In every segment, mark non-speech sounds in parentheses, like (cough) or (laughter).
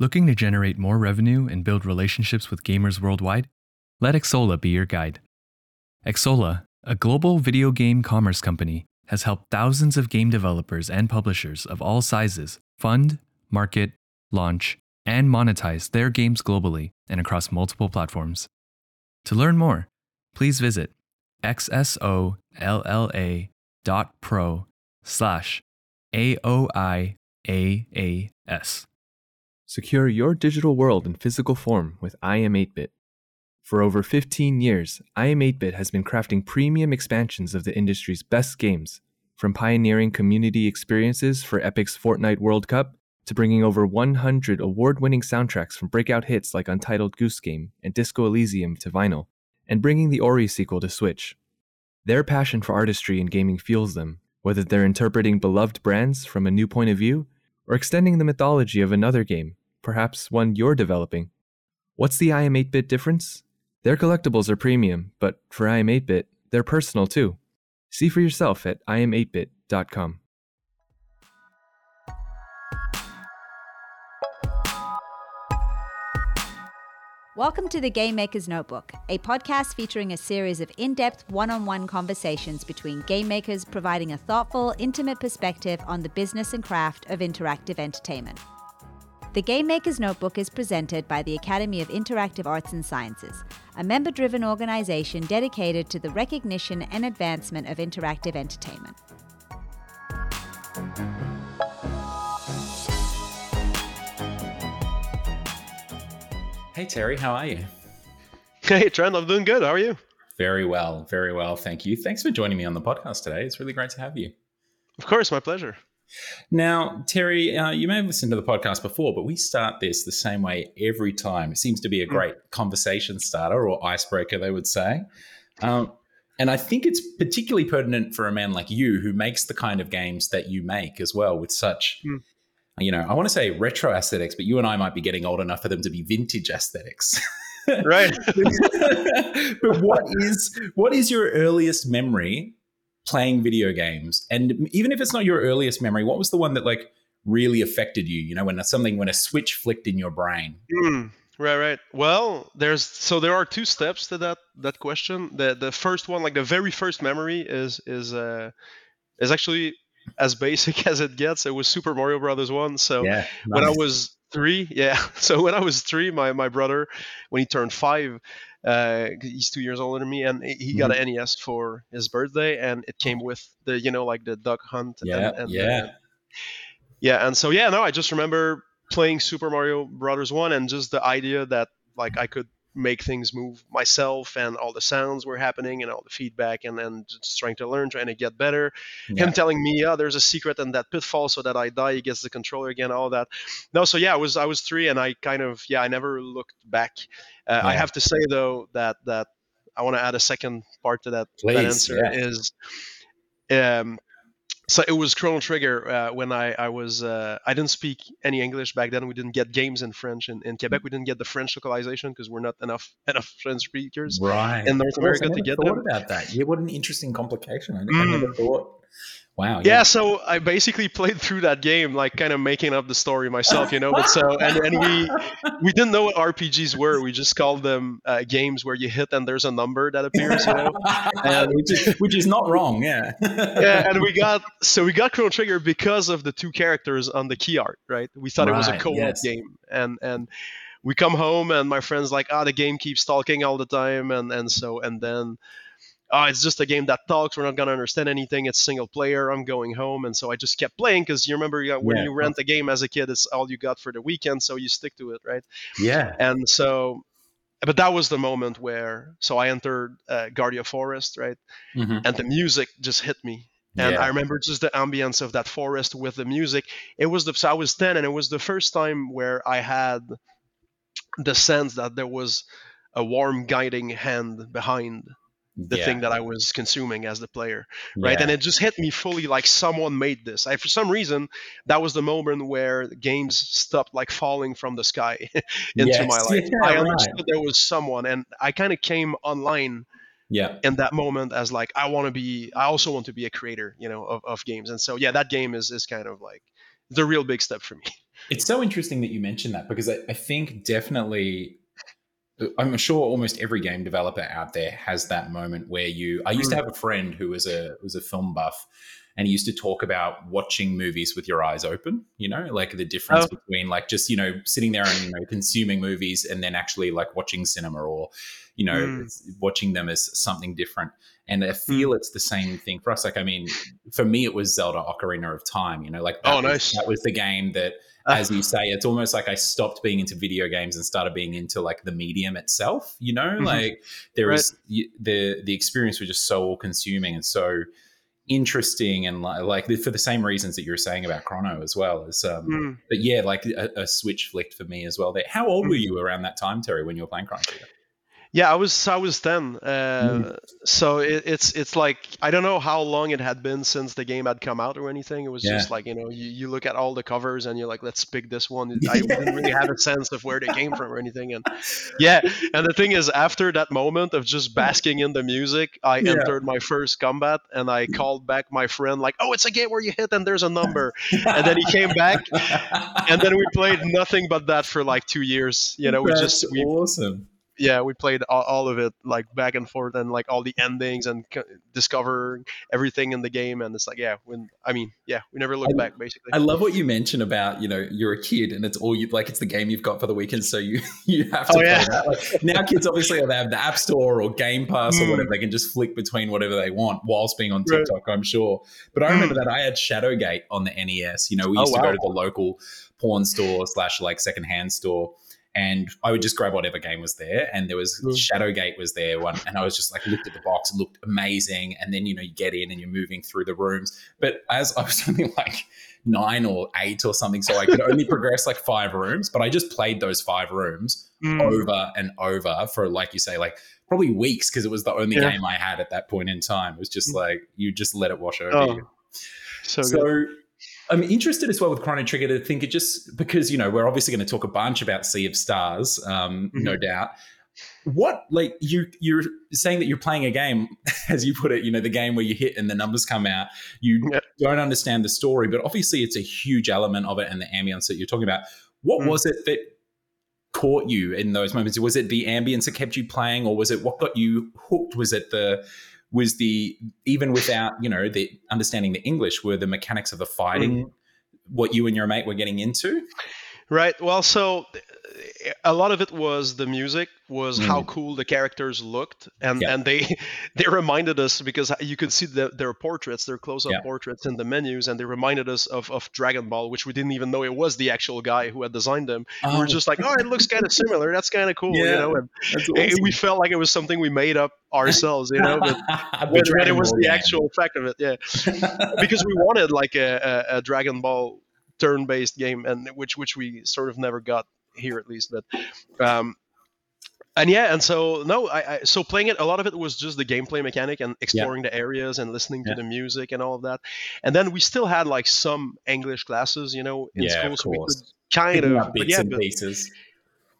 Looking to generate more revenue and build relationships with gamers worldwide? Let Xsolla be your guide. Xsolla, a global video game commerce company, has helped thousands of game developers and publishers of all sizes fund, market, launch, and monetize their games globally and across multiple platforms. To learn more, please visit xsolla dot pro slash AOIAAS. Secure your digital world in physical form with iam8bit. For over 15 years, iam8bit has been crafting premium expansions of the industry's best games, from pioneering community experiences for Epic's Fortnite World Cup to bringing over 100 award winning soundtracks from breakout hits like Untitled Goose Game and Disco Elysium to vinyl, and bringing the Ori sequel to Switch. Their passion for artistry and gaming fuels them, whether they're interpreting beloved brands from a new point of view or extending the mythology of another game, perhaps one you're developing. What's the iam8bit difference? Their collectibles are premium, but for iam8bit, they're personal too. See for yourself at iam8bit.com. Welcome to the Game Maker's Notebook, a podcast featuring a series of in depth one on one conversations between game makers providing a thoughtful, intimate perspective on the business and craft of interactive entertainment. The Game Maker's Notebook is presented by the Academy of Interactive Arts and Sciences, a member driven organization dedicated to the recognition and advancement of interactive entertainment. Hey Terry, how are you? Hey Trent, I'm doing good. How are you? Very well, very well. Thank you. Thanks for joining me on the podcast today. It's really great to have you. Of course, my pleasure. Now, Terry, uh, you may have listened to the podcast before, but we start this the same way every time. It seems to be a great mm. conversation starter or icebreaker, they would say. Um, and I think it's particularly pertinent for a man like you who makes the kind of games that you make as well with such, mm. you know, I want to say retro aesthetics, but you and I might be getting old enough for them to be vintage aesthetics. right. (laughs) but what is what is your earliest memory playing video games. And even if it's not your earliest memory what was the one that like really affected you you know when something when a switch flicked in your brain? Mm, right right. Well there's so there are two steps to that that question. The the first one like the very first memory is is uh is actually as basic (laughs) as it gets. It was super mario brothers 1 so yeah, nice. when i was three (laughs) yeah. So when i was three my my brother when he turned five uh, he's two years older than me, and he got mm-hmm. an NES for his birthday, and it came with the you know like the duck hunt. Yeah, and, and yeah, the, yeah. And so yeah, no, I just remember playing Super Mario Brothers one, and just the idea that like I could make things move myself and all the sounds were happening and all the feedback and then just trying to learn trying to get better yeah. him telling me yeah there's a secret in that pitfall so that i die he gets the controller again all that no so yeah i was i was three and i kind of yeah i never looked back uh, yeah. i have to say though that that i want to add a second part to that, Please, that answer yeah. is um, so it was Chrono Trigger uh, when I, I was uh, I didn't speak any English back then. We didn't get games in French in, in Quebec. We didn't get the French localization because we're not enough enough French speakers right. in North America to get thought them. about that. Yeah, what an interesting complication. I, mm. I never thought Wow. Yeah. yeah. so I basically played through that game, like kind of making up the story myself, you know. But so and, and we we didn't know what RPGs were. We just called them uh, games where you hit and there's a number that appears, you know. And, (laughs) which is which is not wrong, yeah. (laughs) yeah, and we got so we got Chrono Trigger because of the two characters on the key art, right? We thought right, it was a co-op yes. game, and and we come home and my friends like, ah, oh, the game keeps talking all the time, and and so and then oh, it's just a game that talks. We're not going to understand anything. It's single player. I'm going home. And so I just kept playing because you remember when yeah. you rent a game as a kid, it's all you got for the weekend. So you stick to it, right? Yeah. And so, but that was the moment where, so I entered uh, Guardia Forest, right? Mm-hmm. And the music just hit me. And yeah. I remember just the ambience of that forest with the music. It was the, so I was 10 and it was the first time where I had the sense that there was a warm guiding hand behind the yeah. thing that I was consuming as the player, right? Yeah. And it just hit me fully like someone made this. I, for some reason, that was the moment where games stopped like falling from the sky (laughs) into yes. my life. (laughs) Yeah, I understood right. there was someone, and I kind of came online. Yeah. In that moment, as like I want to be, I also want to be a creator, you know, of, of games. And so yeah, that game is is kind of like the real big step for me. It's so interesting that you mentioned that because I, I think definitely I'm sure almost every game developer out there has that moment where you. I used to have a friend who was a was a film buff, and he used to talk about watching movies with your eyes open. You know, like the difference oh. between like just you know sitting there and you know consuming movies and then actually like watching cinema or you know mm. watching them as something different. And I feel mm. it's the same thing for us. Like, I mean, for me, it was Zelda Ocarina of Time. You know, like oh, nice. Was, that was the game that as you say, it's almost like I stopped being into video games and started being into like the medium itself. You know, mm-hmm. like there right. the the experience was just so all consuming and so interesting and like, like, for the same reasons that you were saying about Chrono as well as um mm. but yeah like a, a, switch flicked for me as well there how old mm. were you around that time Terry when you were playing Chrono Trigger yeah, I was I was ten. Uh, mm. So it, it's it's like I don't know how long it had been since the game had come out or anything. It was yeah. just like you know you, you look at all the covers and you're like let's pick this one. (laughs) I didn't really have a sense of where they came from or anything. And yeah, and the thing is after that moment of just basking in the music, I yeah. entered my first combat and I called back my friend like oh it's a game where you hit and there's a number, and then he came back, and then we played nothing but that for like two years. You know, (laughs) That's we just we, awesome yeah, we played all, all, of it like back and forth and like all the endings and c- discover everything in the game. And it's like, yeah, when I mean, yeah, we never look back basically. I love what you mentioned about you know you're a kid and it's all you like it's the game you've got for the weekend, so you (laughs) you have to. Oh, yeah. Like, now kids obviously they have the App Store or Game Pass mm. or whatever. They can just flick between whatever they want whilst being on TikTok. Right. I'm sure, but I remember mm. that I had Shadowgate on the NES. You know, we oh, used oh, wow. to go to the local pawn store slash like secondhand store and I would just grab whatever game was there. And there was mm. Shadowgate was there one, and I was just like looked at the box, it looked amazing. And then you know you get in and you're moving through the rooms. But as I was (laughs) only like nine or eight or something, so I could only progress like five rooms. But I just played those five rooms mm. over and over for like you say, like probably weeks because it was the only yeah. game I had at that point in time. It was just mm. like you just let it wash over oh, you. So, so I'm interested as well with Chrono Trigger to think it just because you know we're obviously going to talk a bunch about Sea of Stars, um, mm-hmm. no doubt. What like you you're saying that you're playing a game, (laughs) as you put it, you know the game where you hit and the numbers come out. You yep. don't understand the story, but obviously it's a huge element of it and the ambience that you're talking about. What mm. was it that caught you in those moments? Was it the ambience that kept you playing, or was it what got you hooked? Was it the was the even without you know the understanding the English were the mechanics of the fighting mm. what you and your mate were getting into? Right. Well, so a lot of it was the music was mm. how cool the characters looked and yeah. and they (laughs) they reminded us because you could see the, their portraits their close-up yeah. portraits in the menus and they reminded us of, of dragon ball which we didn't even know it was the actual guy who had designed them oh. we were just like oh it looks kind of similar that's kind of cool yeah. you know and awesome. we felt like it was something we made up ourselves you know but (laughs) when, when it was the actual fact of it yeah (laughs) because we wanted like a, a, a dragon ball turn-based game and which which we sort of never got here at least. But um, and yeah, and so no, I, I, so playing it, a lot of it was just the gameplay mechanic and exploring yeah. the areas and listening to yeah. the music and all of that. And then we still had like some English classes, you know, in yeah, school, so we could kind Picking of bits yeah, and but, pieces.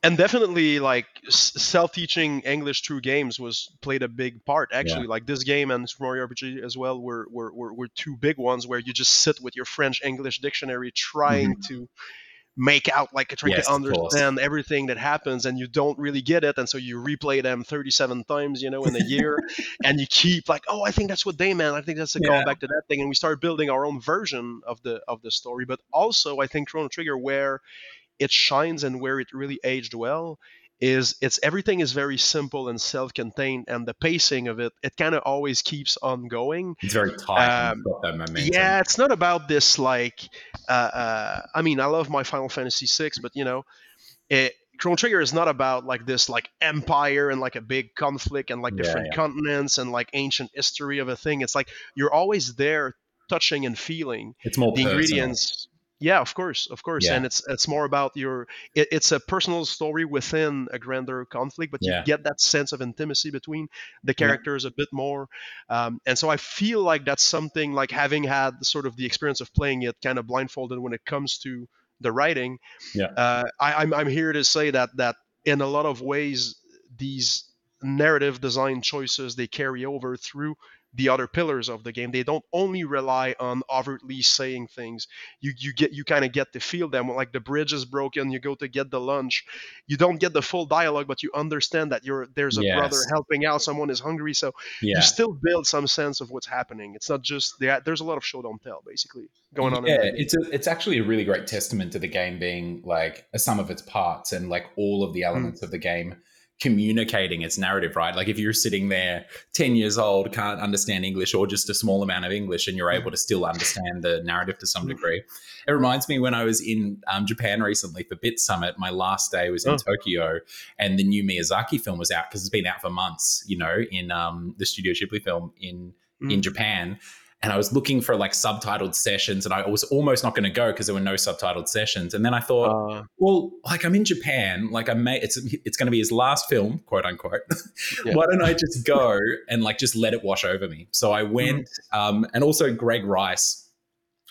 And definitely, like self-teaching English through games was played a big part. Actually, like this game and Super Mario RPG as well were, were were, were two big ones where you just sit with your French English dictionary trying mm-hmm. to make out like trying yes, to understand everything that happens and you don't really get it and so you replay them 37 times you know in a year (laughs) and you keep like oh i think that's what they meant. I think that's a yeah. callback to that thing and we start building our own version of the of the story. But also i think chrono trigger where it shines and where it really aged well is it's everything is very simple and self-contained and the pacing of it it kind of always keeps on going it's very tight um, yeah it's not about this like uh, uh, i mean i love my final fantasy 6 but you know it Chrono Trigger is not about like this like empire and like a big conflict and like different yeah, yeah. continents and like ancient history of a thing. It's like you're always there touching and feeling it's more the personal. ingredients yeah, of course, of course, yeah. and it's it's more about your. It, it's a personal story within a grander conflict, but you get that sense of intimacy between the characters yeah. a bit more, um, and so I feel like that's something like having had sort of the experience of playing it kind of blindfolded when it comes to the writing. Yeah, uh, I, I'm I'm here to say that that in a lot of ways these narrative design choices they carry over through the other pillars of the game. They don't only rely on overtly saying things. You you get you kind of get to feel them. Like the bridge is broken, you go to get the lunch. You don't get the full dialogue, but you understand that you're there's a Yes. brother helping out. Someone is hungry, so Yeah. you still build some sense of what's happening. It's not just there. There's a lot of show don't tell basically going on. Yeah, it's a, it's actually a really great testament to the game being like a sum of its parts and like all of the Hmm. elements of the game communicating its narrative, right? Like if you're sitting there 10 years old, can't understand English or just a small amount of English and you're able to still understand the narrative to some Hmm. degree. It reminds me when I was in um, Japan recently for Bit Summit, my last day was in Oh. Tokyo and the new Miyazaki film was out because it's been out for months, you know, in um, the Studio Ghibli film in in Mm. Japan. And I was looking for like subtitled sessions, and I was almost not going to go because there were no subtitled sessions. And then I thought, Uh, well, like I'm in Japan, like I may it's it's going to be his last film, quote unquote. Yeah. Why don't I just go and like just let it wash over me? So I went, um, and also Greg Rice,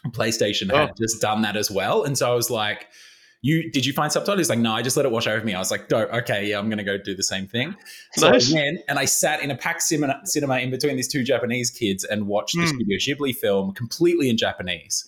PlayStation had Oh. just done that as well, and so I was like. You did you find subtitles? He's like, no, I just let it wash over me. I was like, "Dope, okay, yeah, I'm gonna go do the same thing. So Nice. I went and I sat in a packed cinema, cinema in between these two Japanese kids and watched the Mm. Studio Ghibli film completely in Japanese.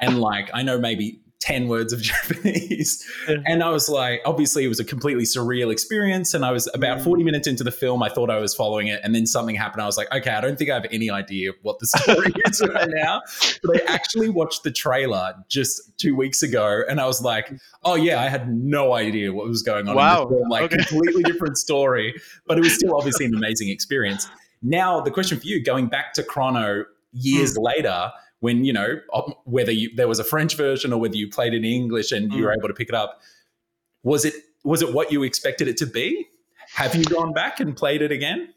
And like, I know maybe 10 words of (laughs) Japanese. Yeah. And I was like, obviously, it was a completely surreal experience. And I was about Mm. 40 minutes into the film. I thought I was following it. And then something happened. I was like, okay, I don't think I have any idea what the story (laughs) is right now. But I actually watched the trailer just two weeks ago. And I was like, oh, yeah, I had no idea what was going on Wow. in this film. Like, Okay. completely (laughs) different story. But it was still obviously an amazing experience. Now, the question for you, going back to Chrono years later, when you know whether you, there was a French version or whether you played it in English and you were mm. able to pick it up, was it was it what you expected it to be? Have you gone back and played it again?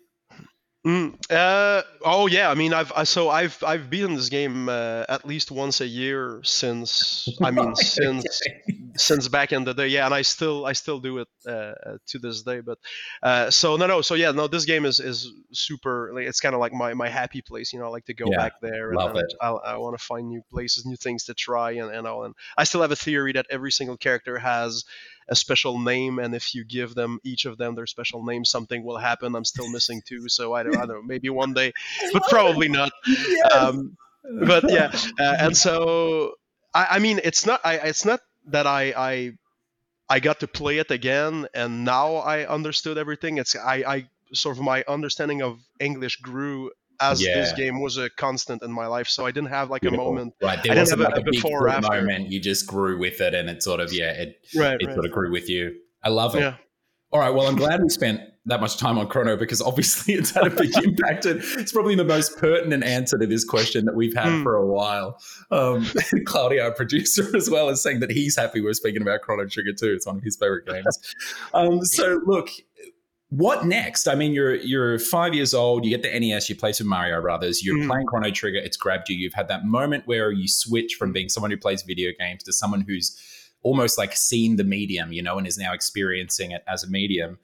Mm, uh, oh yeah, I mean, I've I, so I've I've beaten this game uh, at least once a year since I (laughs) mean since since back in the day. Yeah, and I still I still do it uh, uh, to this day. But uh, so no no so yeah no this game is is super. Like, it's kind of like my my happy place. You know, I like to go Yeah, back there. love and it. I, I want to find new places, new things to try, and and all. And I still have a theory that every single character has a special name, and if you give them each of them their special name, something will happen. I'm still missing two, so I don't, I don't know. Maybe one day, (laughs) but probably not. Um, but yeah, (laughs) uh, and so I, I mean, it's not. I, it's not that I, I I got to play it again, and now I understood everything. It's I, I sort of my understanding of English grew as this game was a constant in my life. So I didn't have like Beautiful. a moment. right? There I didn't wasn't have like a a before or after. moment. You just grew with it, and it sort of yeah, it Right. it right. sort of grew with you. I love it. Yeah. All right. Well, I'm glad we spent that much time on Chrono because obviously (laughs) it's had a big (laughs) impact. And it's probably the most pertinent answer to this question that we've had Hmm. for a while. Um, (laughs) Claudio, our producer, as well, is saying that he's happy we're speaking about Chrono Trigger too. It's one of his favorite games. Um, so, look, what next? I mean, you're you're five years old. You get the NES. You play Super Mario Brothers. You're Mhm. playing Chrono Trigger. It's grabbed you. You've had that moment where you switch from being someone who plays video games to someone who's almost like seen the medium, you know, and is now experiencing it as a medium.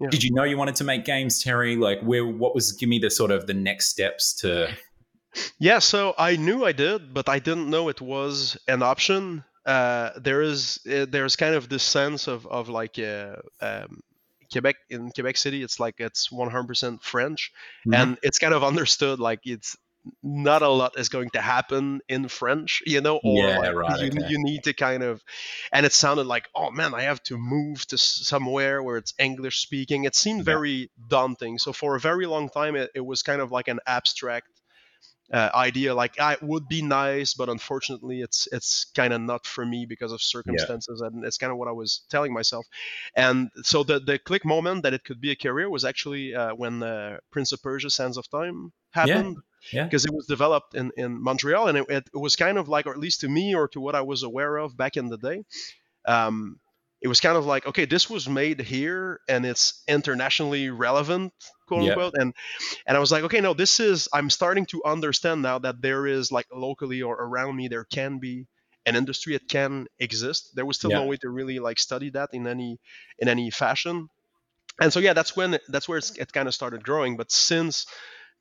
Yeah. Did you know you wanted to make games, Terry? Like, where? What was? Give me the sort of the next steps to. Yeah, so I knew I did, but I didn't know it was an option. Uh, there is uh, there's kind of this sense of of like uh, um, Quebec in Quebec City, it's like it's 100% French, Mhm. and it's kind of understood like it's not a lot is going to happen in French, you know, or Yeah, like right, you, okay. you need to kind of, and it sounded like, oh man, I have to move to somewhere where it's English speaking. It seemed Yeah. very daunting. So for a very long time, it, it was kind of like an abstract uh, idea like ah, it would be nice but unfortunately it's it's kind of not for me because of circumstances and it's kind of what i was telling myself. And so the the click moment that it could be a career was actually uh, when uh, prince of persia sands of time happened yeah. because it was developed in, in montreal and it, it was kind of like or at least to me or to what i was aware of back in the day. Um, it was kind of like okay this was made here and it's internationally relevant quote Yeah. unquote and and i was like okay no this is i'm starting to understand now that there is like locally or around me there can be an industry that can exist. There was still no way to really like study that in any in any fashion. And so yeah that's when that's where it's, it kind of started growing but since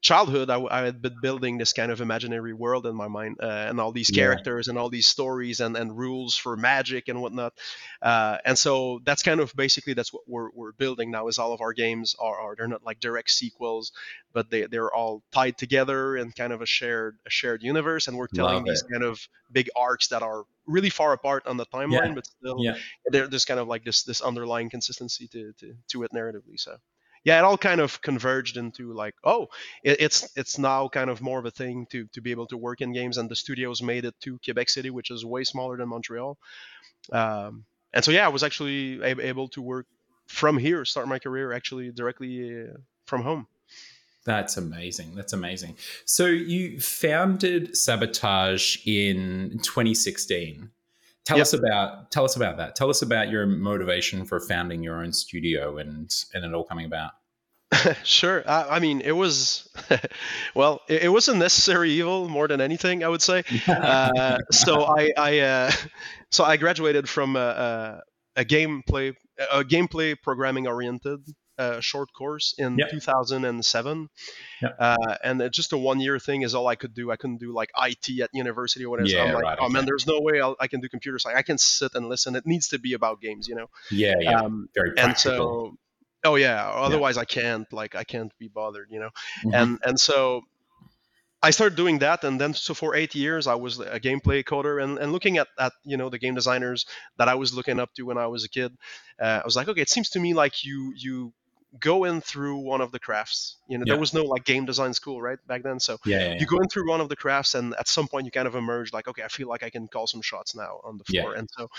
childhood, I, I, had been building this kind of imaginary world in my mind, uh, and all these characters yeah. and all these stories and, and rules for magic and whatnot. Uh, and so that's kind of basically that's what we're, we're building now. Is all of our games are, are they're not like direct sequels, but they they're all tied together in kind of a shared a shared universe, and we're telling these kind of big arcs that are really far apart on the timeline, yeah. but still yeah. there's kind of like this this underlying consistency to, to to it narratively. So yeah, it all kind of converged into like, oh, it, it's it's now kind of more of a thing to to be able to work in games, and the studios made it to Quebec City, which is way smaller than Montreal. Um, and so yeah, I was actually able to work from here, start my career actually directly uh, from home. That's amazing. That's amazing. So you founded Sabotage in 2016. Tell yep. us about tell us about that. Tell us about your motivation for founding your own studio and and it all coming about. (laughs) sure. I, I, mean, it was (laughs) well, it, it, was a necessary evil more than anything, I would say. Uh, (laughs) so I, I uh, so I graduated from a, a, a gameplay a gameplay programming oriented a short course in yep. 2007, yep. uh, and just a one-year thing is all I could do. I couldn't do like IT at university or whatever. Yeah, so I'm like, right, oh okay. man, there's no way I'll, i can do computer science. I can sit and listen. It needs to be about games, you know. Yeah, yeah. Um, Very practical. And so, oh yeah. Otherwise, yeah. I can't. Like, I can't be bothered, you know. Mm-hmm. And and so I started doing that, and then so for eight years I was a gameplay coder, and, and looking at, at you know the game designers that I was looking up to when I was a kid, uh, I was like, okay, it seems to me like you you go in through one of the crafts. You know, yeah. there was no like game design school right back then. So yeah, yeah, you go in through one of the crafts, and at some point you kind of emerge like, okay, I feel like I can call some shots now on the floor. And so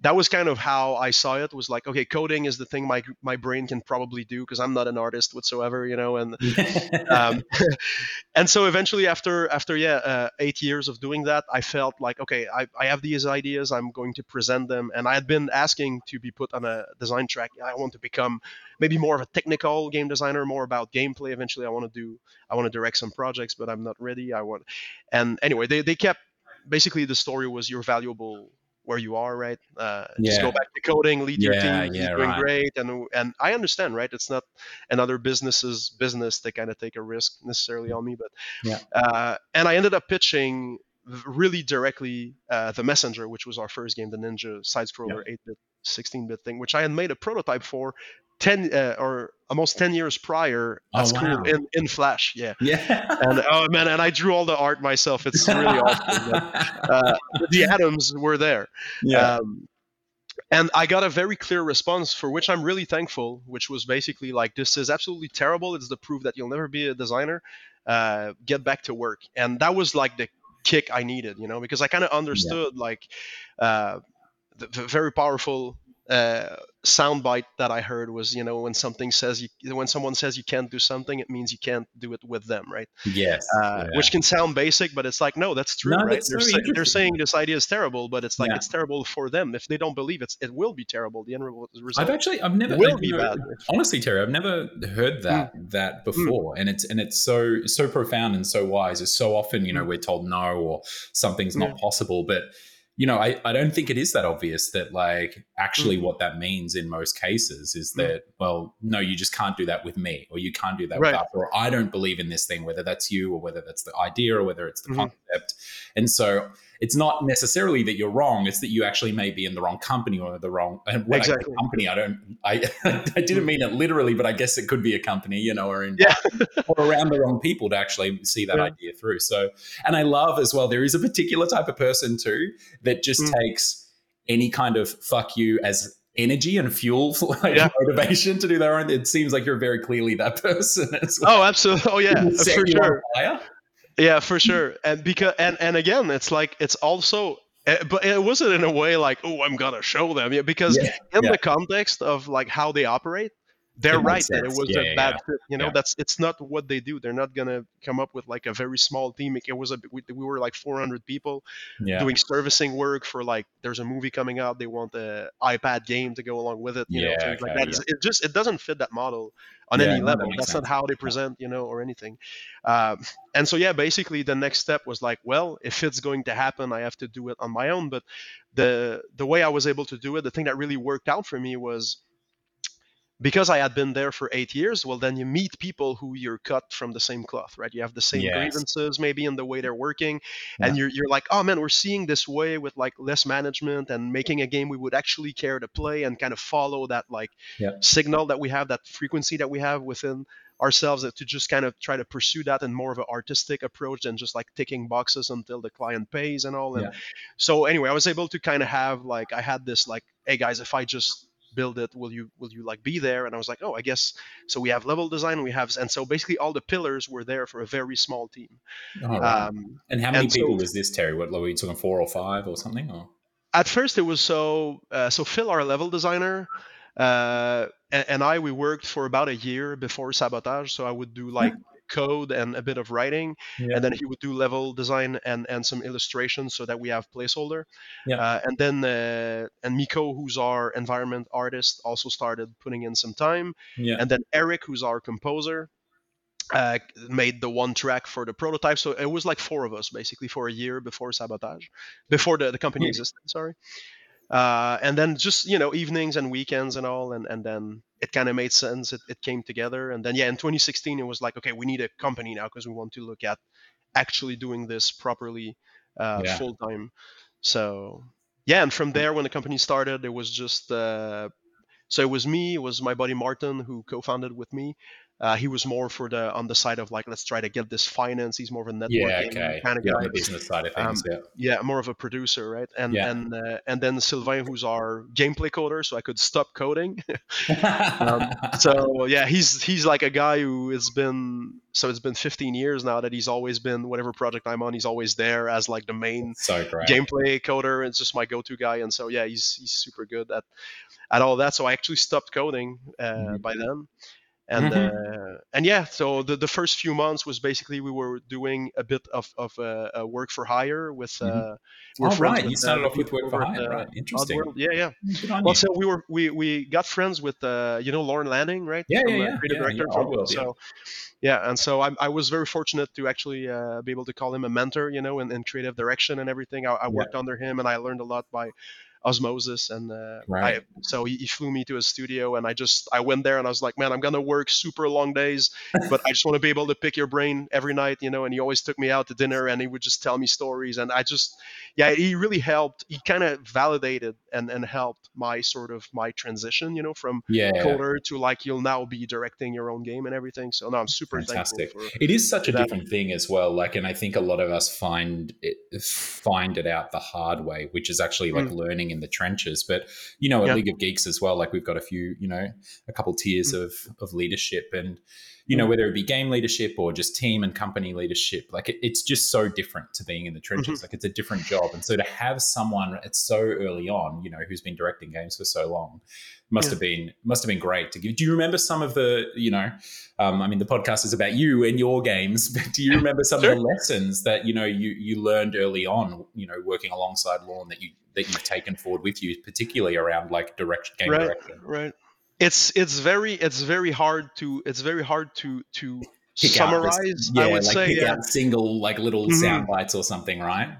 that was kind of how I saw it. Was like, okay, coding is the thing my my brain can probably do because I'm not an artist whatsoever. You know, and (laughs) um, (laughs) and so eventually after after yeah uh, eight years of doing that, I felt like okay, I I have these ideas. I'm going to present them, and I had been asking to be put on a design track. I want to become maybe more of a technical game designer, more about gameplay. Eventually, I want to do, I want to direct some projects, but I'm not ready. I want, and anyway, they, they kept basically the story was you're valuable where you are, right? Uh, yeah. Just go back to coding, lead yeah, your team, yeah, doing right. great, and and I understand, right? It's not another business's business to kind of take a risk necessarily on me, but yeah. Uh, and I ended up pitching really directly uh, the messenger which was our first game the ninja side scroller 8-bit 16-bit thing which i had made a prototype for 10 uh, or almost 10 years prior at oh, school wow. in, in flash yeah. Yeah. And oh man and i drew all the art myself. It's really awesome (laughs) uh, the atoms were there. Yeah. Um, and i got a very clear response for which i'm really thankful which was basically like this is absolutely terrible. It's the proof that you'll never be a designer. Uh, get back to work. And that was like the kick i needed you know because i kind of understood yeah. like uh, the, the very powerful uh, soundbite that I heard was, you know, when something says you, when someone says you can't do something, it means you can't do it with them, right? Yes. Uh, yeah. Which can sound basic, but it's like, no, that's true, no, right? That's they're, say, they're, saying this idea is terrible, but it's like yeah. it's terrible for them. If they don't believe it, it will be terrible. The end result. I've actually, I've never, will be bad. honestly, Terry, I've never heard that mm. that mm. before, mm. and it's and it's so so profound and so wise. It's so often, you know, mm. we're told no or something's not possible, but you know, I, I don't think it is that obvious that like actually mm-hmm. what that means in most cases is mm. that, mm-hmm. well, no, you just can't do that with me, or you can't do that right. with us, or I don't believe in this thing, whether that's you or whether that's the idea or whether it's the mm-hmm. concept. And so it's not necessarily that you're wrong; it's that you actually may be in the wrong company or the wrong when exactly. I company. I don't. I (laughs) I didn't mean it literally, but I guess it could be a company, you know, or in yeah. (laughs) or around the wrong people to actually see that yeah. idea through. So, and I love as well. There is a particular type of person too that just mm. takes any kind of fuck you as energy and fuel for like yeah. motivation to do their own. It seems like you're very clearly that (laughs) person. Oh, absolutely. Oh, yeah, for sure. Yeah, for sure. And because and and again, it's like it's also eh, but it wasn't in a way like oh i'm gonna show them yeah because yeah, in the context of like how they operate they're right that it was yeah, a bad fit you know that's it's not what they do. They're not gonna come up with like a very small team. It was a we, we were like 400 people doing servicing work for like there's a movie coming out. They want the ipad game to go along with it you know like that. it just it doesn't fit that model on any level. that that's sense. not how they present you know or anything. Um, and so yeah basically the next step was like well if it's going to happen i have to do it on my own. But the the way i was able to do it the thing that really worked out for me was because I had been there for eight years, well, then you meet people who you're cut from the same cloth, right? You have the same Yes. grievances, maybe in the way they're working, Yeah. and you're you're like, oh man, we're seeing this way with like less management and making a game we would actually care to play and kind of follow that like Yeah. signal that we have, that frequency that we have within ourselves, to just kind of try to pursue that in more of an artistic approach than just like ticking boxes until the client pays and all. And Yeah. so anyway, I was able to kind of have like I had this like, hey guys, if I just build it, will you will you like be there? And I was like, oh, I guess so. We have level design, we have, and so basically all the pillars were there for a very small team. All right. Um, and how many and so- people was this, Terry? What, were you talking four or five or something? Or at first it was so uh, so Phil, our level designer, uh, and, and I we worked for about a year before sabotage. So I would do like code and a bit of writing, Yeah. and then he would do level design and and some illustrations so that we have placeholder. Yeah. Uh, and then uh, and Miko, who's our environment artist, also started putting in some time. yeah. And then Eric, who's our composer. Uh, made the one track for the prototype, so it was like four of us basically for a year before sabotage, before the, the company existed. Sorry, uh, and then just you know evenings and weekends and all and, and then it kind of made sense. It, it came together. And then yeah in 2016 it was like okay we need a company now because we want to look at actually doing this properly uh, Yeah. full time so yeah and from there when the company started it was just uh, so it was me it was my buddy martin who co-founded with me uh, he was more for the on the side of like let's try to get this finance he's more of a networking yeah, okay. kind of yeah, guy business side of things. yeah. yeah, more of a producer, right? And Yeah. and uh, and then Sylvain, who's our gameplay coder, so I could stop coding. (laughs) Um, so yeah, he's he's like a guy who has been so it's been 15 years now that he's always been whatever project I'm on, he's always there as like the main so gameplay coder. It's just my go-to guy, and so yeah, he's he's super good at at all that. So I actually stopped coding uh, Mhm. by then. And Mhm. uh, and yeah, so the, the first few months was basically we were doing a bit of of uh, work for hire with. Uh, we're Oh, right. with, You uh, started off with work for hire, right? Interesting. Oddworld. Yeah, yeah. Well, you. so we were we we got friends with uh, you know Lorne Lanning right? Yeah, From, yeah, yeah, creative yeah, director. yeah, Oddworld, yeah. so yeah, and so I, I was very fortunate to actually uh, be able to call him a mentor, you know, in, in creative direction and everything. I, I worked under him, and I learned a lot by osmosis. And uh, Right. I, so he, he flew me to his studio, and I just I went there, and I was like, man, I'm gonna work super long days, but I just want to be able to pick your brain every night, you know. And he always took me out to dinner, and he would just tell me stories, and I just yeah, he really helped. He kind of validated and and helped my sort of my transition, you know, from yeah. coder to like you'll now be directing your own game and everything. So no, I'm super Fantastic. thankful for It is such a that. different thing as well. Like, and I think a lot of us find it find it out the hard way, which is actually like learning in the trenches. But you know, at Mm. Yeah. League of Geeks as well, like we've got a few, you know, a couple tiers Mm. of of leadership, and you know, whether it be game leadership or just team and company leadership, like it, it's just so different to being in the trenches. Mm-hmm. Like it's a different job, and so to have someone at so early on, you know, who's been directing games for so long, must Yeah. have been must have been great to give. Do you remember some of the, you know, um, I mean, the podcast is about you and your games, (laughs) but do you (laughs) remember some Sure. of the lessons that you know you you learned early on, you know, working alongside Lorne that you that you've taken forward with you, particularly around like direct game right, direction? right. It's it's very it's very hard to it's very hard to to Pick out this- summarize. yeah, I would like say pick yeah, out single like little Mhm. sound bites or something, right?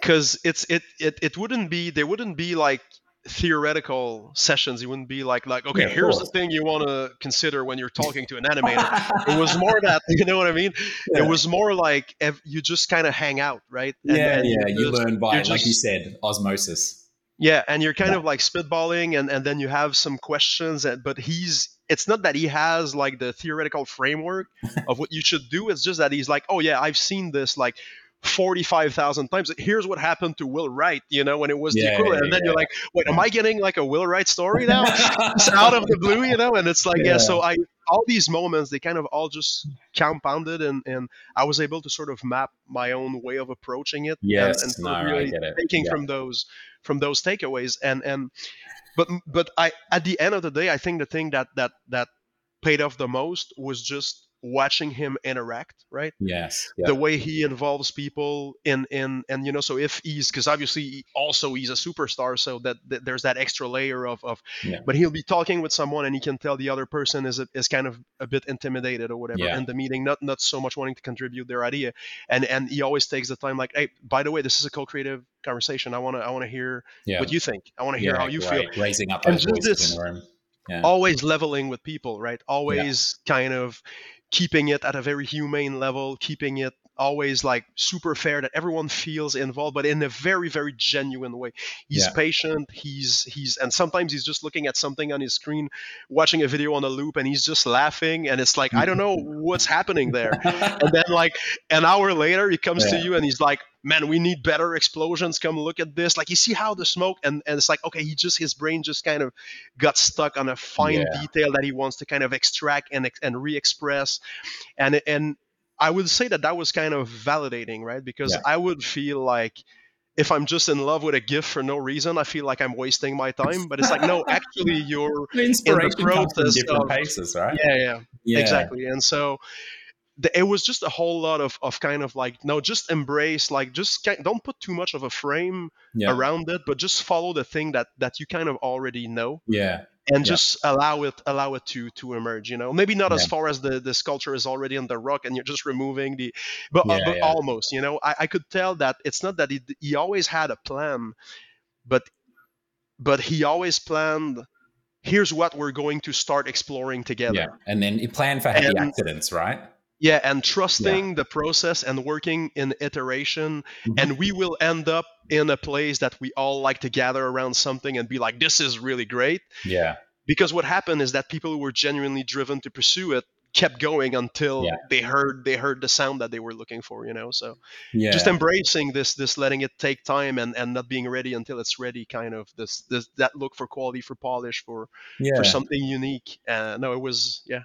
because it's it, it it wouldn't be there wouldn't be like theoretical sessions. It wouldn't be like like okay, Yeah, here's the thing you want to consider when you're talking to an animator. (laughs) it was more that you know what I mean. Yeah. It was more like you just kind of hang out, right? And yeah, then yeah. You just- learn by, you're like you said, osmosis. Yeah, and you're kind Yeah. of like spitballing, and, and then you have some questions. And, but he's it's not that he has like the theoretical framework of what you should do. It's just that he's like, oh yeah, I've seen this like forty five thousand times. Here's what happened to Will Wright, you know, when it was the Yeah, equivalent. And then you're like, wait, am I getting like a Will Wright story now? (laughs) it's out of the blue, you know. And it's like. Yeah. So I all these moments they kind of all just compounded, and and I was able to sort of map my own way of approaching it. and- Yes, and, sort no, really get it. taking Yeah. from those from those takeaways and and but but i at the end of the day i think the thing that that that paid off the most was just watching him interact right Yes. Yeah. the way he involves people in in and you know so if he's because obviously also he's a superstar so that, that there's that extra layer of of Yeah. but he'll be talking with someone and he can tell the other person is is kind of a bit intimidated or whatever Yeah. in the meeting not not so much wanting to contribute their idea and and he always takes the time like hey by the way this is a co-creative conversation i want to i want to hear yeah. what you think i want to hear yeah, how you feel. Raising up And just this- in the room. Yeah. always leveling with people, right? Always kind of keeping it at a very humane level, keeping it always like super fair that everyone feels involved but in a very very genuine way. He's Yeah. patient he's he's and sometimes he's just looking at something on his screen watching a video on a loop and he's just laughing and it's like i don't know (laughs) what's happening there. And (laughs) then like an hour later he comes to you and he's like man we need better explosions. Come look at this. Like you see how the smoke and, and it's like okay he just his brain just kind of got stuck on a fine Yeah. detail that he wants to kind of extract and and re-express. And and i would say that that was kind of validating right because Yeah. i would feel like if i'm just in love with a gift for no reason i feel like i'm wasting my (laughs) time but it's like no actually you're The inspiration comes from process different of- paces, right? yeah yeah Yeah. exactly and so the, it was just a whole lot of, of kind of like no just embrace like just don't put too much of a frame Yeah. around it but just follow the thing that that you kind of already know Yeah. and Yeah. just allow it allow it to to emerge you know maybe not as far as the the sculpture is already on the rock and you're just removing the but, uh, Yeah, but yeah. almost you know I, I could tell that it's not that he, he always had a plan but but he always planned here's what we're going to start exploring together Yeah. And then he planned for happy And- accidents, right? Yeah and trusting the process and working in iteration Mhm. and we will end up in a place that we all like to gather around something and be like this is really great Yeah. because what happened is that people who were genuinely driven to pursue it kept going until Yeah. they heard they heard the sound that they were looking for you know so Yeah. just embracing this this letting it take time and and not being ready until it's ready kind of this this that look for quality for polish for yeah. for something unique uh no it was yeah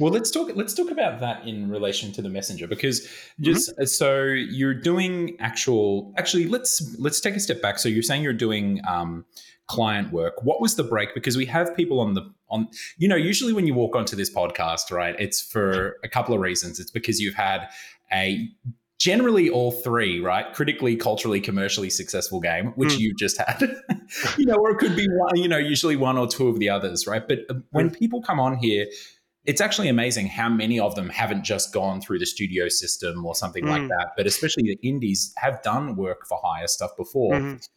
Well, let's talk. Let's talk about that in relation to the messenger, because Mm-hmm. just so you're doing actual. Actually, let's let's take a step back. So you're saying you're doing um, client work. What was the break? Because we have people on the on. You know, usually when you walk onto this podcast, right, it's for a couple of reasons. It's because you've had a generally all three, right? Critically, culturally, commercially successful game, which Mm. you just had. (laughs) you know, or it could be one, you know, usually one or two of the others, right? But uh, when people come on here, it's actually amazing how many of them haven't just gone through the studio system or something like Mm. that, but especially the indies have done work for hire stuff before. Mhm.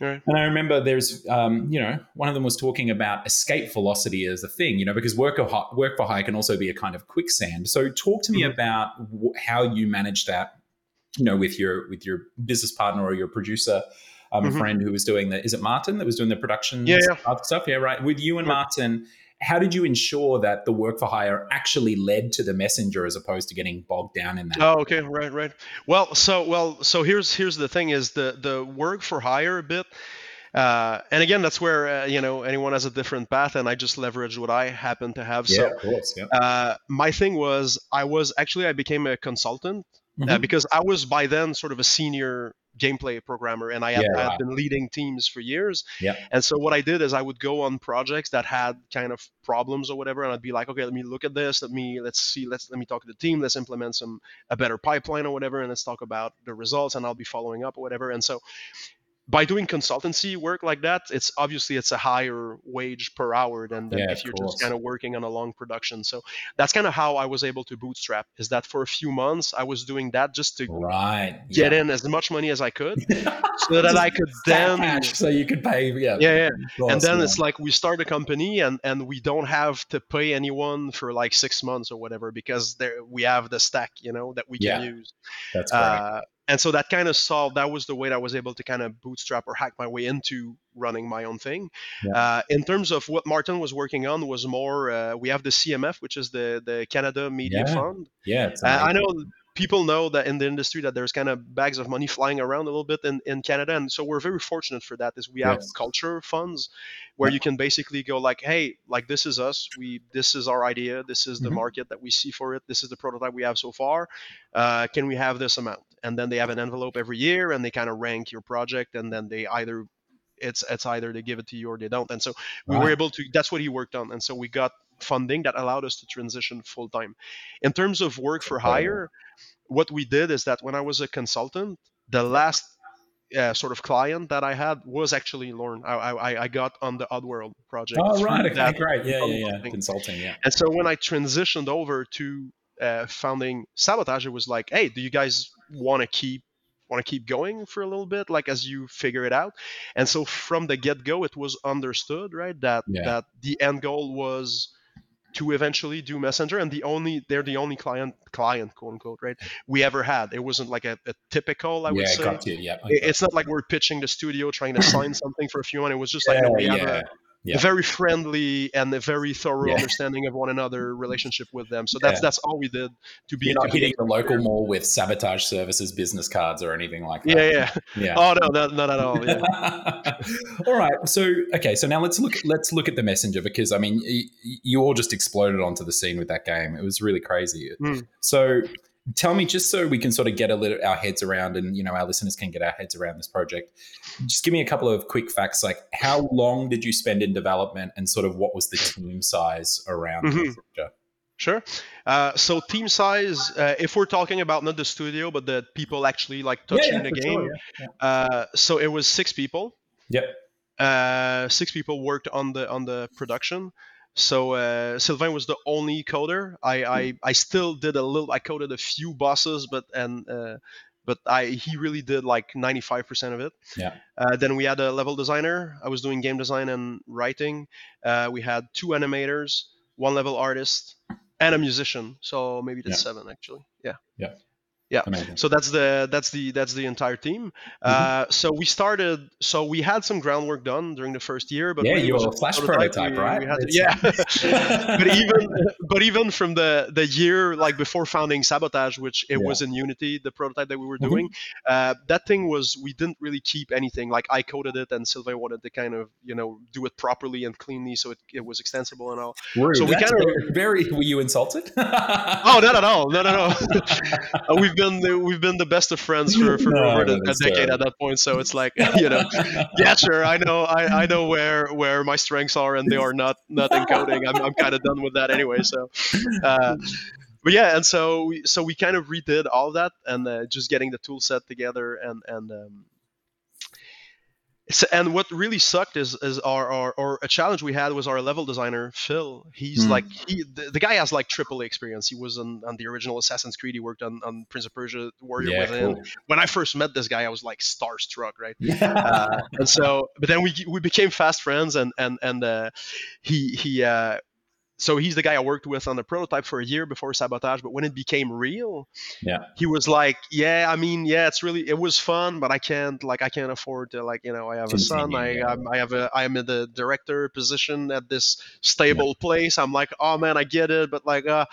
Right. And I remember there's, um, you know, one of them was talking about escape velocity as a thing, you know, because work, of, work for hire can also be a kind of quicksand. So talk to me Mhm. about wh- how you manage that, you know, with your with your business partner or your producer. Um, Mhm. friend who was doing the, is it Martin that was doing the production Yeah, yeah. stuff-? Yeah, right. With you and. Martin, how did you ensure that the work for hire actually led to the messenger as opposed to getting bogged down in that? Oh, okay, right, right. Well, so well, so here's here's the thing: is the the work for hire a bit, uh, and again, that's where uh, you know anyone has a different path, and I just leveraged what I happen to have. yeah, So, of course. Yeah. uh, my thing was I was actually I became a consultant uh, Mhm. because I was by then sort of a senior gameplay programmer, and I had, Yeah, I had been leading teams for years. Yeah. And so what I did is I would go on projects that had kind of problems or whatever, and I'd be like, okay, let me look at this. Let me let's see. Let's let me talk to the team. Let's implement some a better pipeline or whatever, and let's talk about the results. And I'll be following up or whatever. And so by doing consultancy work like that, it's obviously it's a higher wage per hour than, than Yeah, if you're course. just kind of working on a long production. So that's kind of how I was able to bootstrap. Is that for a few months I was doing that just to Right. get yeah. in as much money as I could, (laughs) so that I could then cash so you could pay. Yeah. yeah yeah. course, And then it's like we start a company and and we don't have to pay anyone for like six months or whatever because there we have the stack you know that we can use. that's great. Uh, and so that kind of solved that was the way that I was able to kind of bootstrap or hack my way into running my own thing. Yeah. Uh, in terms of what Martin was working on was more uh, we have the CMF which is the the Canada Media Yeah. Fund. yeah. Uh, I know people know that in the industry that there's kind of bags of money flying around a little bit in, in Canada, and so we're very fortunate for that. Is we have Yes. culture funds where Yeah. you can basically go like, hey, like this is us. We this is our idea. This is the Mhm. market that we see for it. This is the prototype we have so far. Uh, can we have this amount? And then they have an envelope every year, and they kind of rank your project, and then they either it's it's either they give it to you or they don't. And so we were able to. That's what he worked on, and so we got funding that allowed us to transition full time. In terms of work for hire, what we did is that when I was a consultant, the last uh, sort of client that I had was actually Lorne. I, I, I got on the Oddworld project. Oh right. (laughs) Okay. Great. Yeah. Yeah. Yeah. consulting. Yeah. And so when I transitioned over to uh, founding Sabotage, it was like, hey, do you guys want to keep want to keep going for a little bit, like as you figure it out. And so from the get go, it was understood, right, that Yeah. that the end goal was to eventually do messenger and the only they're the only client client quote unquote right we ever had. It wasn't like a, a typical i would yeah, say. got you. Yeah, It- it's not like we're pitching the studio trying to sign (coughs) something for a few months. It was just like no, we have a, yeah. a very friendly and a very thorough Yeah. understanding of one another relationship with them so that's Yeah. that's all we did to be You're not hitting the local mall with sabotage services business cards or anything like that. yeah yeah yeah. oh no not, not at all yeah (laughs) all right. So okay. So now let's look. Let's look at the messenger because I mean, y- y- you all just exploded onto the scene with that game. It was really crazy. Hmm. So tell me, just so we can sort of get a little our heads around, and you know, our listeners can get our heads around this project. Just give me a couple of quick facts. Like, how long did you spend in development, and sort of what was the team size around Mhm. Messenger? Sure. Uh, so team size, uh, if we're talking about not the studio, but the people actually like touching yeah, the game. sure, yeah, Uh, so it was six people. Yep. Uh, six people worked on the on the production. So uh, Sylvain was the only coder. I, I I still did a little. I coded a few bosses, but and uh, but I he really did like 95% of it. Yeah. Uh, then we had a level designer. I was doing game design and writing. Uh, we had two animators, one level artist, and a musician. So maybe that's seven actually. Yeah. Yeah. Yeah. Amazing. So that's the that's the that's the entire team. Uh, so we started. So we had some groundwork done during the first year, but Yeah, you were a Flash prototype, we- right? we to- yeah. (laughs) but even but even from the the year like before founding Sabotage, which it Yeah. was in Unity, the prototype that we were Mhm. doing, uh, that thing was we didn't really keep anything. Like I coded it, and Sylvain wanted to kind of you know do it properly and cleanly, so it, it was extensible and all. Rude. So we kinda- very, very. Were you insulted? Oh, not at all. No, no, no. (laughs) (laughs) Uh, we've been we've been the best of friends for, for (laughs) No, over no, a, decade terrible. at that point. So it's like (laughs) (laughs) you know, yeah, sure. I know I, I know where where my strengths are, and they are not not in coding. I'm, I'm kind of done with that anyway. So, uh, but yeah, and so we so we kind of redid all of that, and uh, just getting the tool set together, and and um, so, and what really sucked is is our, our or a challenge we had was our level designer Phil. He's Hmm. like he the, the guy has like triple A experience. He was on, on the original Assassin's Creed. He worked on, on Prince of Persia Warrior yeah, Within. cool. When I first met this guy, I was like starstruck, right? (laughs) uh, and so but then we we became fast friends and and and uh, he he uh, so he's the guy I worked with on the prototype for a year before sabotage but when it became real Yeah. he was like yeah I mean yeah it's really it was fun but I can't like I can't afford to like you know I have a son I yeah. I'm, I have a I am in the director position at this stable place I'm like oh man I get it but like uh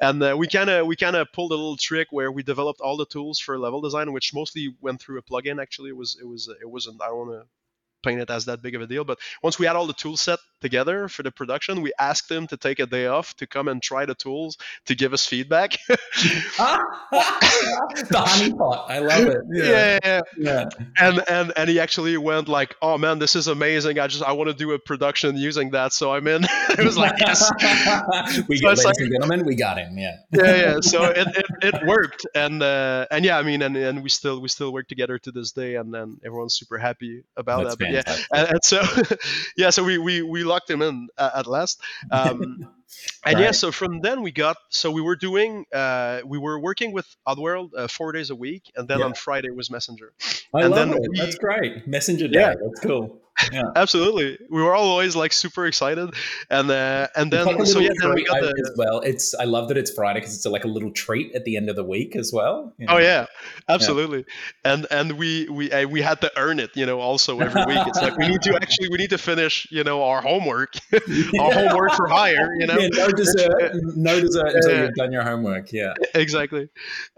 and uh, we kind of we kind of pulled a little trick where we developed all the tools for level design which mostly went through a plugin actually it was it was it wasn't i don't want to paint it as that big of a deal but once we had all the tool set together for the production we asked him to take a day off to come and try the tools to give us feedback (laughs) the honeypot. I love it. yeah, yeah, yeah. and and and he actually went like oh man this is amazing i just i want to do a production using that so i'm in (laughs) it was like yes (laughs) we So got, it's ladies like- and gentlemen, we got him. Yeah. yeah, yeah. So it, it, it worked, and uh, and yeah, I mean, and, and we still we still work together to this day, and then everyone's super happy about That's that. Yeah, (laughs) and, and so (laughs) yeah, so we we, we locked him in uh, at last. Um, (laughs) and yeah, so from then we got so we were doing uh, we were working with Oddworld uh, four days a week, and then Yeah. on Friday was Messenger. I and love then it. we- That's great. Messenger Day. Yeah. That's cool. Yeah. (laughs) Absolutely, we were always like super excited, and uh, and then like so yeah, then we got the as well. It's I love that it's Friday because it's like a little treat at the end of the week as well. you Oh yeah, absolutely. And and we we uh, we had to earn it, you know. Also every week, it's like we need to (laughs) actually we need to finish, you know, our homework, (laughs) our homework for hire, you know. Yeah, no dessert, no dessert until Yeah. you've done your homework. Yeah. exactly.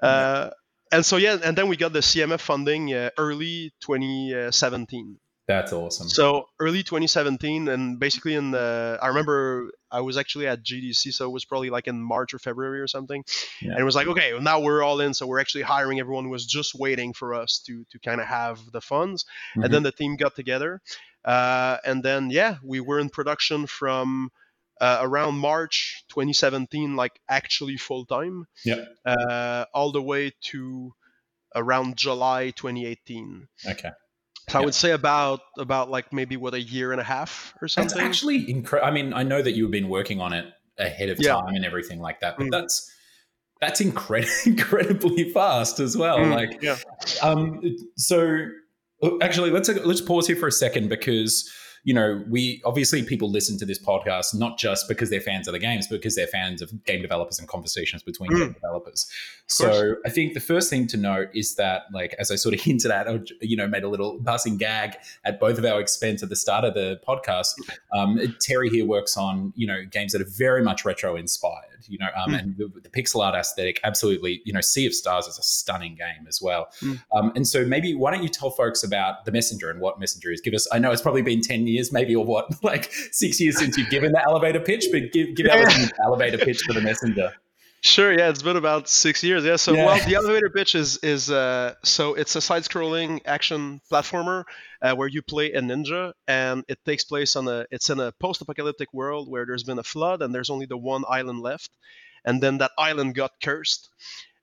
Uh, and so yeah, and then we got the CMF funding uh, early 2017. That's awesome. So early 2017, and basically in the, I remember I was actually at GDC, so it was probably like in March or February or something, Yeah. and it was like, okay, now we're all in, so we're actually hiring. Everyone who was just waiting for us to to kind of have the funds, Mhm. and then the team got together, uh, and then yeah, we were in production from. Uh, around March 2017, like actually full time, yeah. uh, all the way to around July 2018. Okay. So I would say about about like maybe what a year and a half or something. That's actually incredible. I mean, I know that you've been working on it ahead of Yeah. time and everything like that, but Mm. that's that's incred- (laughs) incredibly fast as well. Mm, like, yeah. um, so uh, actually, let's let's pause here for a second because you know, we obviously people listen to this podcast not just because they're fans of the games, but because they're fans of game developers and conversations between mm. game developers. So I think the first thing to note is that, like, as I sort of (laughs) hinted at, or, you know, made a little passing gag at both of our expense at the start of the podcast. Um, Thierry here works on, you know, games that are very much retro inspired, you know, um, mm. and the, the, pixel art aesthetic, absolutely, you know, Sea of Stars is a stunning game as well. Mm. Um, and so maybe why don't you tell folks about the Messenger and what Messenger is? Give us, I know it's probably been 10 years, maybe, or what, (laughs) like six years since you've given the elevator pitch, but give, give listeners elevator pitch for the messenger. Sure, yeah, it's been about six years. Yeah, so yeah. well, the elevator pitch is is uh, so it's a side-scrolling action platformer uh, where you play a ninja, and it takes place on a it's in a post-apocalyptic world where there's been a flood and there's only the one island left, and then that island got cursed,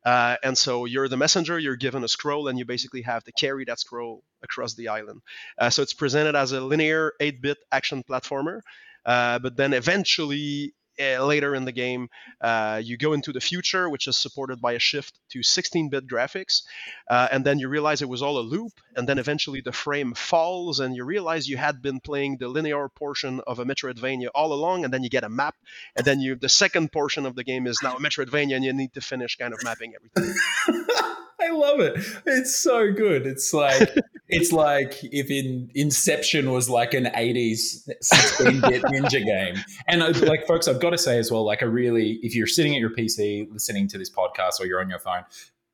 uh, and so you're the messenger, you're given a scroll, and you basically have to carry that scroll across the island. Uh, so it's presented as a linear 8 bit action platformer. Uh, but then eventually uh, later in the game, uh, you go into the future, which is supported by a shift to 16-bit graphics, uh, and then you realize it was all a loop, and then eventually the frame falls, and you realize you had been playing the linear portion of a Metroidvania all along, and then you get a map, and then you the second portion of the game is now a Metroidvania, and you need to finish kind of mapping everything. (laughs) (laughs) I love it. It's so good. It's like (laughs) it's like if in Inception was like an 80s 16-bit ninja game. And I, like folks, I've got to say as well, like I really, if you're sitting at your PC listening to this podcast or you're on your phone,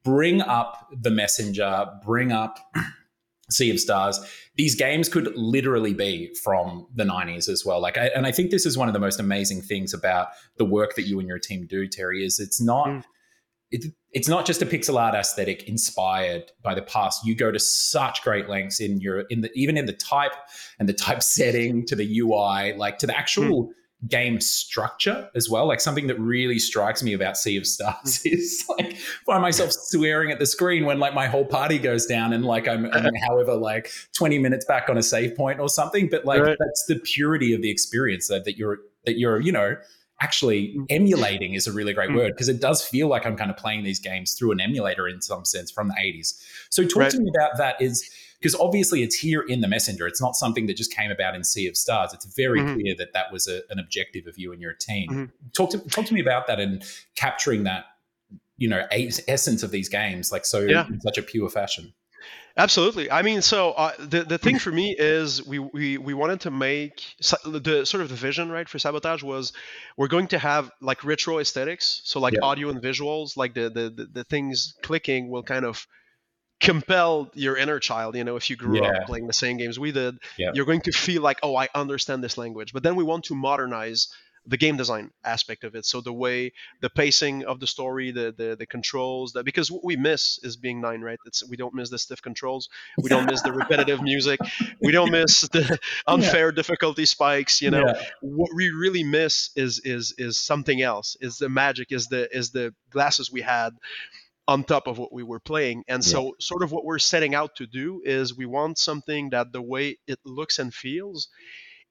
bring up the messenger, bring up (clears throat) Sea of Stars. These games could literally be from the 90s as well. Like, I, and I think this is one of the most amazing things about the work that you and your team do, Thierry, is it's not. Mm it, it's not just a pixel art aesthetic inspired by the past. You go to such great lengths in your in the even in the type and the type setting to the UI, like to the actual. Mm. Game structure as well, like something that really strikes me about Sea of Stars mm. (laughs) is like find myself swearing at the screen when like my whole party goes down and like I'm, I'm (laughs) however like 20 minutes back on a save point or something. But like right. that's the purity of the experience that, that you're that you're you know actually mm. emulating is a really great mm. word because it does feel like I'm kind of playing these games through an emulator in some sense from the 80s. So talk right. to me about that is because obviously it's here in the messenger. It's not something that just came about in Sea of Stars. It's very mm-hmm. clear that that was a, an objective of you and your team. Mm-hmm. Talk to talk to me about that and capturing that you know essence of these games like so yeah. in such a pure fashion. Absolutely. I mean, so uh, the the thing for me is we, we we wanted to make the sort of the vision right for sabotage was we're going to have like retro aesthetics, so like yeah. audio and visuals, like the, the the the things clicking will kind of compel your inner child you know if you grew yeah. up playing the same games we did yeah. you're going to feel like oh i understand this language but then we want to modernize the game design aspect of it. So the way the pacing of the story, the the, the controls, that because what we miss is being nine, right? It's we don't miss the stiff controls, we don't miss the (laughs) repetitive music, we don't miss the (laughs) unfair yeah. difficulty spikes. You know, yeah. what we really miss is is is something else. Is the magic? Is the is the glasses we had on top of what we were playing. And so, yeah. sort of what we're setting out to do is we want something that the way it looks and feels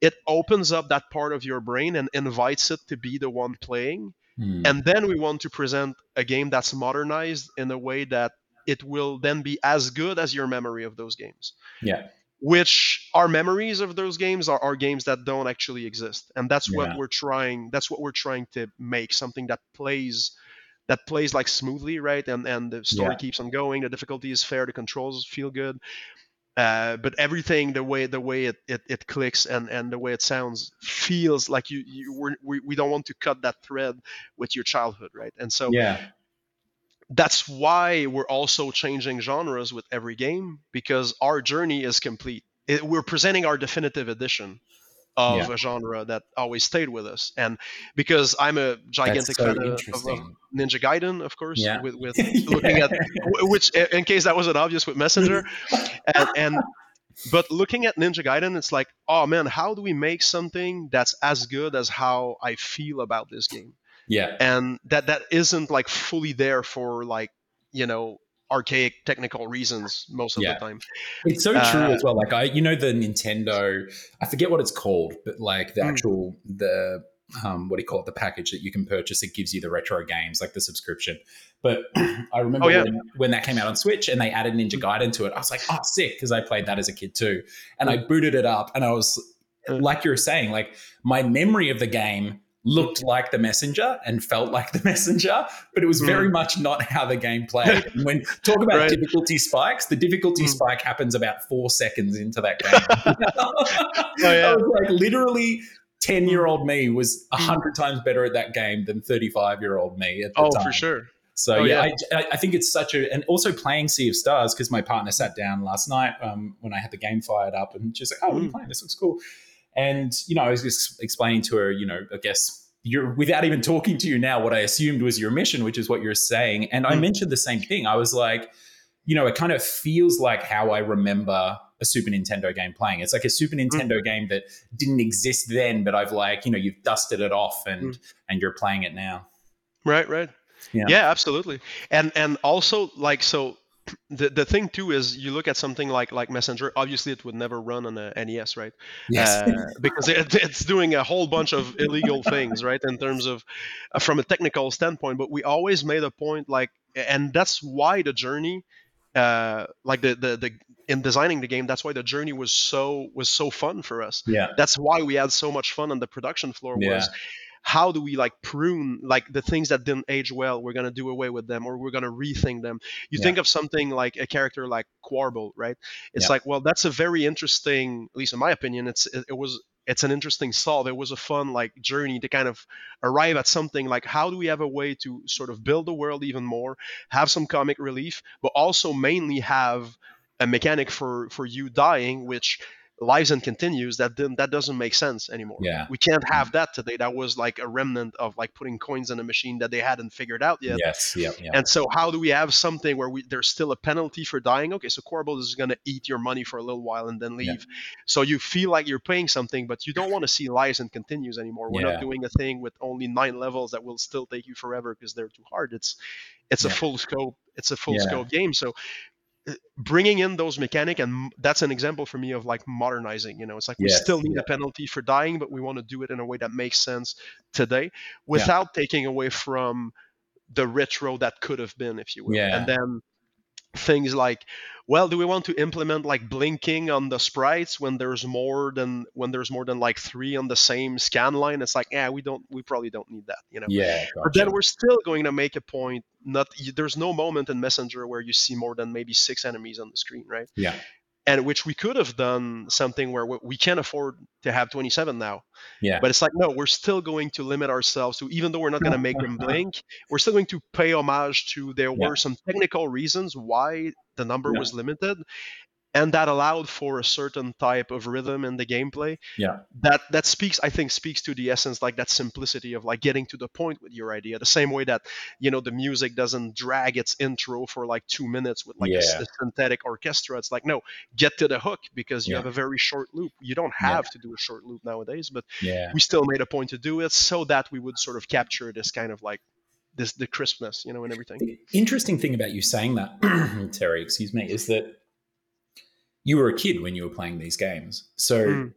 it opens up that part of your brain and invites it to be the one playing. Mm. And then we want to present a game that's modernized in a way that it will then be as good as your memory of those games. Yeah. Which our memories of those games are, are games that don't actually exist. And that's what yeah. we're trying that's what we're trying to make something that plays that plays like smoothly, right? And and the story yeah. keeps on going, the difficulty is fair, the controls feel good uh, but everything the way the way it, it, it, clicks and, and the way it sounds feels like you, you we, we don't want to cut that thread with your childhood right? And so yeah. that's why we're also changing genres with every game because our journey is complete. It, we're presenting our definitive edition of yeah. a genre that always stayed with us. And because I'm a gigantic so fan of, of, Ninja Gaiden, of course, yeah. with, with (laughs) looking at which, in case that wasn't obvious, with Messenger, and, and but looking at Ninja Gaiden, it's like, oh man, how do we make something that's as good as how I feel about this game? Yeah, and that that isn't like fully there for like you know archaic technical reasons most of yeah. the time. It's so true uh, as well. Like I, you know, the Nintendo, I forget what it's called, but like the mm. actual the um, what do you call it? The package that you can purchase that gives you the retro games, like the subscription. But (clears throat) I remember Oh, yeah. when, when that came out on Switch and they added Ninja Gaiden to it, I was like, oh, sick, because I played that as a kid too. And I booted it up, and I was Mm. like you were saying, like my memory of the game looked like the messenger and felt like the (laughs) messenger, but it was very much not how the game played. (laughs) And when talk about Mm. Right. difficulty spikes, the difficulty Mm. spike happens about four seconds into that game. (laughs) Oh, yeah. I was like literally 10 year old me was a hundred times better at that game than 35 year old me at the Oh, time. for sure. So Oh, yeah, yeah. I, I think it's such a, and also playing Sea of Stars because my partner sat down last night um, when I had the game fired up and she's like, "Oh, what are you Mm. playing? This looks cool." And you know, I was just explaining to her, you know, I guess you're without even talking to you now, what I assumed was your mission, which is what you're saying, and I Mm. mentioned the same thing. I was like, you know, it kind of feels like how I remember a Super Nintendo game playing. It's like a Super Mm. Nintendo game that didn't exist then, but I've like, you know, you've dusted it off and and you're playing it now. Right, right. Yeah. Yeah. absolutely. And and also like so the the thing too is you look at something like like Messenger, obviously it would never run on a NES, right? Uh, because it, (laughs) it's doing a whole bunch of illegal things, right? In terms of uh, from a technical standpoint, but we always made a point like and that's why the journey uh like the the the in designing the game that's why the journey was so was so fun for us yeah. that's why we had so much fun on the production floor Yeah. was how do we like prune like the things that didn't age well we're going to do away with them or we're going to rethink them you Yeah. think of something like a character like quarble right it's Yeah. like well that's a very interesting at least in my opinion it's it, it was it's an interesting solve it was a fun like journey to kind of arrive at something like how do we have a way to sort of build the world even more have some comic relief but also mainly have a mechanic for for you dying which lives and continues that didn't, that doesn't make sense anymore Yeah. we can't have that today that was like a remnant of like putting coins in a machine that they hadn't figured out yet Yes. Yep. and so how do we have something where we there's still a penalty for dying okay so Quarble is going to eat your money for a little while and then leave Yeah. so you feel like you're paying something but you don't want to see lives and continues anymore we're Yeah. not doing a thing with only nine levels that will still take you forever because they're too hard it's it's a full scope it's a full Yeah. scope game so bringing in those mechanic and that's an example for me of like modernizing you know it's like we still need yeah. a penalty for dying but we want to do it in a way that makes sense today without taking away from the retro that could have been if you will Yeah. and then things like well do we want to implement like blinking on the sprites when there's more than when there's more than like three on the same scan line it's like yeah we don't we probably don't need that you know yeah. but then we're still going to make a point not there's no moment in messenger where you see more than maybe six enemies on the screen right Yeah. And which we could have done something where we- can't afford to have 27 now Yeah. but it's like no we're still going to limit ourselves to even though we're not going to make them (laughs) blink we're still going to pay homage to there Yeah. were some technical reasons why the number Yeah. was limited and that allowed for a certain type of rhythm in the gameplay Yeah. that that speaks i think speaks to the essence like that simplicity of like getting to the point with your idea the same way that you know the music doesn't drag its intro for like two minutes with like Yeah. a, synthetic orchestra it's like no get to the hook because you Yeah. have a very short loop you don't Yeah. have to do a short loop nowadays but Yeah. we still made a point to do it so that we would sort of capture this kind of like this the crispness you know and everything The interesting thing about you saying that, (clears throat) Thierry, excuse me, is that you were a kid when you were playing these games. So, Mm.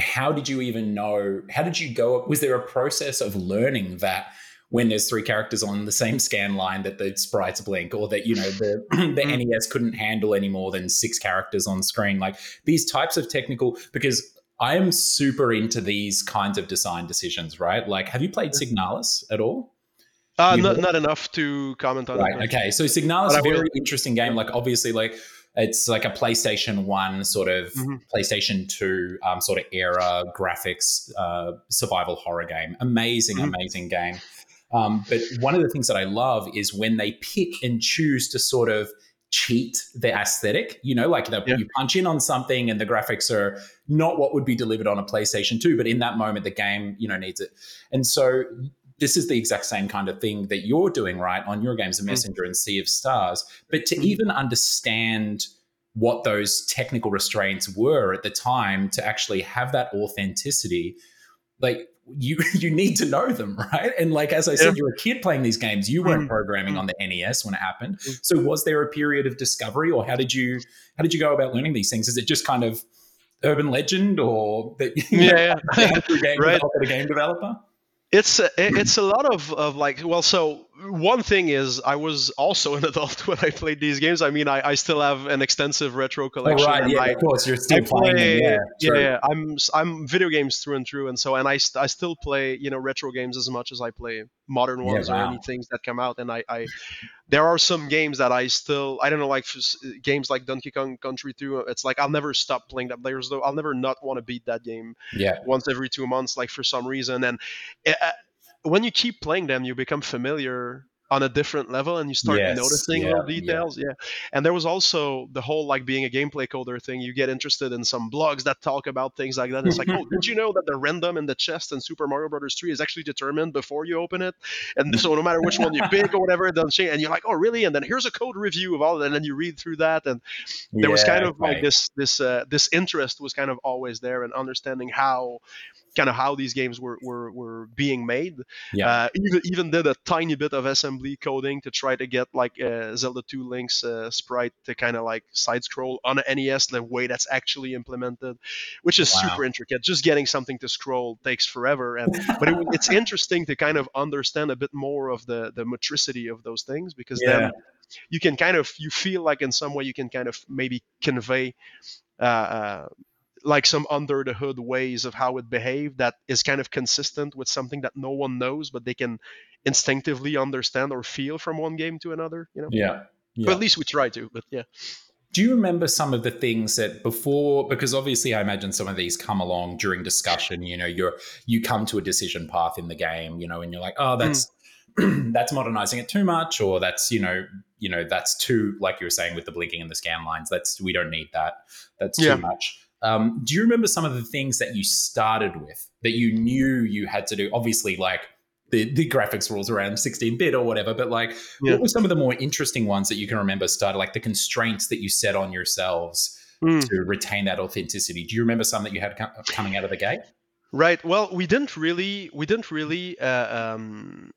how did you even know? How did you go? Was there a process of learning that when there's three characters on the same scan line that the sprites blink, or that you know the (clears throat) (clears throat) the Mm. NES couldn't handle any more than six characters on screen? Like these types of technical because. I am super into these kinds of design decisions, right? Like, have you played Signalis at all? uh, not, not enough to comment on Right. Okay. So Signalis is a very interesting game. Like obviously, like it's like a PlayStation One sort of Mhm. PlayStation Two um, sort of era graphics uh, survival horror game. Amazing, Mhm. amazing game. Um, but one of the things that I love is when they pick and choose to sort of cheat the aesthetic. You know, like the, Yeah. you punch in on something and the graphics are not what would be delivered on a PlayStation 2, but in that moment the game, you know, needs it. And so this is the exact same kind of thing that you're doing, right, on your games, of Messenger and Sea of Stars. But to Mhm. even understand what those technical restraints were at the time to actually have that authenticity, like you (laughs) you need to know them, right? And like as I said, Yeah. you're a kid playing these games. You weren't Mhm. programming on the NES when it happened. So was there a period of discovery, or how did you how did you go about learning these things? Is it just kind of urban legend or that (laughs) yeah, yeah. (laughs) game right. developer, game developer? It's a, it's a lot of, of like well so one thing is I was also an (laughs) adult when I played these games. I mean I, I still have an extensive retro collection. Oh, right, yeah, I, of course you're still playing. Play, yeah, yeah, yeah, I'm I'm video games through and through, and so and I, I still play you know retro games as much as I play modern ones yeah, wow. or any things that come out, and I, I there are some games that I still I don't know like games like Donkey Kong Country 2 it's like I'll never stop playing that there's though I'll never not want to beat that game yeah once every 2 months like for some reason and it, uh, when you keep playing them you become familiar on a different level and you start yes, noticing yeah, little details yeah. yeah. and there was also the whole like being a gameplay coder thing. You get interested in some blogs that talk about things like that. It's like oh did you know that the random in the chest in super mario brothers 3 is actually determined before you open it? And so no matter which one you pick or whatever it doesn't change. And you're like oh really? And then here's a code review of all that and then you read through that. And there yeah, was kind of right. like this this uh, this interest was kind of always there and understanding how kind of how these games were were, were being made. Yeah. Uh, even even did a tiny bit of assembly coding to try to get like uh, Zelda 2 Link's uh, sprite to kind of like side scroll on an NES the way that's actually implemented, which is wow. super intricate. Just getting something to scroll takes forever, and (laughs) but it, it's interesting to kind of understand a bit more of the the metricity of those things because yeah. then you can kind of you feel like in some way you can kind of maybe convey uh, uh, like some under the hood ways of how it behaved that is kind of consistent with something that no one knows but they can instinctively understand or feel from one game to another you know yeah, yeah. but at least we try to but yeah do you remember some of the things that before because obviously i imagine some of these come along during discussion you know you're you come to a decision path in the game you know and you're like oh that's mm. (clears throat) that's modernizing it too much or that's you know you know that's too like you were saying with the blinking and the scan lines that's we don't need that that's too yeah. much um, do you remember some of the things that you started with that you knew you had to do? Obviously, like the, the graphics rules around 16 bit or whatever, but like, yeah. what were some of the more interesting ones that you can remember started, like the constraints that you set on yourselves mm. to retain that authenticity? Do you remember some that you had coming out of the gate? Right. Well, we didn't really, we didn't really uh, um,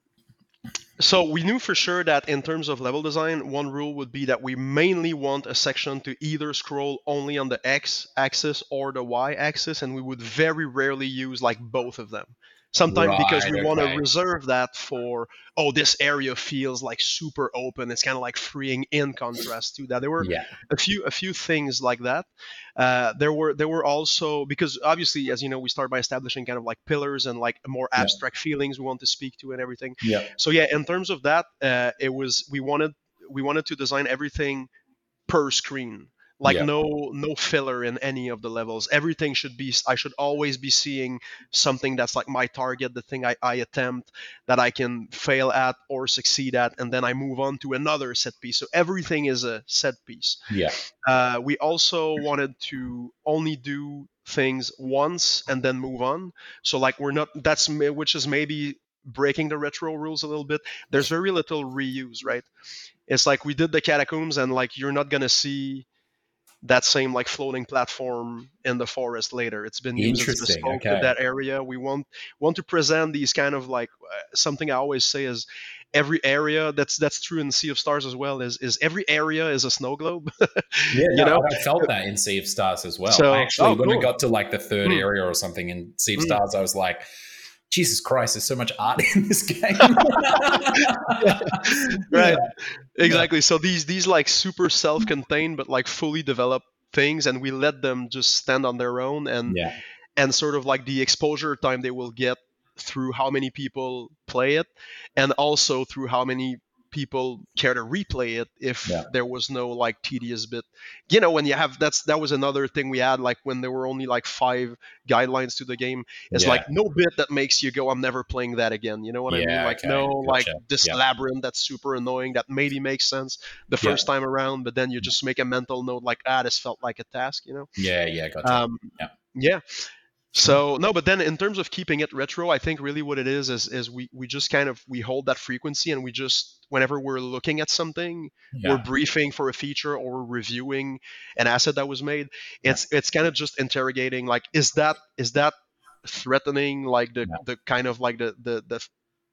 so we knew for sure that in terms of level design, one rule would be that we mainly want a section to either scroll only on the x axis or the y axis, and we would very rarely use like both of them. Sometimes right, because we okay. want to reserve that for oh this area feels like super open. It's kind of like freeing in contrast to that. There were yeah. a few a few things like that. Uh, there were there were also because obviously as you know we start by establishing kind of like pillars and like more abstract yeah. feelings we want to speak to and everything. Yeah. So yeah, in terms of that, uh, it was we wanted we wanted to design everything per screen like yeah. no no filler in any of the levels. Everything should be i should always be seeing something that's like my target the thing i, I attempt that i can fail at or succeed at and then i move on to another set piece. So everything is a set piece. Yeah. Uh, we also wanted to only do things once and then move on. So like we're not that's which is maybe breaking the retro rules a little bit. There's very little reuse right? It's like we did the catacombs and like you're not gonna see that same like floating platform in the forest later. It's been used as bespoke okay. to that area. We want want to present these kind of like uh, something I always say is every area that's that's true in Sea of Stars as well is is every area is a snow globe. (laughs) yeah, you know? I felt that in Sea of Stars as well. So, I actually oh, when cool. I got to like the third mm. area or something in Sea of mm. Stars, I was like Jesus Christ, there's so much art (laughs) in this game. (laughs) right. Yeah. Exactly. Yeah. So these these like super self-contained but like fully developed things and we let them just stand on their own and yeah. and sort of like the exposure time they will get through how many people play it and also through how many people care to replay it if yeah. there was no like tedious bit you know when you have that's that was another thing we had like when there were only like five guidelines to the game it's yeah. like no bit that makes you go i'm never playing that again you know what yeah, i mean like okay. no gotcha. like this labyrinth that's super annoying that maybe makes sense the first time around but then you just make a mental note like ah this felt like a task you know yeah yeah gotcha. um, yeah yeah so no, but then in terms of keeping it retro, I think really what it is is is we we just kind of we hold that frequency and we just whenever we're looking at something, yeah. we're briefing for a feature or reviewing an asset that was made. It's yeah. it's kind of just interrogating like is that is that threatening like the yeah. the kind of like the the the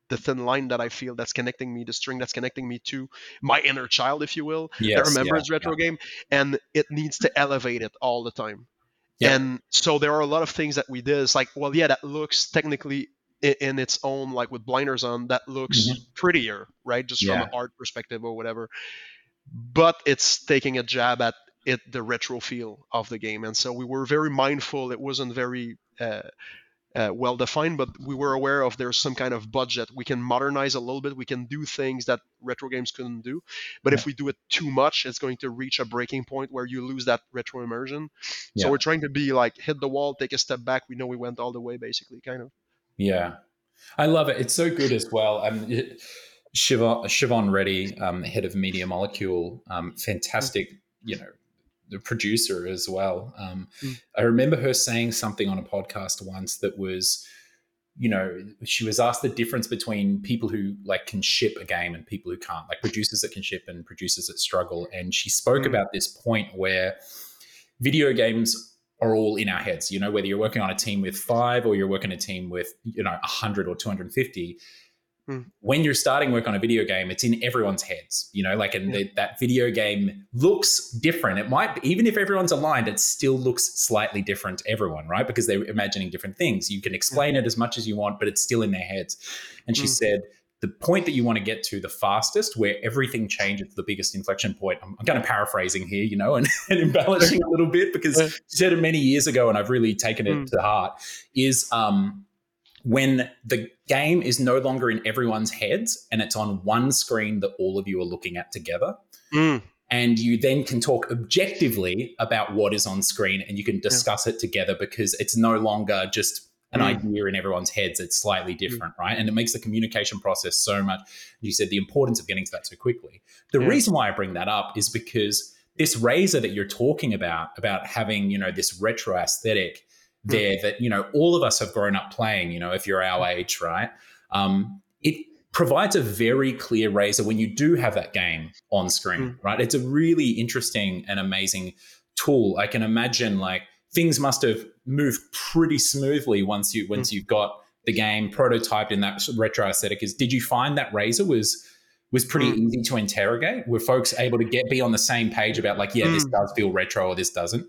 the thin line that I feel that's connecting me, the string that's connecting me to my inner child, if you will, yes, that remembers retro game, and it needs to elevate it all the time Yeah. And so there are a lot of things that we did. It's like, well, yeah, that looks technically i- in its own, like with blinders on, that looks prettier, right? Just from an art perspective or whatever. But it's taking a jab at it, the retro feel of the game. And so we were very mindful. It wasn't very uh, uh, well defined, but we were aware of there's some kind of budget. We can modernize a little bit. We can do things that retro games couldn't do. But if we do it too much, it's going to reach a breaking point where you lose that retro immersion. Yeah. So we're trying to be like hit the wall, take a step back. We know we went all the way, basically, kind of. Yeah, I love it. It's so good as well. Um, it- Siobhan, Siobhan Reddy, um, head of Media Molecule, um, fantastic, you know, producer as well. Um, Mm. I remember her saying something on a podcast once that was, you know, she was asked the difference between people who like can ship a game and people who can't, like producers that can ship and producers that struggle. And she spoke Mm. about this point where video games are all in our heads. You know, whether you're working on a team with five or you're working a team with, you know, 100 or 250. Hmm. When you're starting work on a video game, it's in everyone's heads, you know, like, and Yeah. the, that video game looks different. It might, even if everyone's aligned, it still looks slightly different to everyone, right? Because they're imagining different things. You can explain it as much as you want, but it's still in their heads. And she Hmm. said, the point that you want to get to the fastest, where everything changes to the biggest inflection point. I'm, I'm kind of paraphrasing here, you know, and, (laughs) and embellishing a little bit because Yeah. she said it many years ago, and I've really taken it Mm. to heart. Is um, when the game is no longer in everyone's heads and it's on one screen that all of you are looking at together. Mm. And you then can talk objectively about what is on screen and you can discuss it together because it's no longer just an Mm. idea in everyone's heads. It's slightly different, right? And it makes the communication process so much. You said the importance of getting to that so quickly. The Yeah. reason why I bring that up is because this razor that you're talking about, about having, you know, this retro aesthetic there that, you know, all of us have grown up playing, you know, if you're our age, right? Um, it provides a very clear razor when you do have that game on screen, right? It's a really interesting and amazing tool. I can imagine like things must have moved pretty smoothly once you once you've got the game prototyped in that retro aesthetic. Is did you find that razor was was pretty Mm. easy to interrogate? Were folks able to get be on the same page about like, yeah, this Mm. does feel retro or this doesn't?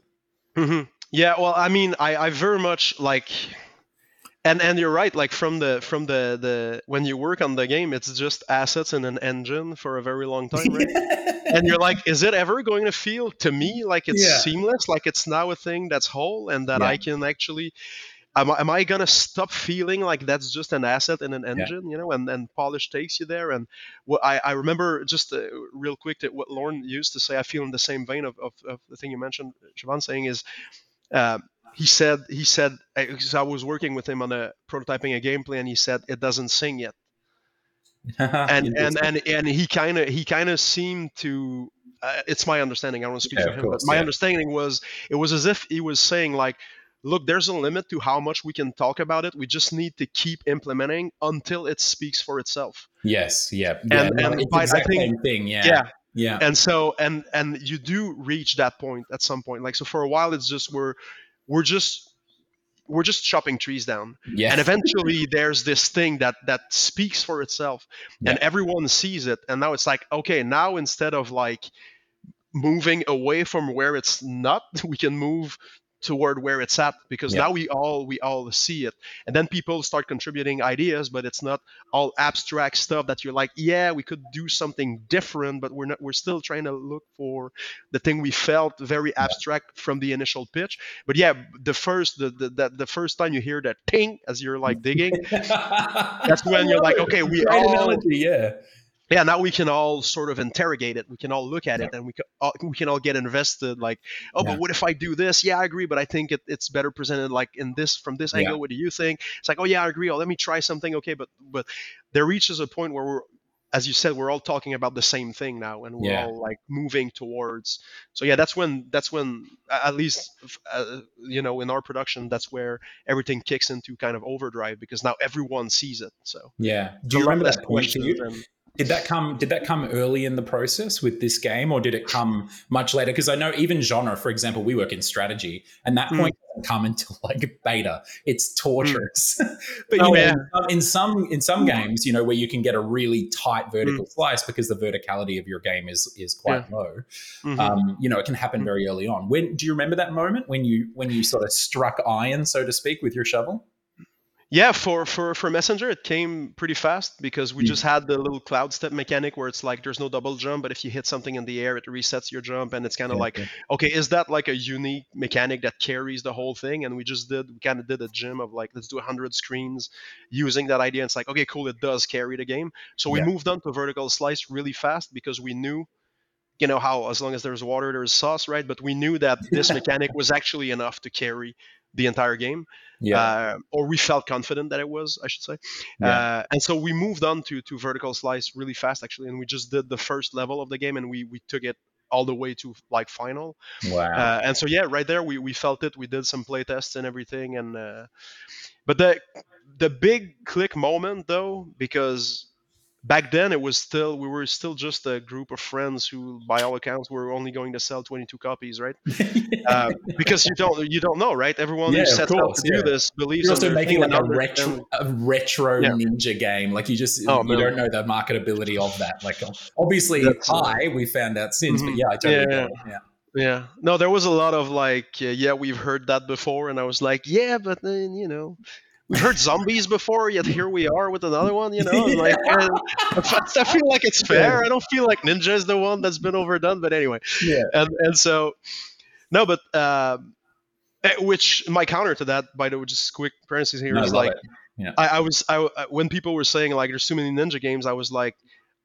hmm Yeah, well, I mean, I, I very much like, and and you're right. Like from the from the the when you work on the game, it's just assets and an engine for a very long time, right? (laughs) and you're like, is it ever going to feel to me like it's Yeah. seamless, like it's now a thing that's whole, and that Yeah. I can actually. Am, I- am I gonna stop feeling like that's just an asset in an engine, you know, and, and polish takes you there? And what I, I remember just uh, real quick that what Lorne used to say, I feel in the same vein of, of, of the thing you mentioned, Siobhan saying is, uh, he said he said I was working with him on a prototyping a gameplay, and he said it doesn't sing yet, (laughs) and and and and he kind of he kind of seemed to. Uh, it's my understanding. I don't want to speak Yeah, for him, course, but my yeah. understanding was it was as if he was saying like, look, there's a limit to how much we can talk about it. We just need to keep implementing until it speaks for itself. yes, yeah, yeah. And- no, and it's by- the I think- same thing. Yeah, Yeah. Yeah, and so and and you do reach that point at some point. Like so for a while it's just we're we're just we're just chopping trees down. Yeah. and eventually there's this thing that that speaks for itself. And everyone sees it. And now it's like okay now instead of like moving away from where it's not (laughs) we can move toward where it's at because Yeah. now we all we all see it and then people start contributing ideas but it's not all abstract stuff that you're like yeah we could do something different but we're not we're still trying to look for the thing we felt very abstract from the initial pitch but yeah the first the the, the, the first time you hear that ping as you're like digging (laughs) That's when you're like, okay, we Great all- analogy, yeah. Yeah now we can all sort of interrogate it we can all look at it and we can all, we can all get invested like oh Yeah. but what if i do this yeah i agree but i think it, it's better presented like in this from this Yeah. angle what do you think it's like oh yeah i agree oh let me try something okay but but there reaches a point where we're as you said we're all talking about the same thing now and we're Yeah. all like moving towards so yeah that's when that's when at least uh, you know in our production that's where everything kicks into kind of overdrive because now everyone sees it so Yeah. Do you remember that point you? Did that come? Did that come early in the process with this game, or did it come much later? Because I know even genre, for example, we work in strategy, and that mm. point doesn't come until (laughs) like beta. It's torturous. Mm. (laughs) but oh, know, yeah. in some in some games, you know, where you can get a really tight vertical mm. slice because the verticality of your game is is quite yeah. low. Mm-hmm. Um, you know, it can happen very early on. When do you remember that moment when you when you sort of struck iron, so to speak, with your shovel? Yeah, for, for for Messenger, it came pretty fast because we mm. just had the little cloud step mechanic where it's like there's no double jump, but if you hit something in the air, it resets your jump, and it's kind of like, okay, is that like a unique mechanic that carries the whole thing? And we just did, we kind of did a gym of like, let's do 100 screens using that idea. And it's like, okay, cool, it does carry the game. So we yeah. moved on to vertical slice really fast because we knew you know how as long as there's water there's sauce right but we knew that this (laughs) mechanic was actually enough to carry the entire game. Yeah. Uh, or we felt confident that it was, I should say. Yeah. Uh, and so we moved on to, to vertical slice really fast, actually. And we just did the first level of the game and we, we took it all the way to like final. Wow. Uh, and so, yeah, right there, we, we felt it. We did some play tests and everything. And, uh, but the, the big click moment though, because back then it was still we were still just a group of friends who by all accounts were only going to sell 22 copies right (laughs) uh, because you don't you don't know right everyone yeah, who sets out to yeah. do this believes you're also making like a retro, a retro yeah. ninja game like you just oh, you don't know the marketability of that like obviously That's, high we found out since mm-hmm. but yeah i totally yeah, yeah. Yeah. No, there was a lot of like, uh, yeah, we've heard that before, and I was like, yeah, but then you know, we've heard zombies before, yet here we are with another one. You know, like I feel like it's fair. I don't feel like Ninja is the one that's been overdone, but anyway. Yeah. And and so, no, but uh, which my counter to that, by the way, just quick parentheses here no, is like, yeah. I, I was I when people were saying like there's too many Ninja games, I was like.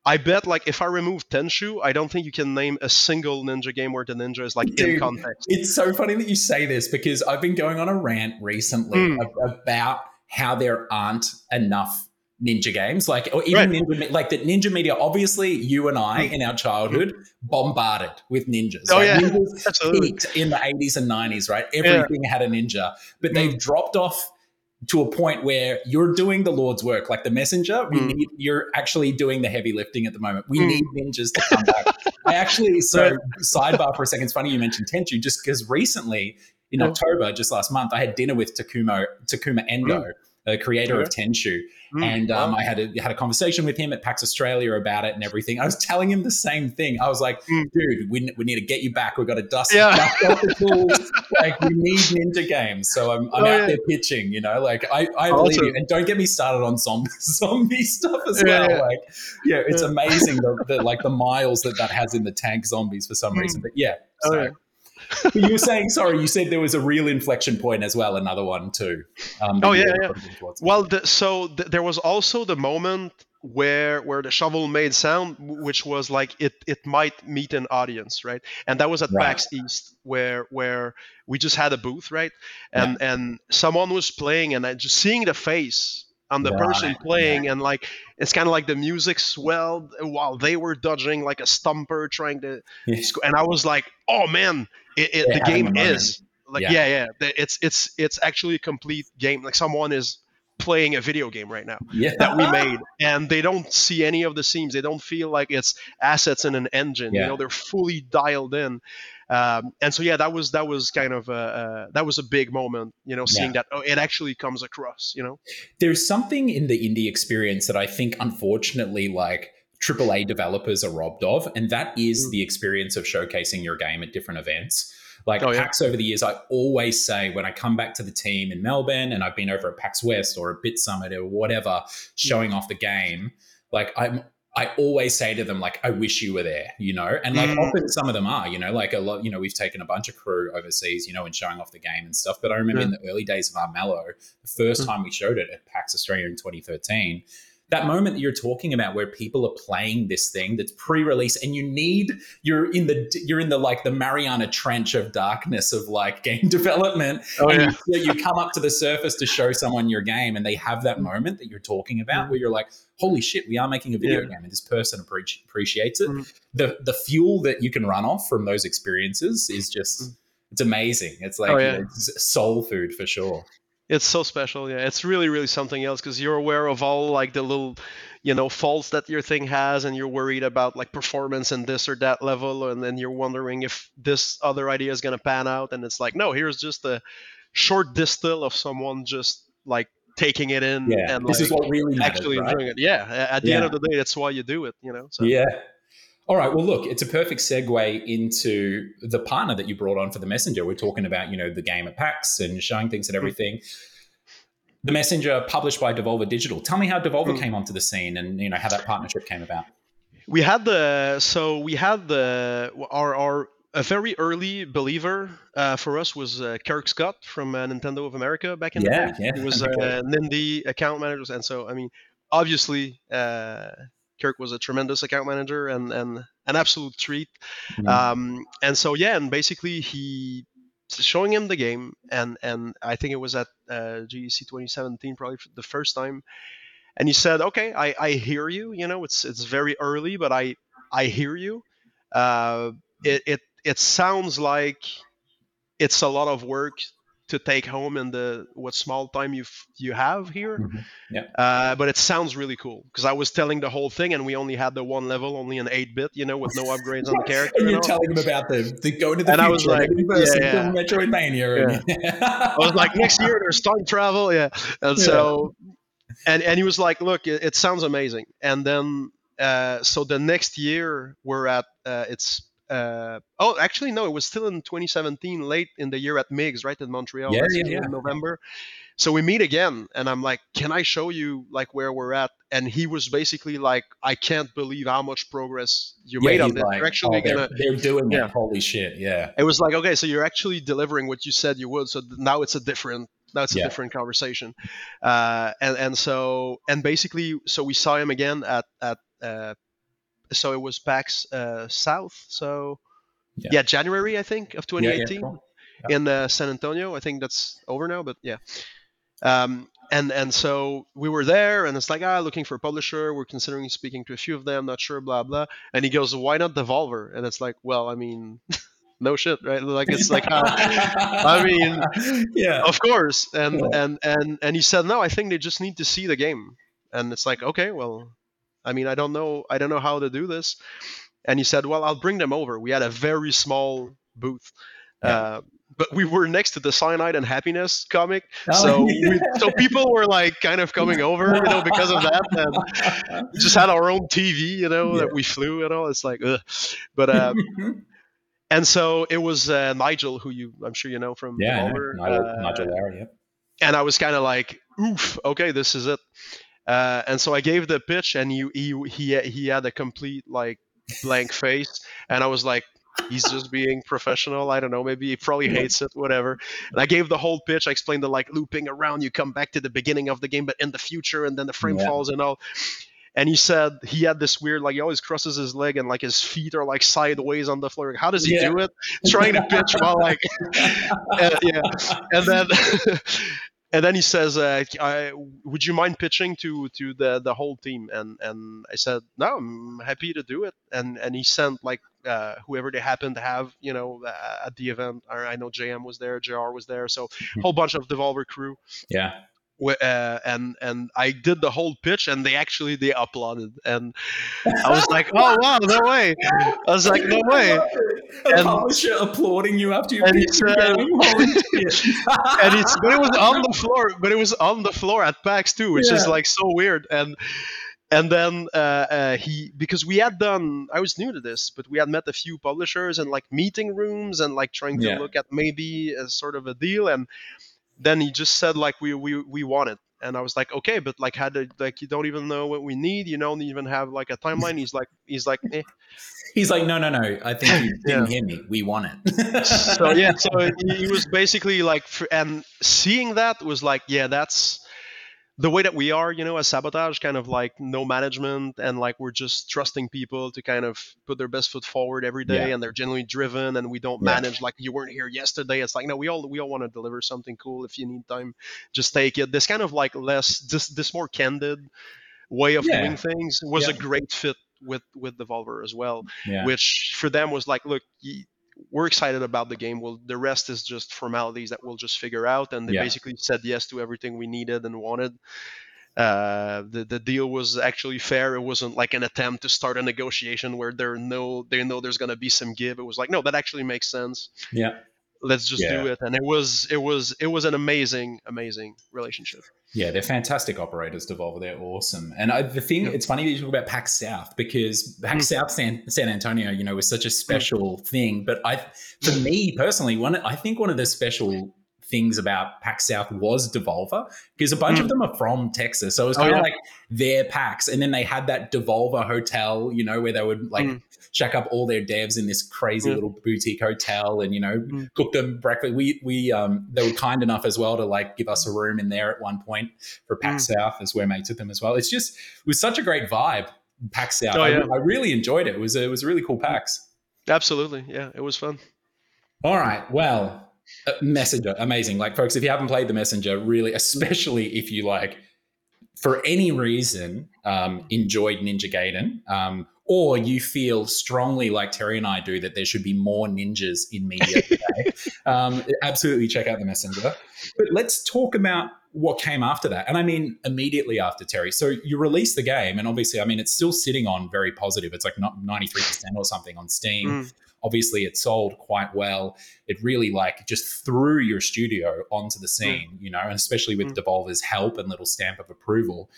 I bet like if I remove Tenchu, I don't think you can name a single ninja game where the ninja is like Dude, in context. It's so funny that you say this because I've been going on a rant recently mm. about how there aren't enough ninja games like or even right. ninja like that ninja media obviously you and i hmm. in our childhood bombarded with ninjas oh, like yeah. ninjas peaked in the 80s and 90s right everything yeah. had a ninja but they've mm. dropped off to a point where you're doing the Lord's work, like the messenger. We mm. need you're actually doing the heavy lifting at the moment. We mm. need ninjas to come back. I actually (laughs) so sidebar for a second. It's funny you mentioned Tenchu, just because recently in October, just last month, I had dinner with Takuma Takuma Endo. Mm the creator yeah. of Tenchu. Mm, and um, wow. I had a had a conversation with him at PAX Australia about it and everything. I was telling him the same thing. I was like, mm. dude, we, we need to get you back. We've got to dust, yeah. dust off the tools. like we need ninja games. So I'm, I'm oh, out yeah. there pitching, you know, like I, I believe you. And don't get me started on zombie, (laughs) zombie stuff as well. Like, yeah, it's amazing the, the, like the (laughs) miles that that has in the tank zombies for some mm. reason. But yeah. Oh, so. You were saying, sorry, you said there was a real inflection point as well, another one too. Um, oh yeah, yeah. Well, the, so th- there was also the moment where where the shovel made sound, which was like it it might meet an audience, right? And that was at right. PAX East, where where we just had a booth, right? And yeah. and someone was playing, and I just seeing the face on the right. person playing yeah. and like it's kind of like the music swelled while they were dodging like a stumper trying to yeah. and i was like oh man it, it, the game is like yeah. yeah yeah it's it's it's actually a complete game like someone is playing a video game right now yeah. that we made and they don't see any of the seams they don't feel like it's assets in an engine yeah. you know they're fully dialed in um, and so yeah that was that was kind of a, uh, that was a big moment you know seeing yeah. that oh it actually comes across you know there's something in the indie experience that i think unfortunately like AAA developers are robbed of, and that is mm. the experience of showcasing your game at different events. Like oh, yeah. PAX over the years, I always say when I come back to the team in Melbourne and I've been over at PAX West or a BitSummit or whatever, showing off the game, like I'm I always say to them, like, I wish you were there, you know? And like mm. often some of them are, you know, like a lot, you know, we've taken a bunch of crew overseas, you know, and showing off the game and stuff. But I remember in the early days of Armello, the first mm. time we showed it at PAX Australia in 2013, that moment that you're talking about where people are playing this thing that's pre-release and you need you're in the you're in the like the Mariana Trench of darkness of like (laughs) game development oh, and yeah. you, you, come up to the surface to show someone your game and they have that moment that you're talking about mm. where you're like holy shit we are making a video yeah. game and this person appreciates it mm. the the fuel that you can run off from those experiences is just mm. it's amazing it's like oh, yeah. it's soul food for sure it's so special yeah it's really really something else because you're aware of all like the little you know faults that your thing has and you're worried about like performance and this or that level and then you're wondering if this other idea is going to pan out and it's like no here's just a short distill of someone just like taking it in Yeah, and this like, is what really matters, actually right? enjoying it yeah at the end of the day that's why you do it you know so Yeah. All right. Well, look, it's a perfect segue into the partner that you brought on for the messenger. We're talking about, you know, the game at PAX and showing things and Mm-hmm. everything. The messenger published by Devolver Digital. Tell me how Devolver Mm. came onto the scene and you know how that partnership came about. we had the so we had the our our a very early believer uh, for us was uh, Kirk Scott from uh, Nintendo of America back in Yeah, the day. yeah, He was uh, okay. Nindie account manager, and so I mean, obviously, uh, Kirk was a tremendous account manager and and an absolute treat. Mhm. Um, and so yeah, and basically he showing him the game, and and I think it was at uh, GDC 2017 probably for the first time, and he said, "Okay, I, I hear you. You know, it's it's very early, but I I hear you. Uh, it it it sounds like it's a lot of work." To take home in the what small time you you have here, Mhm. Yeah. uh, but it sounds really cool because I was telling the whole thing and we only had the one level, only an eight bit, you know, with no upgrades on the (laughs) character. And you're telling them about the, the going to the And future I was like, yeah, yeah. Metroidvania. And, I was like, next year there's time travel, yeah. And Yeah. so, and and he was like, look, it, it sounds amazing. And then, uh, so the next year we're at, uh, it's, uh, oh, actually no, it was still in 2017, late in the year at MIGS, right in Montreal, Yeah, yeah, yeah. in November. So we meet again, and I'm like, can I show you like where we're at? And he was basically like, I can't believe how much progress you Yeah, made on he's this. like, You're actually oh, they're, gonna they're doing Yeah. it. Holy shit. Yeah. it was like okay so you're actually delivering what you said you would so now it's a different now it's a Yeah. different conversation uh, and and so and basically so we saw him again at at uh, so it was PAX uh, South so Yeah. yeah. January I think of Yeah, yeah, 2018 cool. in uh, San Antonio I think that's over now but yeah um, and and so we were there and it's like ah looking for a publisher we're considering speaking to a few of them not sure blah blah and he goes why not Devolver and it's like well I mean (laughs) no shit right like it's like how, I mean, (laughs) yeah. of course and Yeah. and and and he said no i think they just need to see the game and it's like okay well i mean i don't know i don't know how to do this and he said well i'll bring them over we had a very small booth Yeah. uh, but we were next to the cyanide and happiness comic Oh, so yeah. we, so people were like kind of coming over you know because of that and we just had our own tv you know Yeah. that we flew and all it's like ugh. but uh, (laughs) and so it was uh, nigel who you i'm sure you know from yeah. I know. Devolver, Nigel, uh, Nigel yeah. and I was kind of like, "Oof, okay, this is it." Uh, and so I gave the pitch, and he he he he had a complete like blank face, and I was like, "He's just being professional." I don't know, maybe he probably hates it, whatever. And I gave the whole pitch. I explained the like looping around. You come back to the beginning of the game, but in the future, and then the frame Yeah. falls and all. And he said he had this weird, like he always crosses his leg and like his feet are like sideways on the floor. How does he Yeah. do it? Trying to pitch while like (laughs) uh, yeah, and then (laughs) and then he says, uh, I, "Would you mind pitching to to the the whole team?" And and I said, "No, I'm happy to do it." And and he sent like uh, whoever they happened to have, you know, uh, at the event. I know JM was there, JR was there, so a whole bunch of Devolver crew. Yeah. Uh, and and I did the whole pitch, and they actually they applauded, and I was like, "Oh wow, no way!" I was like, "No way!" A And- publisher applauding you after you and he beat the said- game. Holy shit. and it's but it was on the floor but it was on the floor at PAX too which is like so weird and and then uh, uh, he because we had done I was new to this but we had met a few publishers and like meeting rooms and like trying to Yeah. look at maybe a sort of a deal and then he just said like we we we want it and I was like okay but like had to, like you don't even know what we need you don't even have like a timeline he's like he's like eh. (laughs) He's like, no, no, no. I think you (laughs) Yeah. didn't hear me. We want it. so yeah, so (laughs) he was basically like, and seeing that was like, yeah, that's the way that we are, you know, as sabotage, kind of like no management, and like we're just trusting people to kind of put their best foot forward every day, Yeah. and they're genuinely driven, and we don't Yeah. manage like you weren't here yesterday. It's like no, we all we all want to deliver something cool. If you need time, just take it. This kind of like less, this this more candid way of Yeah. doing things was a great fit with with Devolver as well which for them was like, look, y- we're excited about the game. Well, the rest is just formalities that we'll just figure out. And they Yeah. basically said yes to everything we needed and wanted. uh, the the deal was actually fair. It wasn't like an attempt to start a negotiation where there no they know there's gonna be some give. It was like no, that actually makes sense. Yeah. Let's just Yeah. do it. And it was it was it was an amazing amazing relationship. Yeah, they're fantastic operators, Devolver. They're awesome. And I, the thing, Yeah. it's funny that you talk about PAX South because PAX Mm. South San, San Antonio, you know, was such a special thing. But I, for me personally, one I think one of the special things about PAX South was Devolver because a bunch Mm. of them are from Texas, so it was Oh, kind of yeah. like their PAX. and then they had that Devolver hotel, you know, where they would like Mm. shack up all their devs in this crazy Yeah. little boutique hotel, and you know, Mm. cook them breakfast. We we um they were kind enough as well to like give us a room in there at one point for PAX Mm. South as we're mates with them as well. It's just it was such a great vibe, PAX South. Oh, I, yeah. I really enjoyed it. It was a, it was a really cool PAX. Absolutely, yeah, it was fun. All right, well, uh, Messenger, amazing. Like folks, if you haven't played the Messenger, really, especially if you like for any reason um, enjoyed Ninja Gaiden. Um, or you feel strongly like Thierry and I do that there should be more ninjas in media (laughs) today, um, absolutely check out the messenger. But let's talk about what came after that. And I mean, immediately after Thierry. So you release the game, and obviously, I mean, it's still sitting on very positive. It's like not 93% or something on Steam. Mm. Obviously, it sold quite well. It really like just threw your studio onto the scene, you know, and especially with Mm. Devolver's help and little stamp of approval.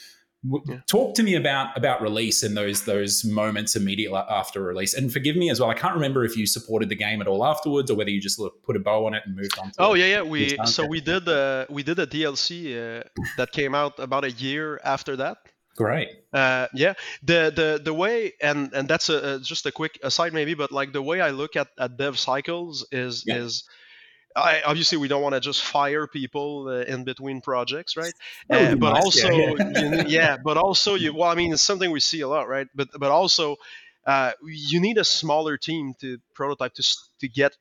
Yeah. Talk to me about about release and those those moments immediately after release. And forgive me as well. I can't remember if you supported the game at all afterwards, or whether you just put a bow on it and moved on. to Oh yeah, yeah. We so we did uh, we did a DLC uh, that came out about a year after that. Great. Uh, yeah, the the the way and and that's a, a just a quick aside maybe, but like the way I look at, at dev cycles is Yeah. is. I, obviously, we don't want to just fire people uh, in between projects, right? Uh, but nice, also, yeah, yeah. you yeah, but also, you well, I mean, it's something we see a lot, right? But but also, uh, you need a smaller team to prototype to to get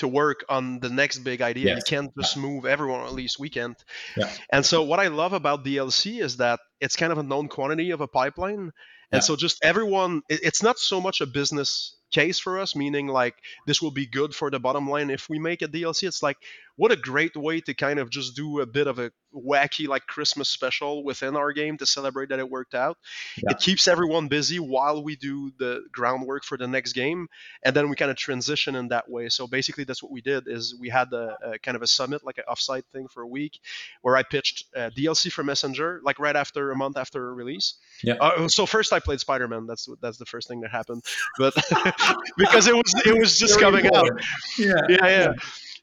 to work on the next big idea. Yes. You can't just move everyone, at least we can't. Yeah. And so, what I love about DLC is that it's kind of a known quantity of a pipeline. And Yeah. so, just everyone, it- it's not so much a business case for us, meaning like this will be good for the bottom line if we make a DLC. It's like, what a great way to kind of just do a bit of a wacky, like Christmas special within our game to celebrate that it worked out. Yeah. It keeps everyone busy while we do the groundwork for the next game and then we kind of transition in that way so basically that's what we did is we had a, a kind of a summit like an offsite thing for a week where i pitched uh, dlc for messenger like right after a month after release Yeah. uh, so first i played spider-man that's that's the first thing that happened but (laughs) because it was it was just Very coming out important. Yeah. yeah yeah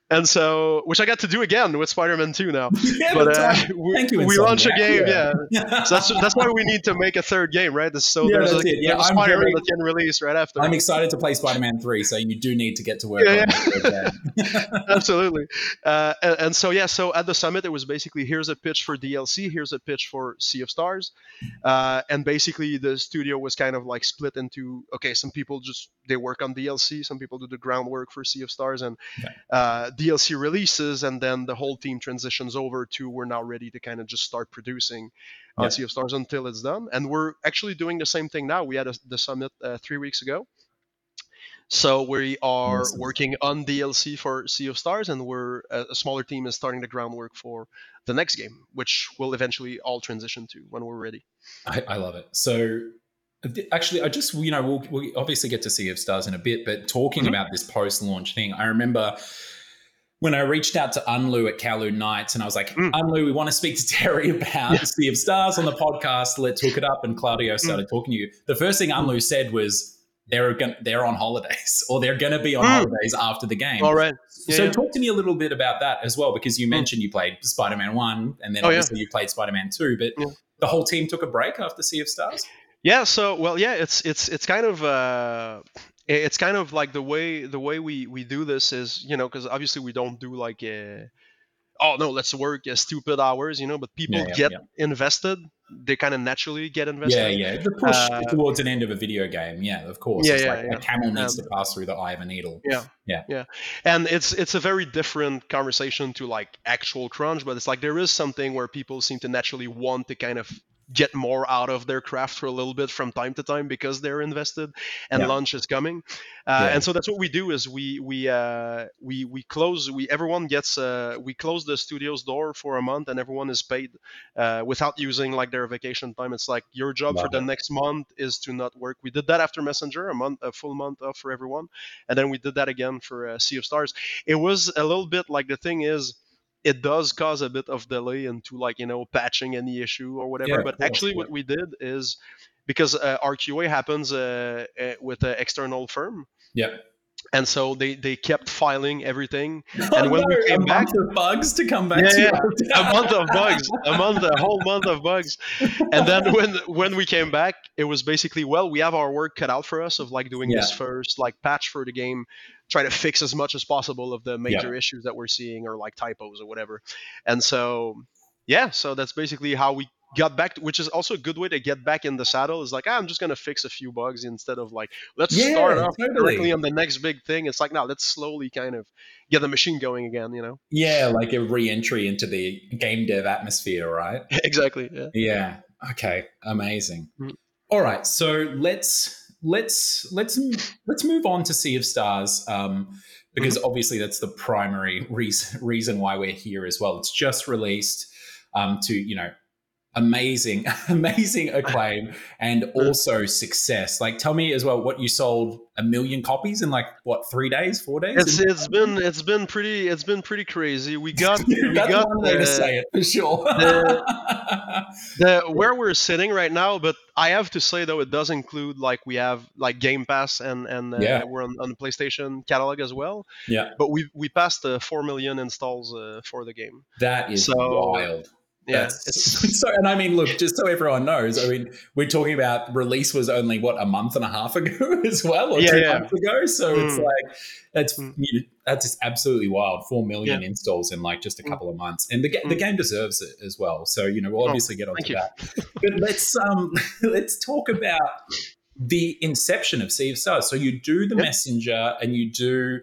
and so which i got to do again with spider-man 2 now. (laughs) Yeah, but uh, uh, we, thank you, we launch a game Yeah. yeah, (laughs) so that's that's why we need to make a third game right? So Yeah, there's, a. Yeah, there's a spider-man very- that can release right after. I'm excited to play Spider-Man 3, so you do need to get to work Yeah, on it again. (laughs) absolutely. Uh, and, and so yeah so at the summit it was basically here's a pitch for dlc here's a pitch for sea of stars. Uh, and basically the studio was kind of like split into okay some people just they work on dlc some people do the groundwork for sea of stars and Okay. Uh, dlc releases and then the whole team transitions over to we're now ready to kind of just start producing on Yeah. sea of stars until it's done and we're actually doing the same thing now we had a, the summit uh, three weeks ago so we are Awesome. working on DLC for Sea of Stars, and we're a, smaller team is starting the groundwork for the next game, which we'll eventually all transition to when we're ready. I, I love it. So, actually, I just you know we'll, we'll obviously get to Sea of Stars in a bit, but talking Mhm. about this post-launch thing, I remember when I reached out to Unlu at Kowloon Nights, and I was like, Mm. Unlu, we want to speak to Thierry (laughs) about Sea of Stars on the podcast. Let's hook it up. And Claudio started talking to you. The first thing Unlu said was. They're going they're on holidays, (laughs) or they're going to be on Mm. holidays after the game. All right. so Yeah, yeah. talk to me a little bit about that as well, because you mentioned you played Spider-Man One, and then Oh, yeah. obviously you played Spider-Man Two, but Yeah. the whole team took a break after Sea of Stars. Yeah. So well, yeah. It's it's it's kind of uh, it's kind of like the way the way we we do this is you know because obviously we don't do like a oh no let's work uh, stupid hours you know but people Yeah, yeah, get yeah. invested they kind of naturally get invested Yeah, yeah. The push Uh, towards an end of a video game. Yeah, of course. Yeah, it's yeah, like a camel needs Um, to pass through the eye of a needle. Yeah. Yeah. Yeah. And it's it's a very different conversation to like actual crunch but it's like there is something where people seem to naturally want to kind of get more out of their craft for a little bit from time to time because they're invested and Yeah. lunch is coming. Uh, Yeah. and so that's what we do is we we uh, we we close we everyone gets uh, we close the studio's door for a month and everyone is paid uh, without using like their vacation time. It's like your job for the next month is to not work. We did that after messenger a month a full month off for everyone. And then we did that again for uh, sea of stars. It was a little bit like the thing is it does cause a bit of delay into like you know patching any issue or whatever Yeah, but actually yeah. what we did is because uh, our qa happens uh, uh, with an external firm Yeah. And so they they kept filing everything. (laughs) Oh, and when we came back- bugs to come back Yeah, to yeah. a month of bugs. A month a whole month of bugs. And then (laughs) when when we came back it was basically well we have our work cut out for us of like doing this first like patch for the game try to fix as much as possible of the major issues that we're seeing or like typos or whatever. And so yeah so that's basically how we got back to, which is also a good way to get back in the saddle is like ah, i'm just going to fix a few bugs instead of like let's Yeah, start off totally. directly on the next big thing it's like now let's slowly kind of get the machine going again you know Yeah, like a re-entry into the game dev atmosphere, right? (laughs) exactly yeah Yeah. Okay. Amazing. Mm. All right. So let's let's let's let's move on to Sea of Stars, um, because obviously that's the primary reason reason why we're here as well. It's just released um, to you know amazing (laughs) amazing acclaim and also success. Like, tell me as well what you sold a million copies in like what three days, four days? It's it's been it's been pretty it's been pretty crazy. We (laughs) got we got one way uh, to say it for sure. (laughs) the where we're sitting right now, but I have to say though it does include like we have like Game Pass and and uh, Yeah. we're on, on the PlayStation catalog as well. yeah, But we we passed the four million installs uh, for the game. that is So, wild. Yeah, (laughs) so, and I mean, look, just so everyone knows, I mean, we're talking about release was only what a month and a half ago (laughs) as well, or Yeah, two yeah. months ago. So it's Mm. like that's Mm. you know, that's just absolutely wild. Four million installs in like just a Mm. couple of months, and the ga- the Mm. game deserves it as well. So you know, we'll Oh, obviously get onto that. But let's um (laughs) let's talk about the inception of Sea of Stars. So you do the Yep. messenger, and you do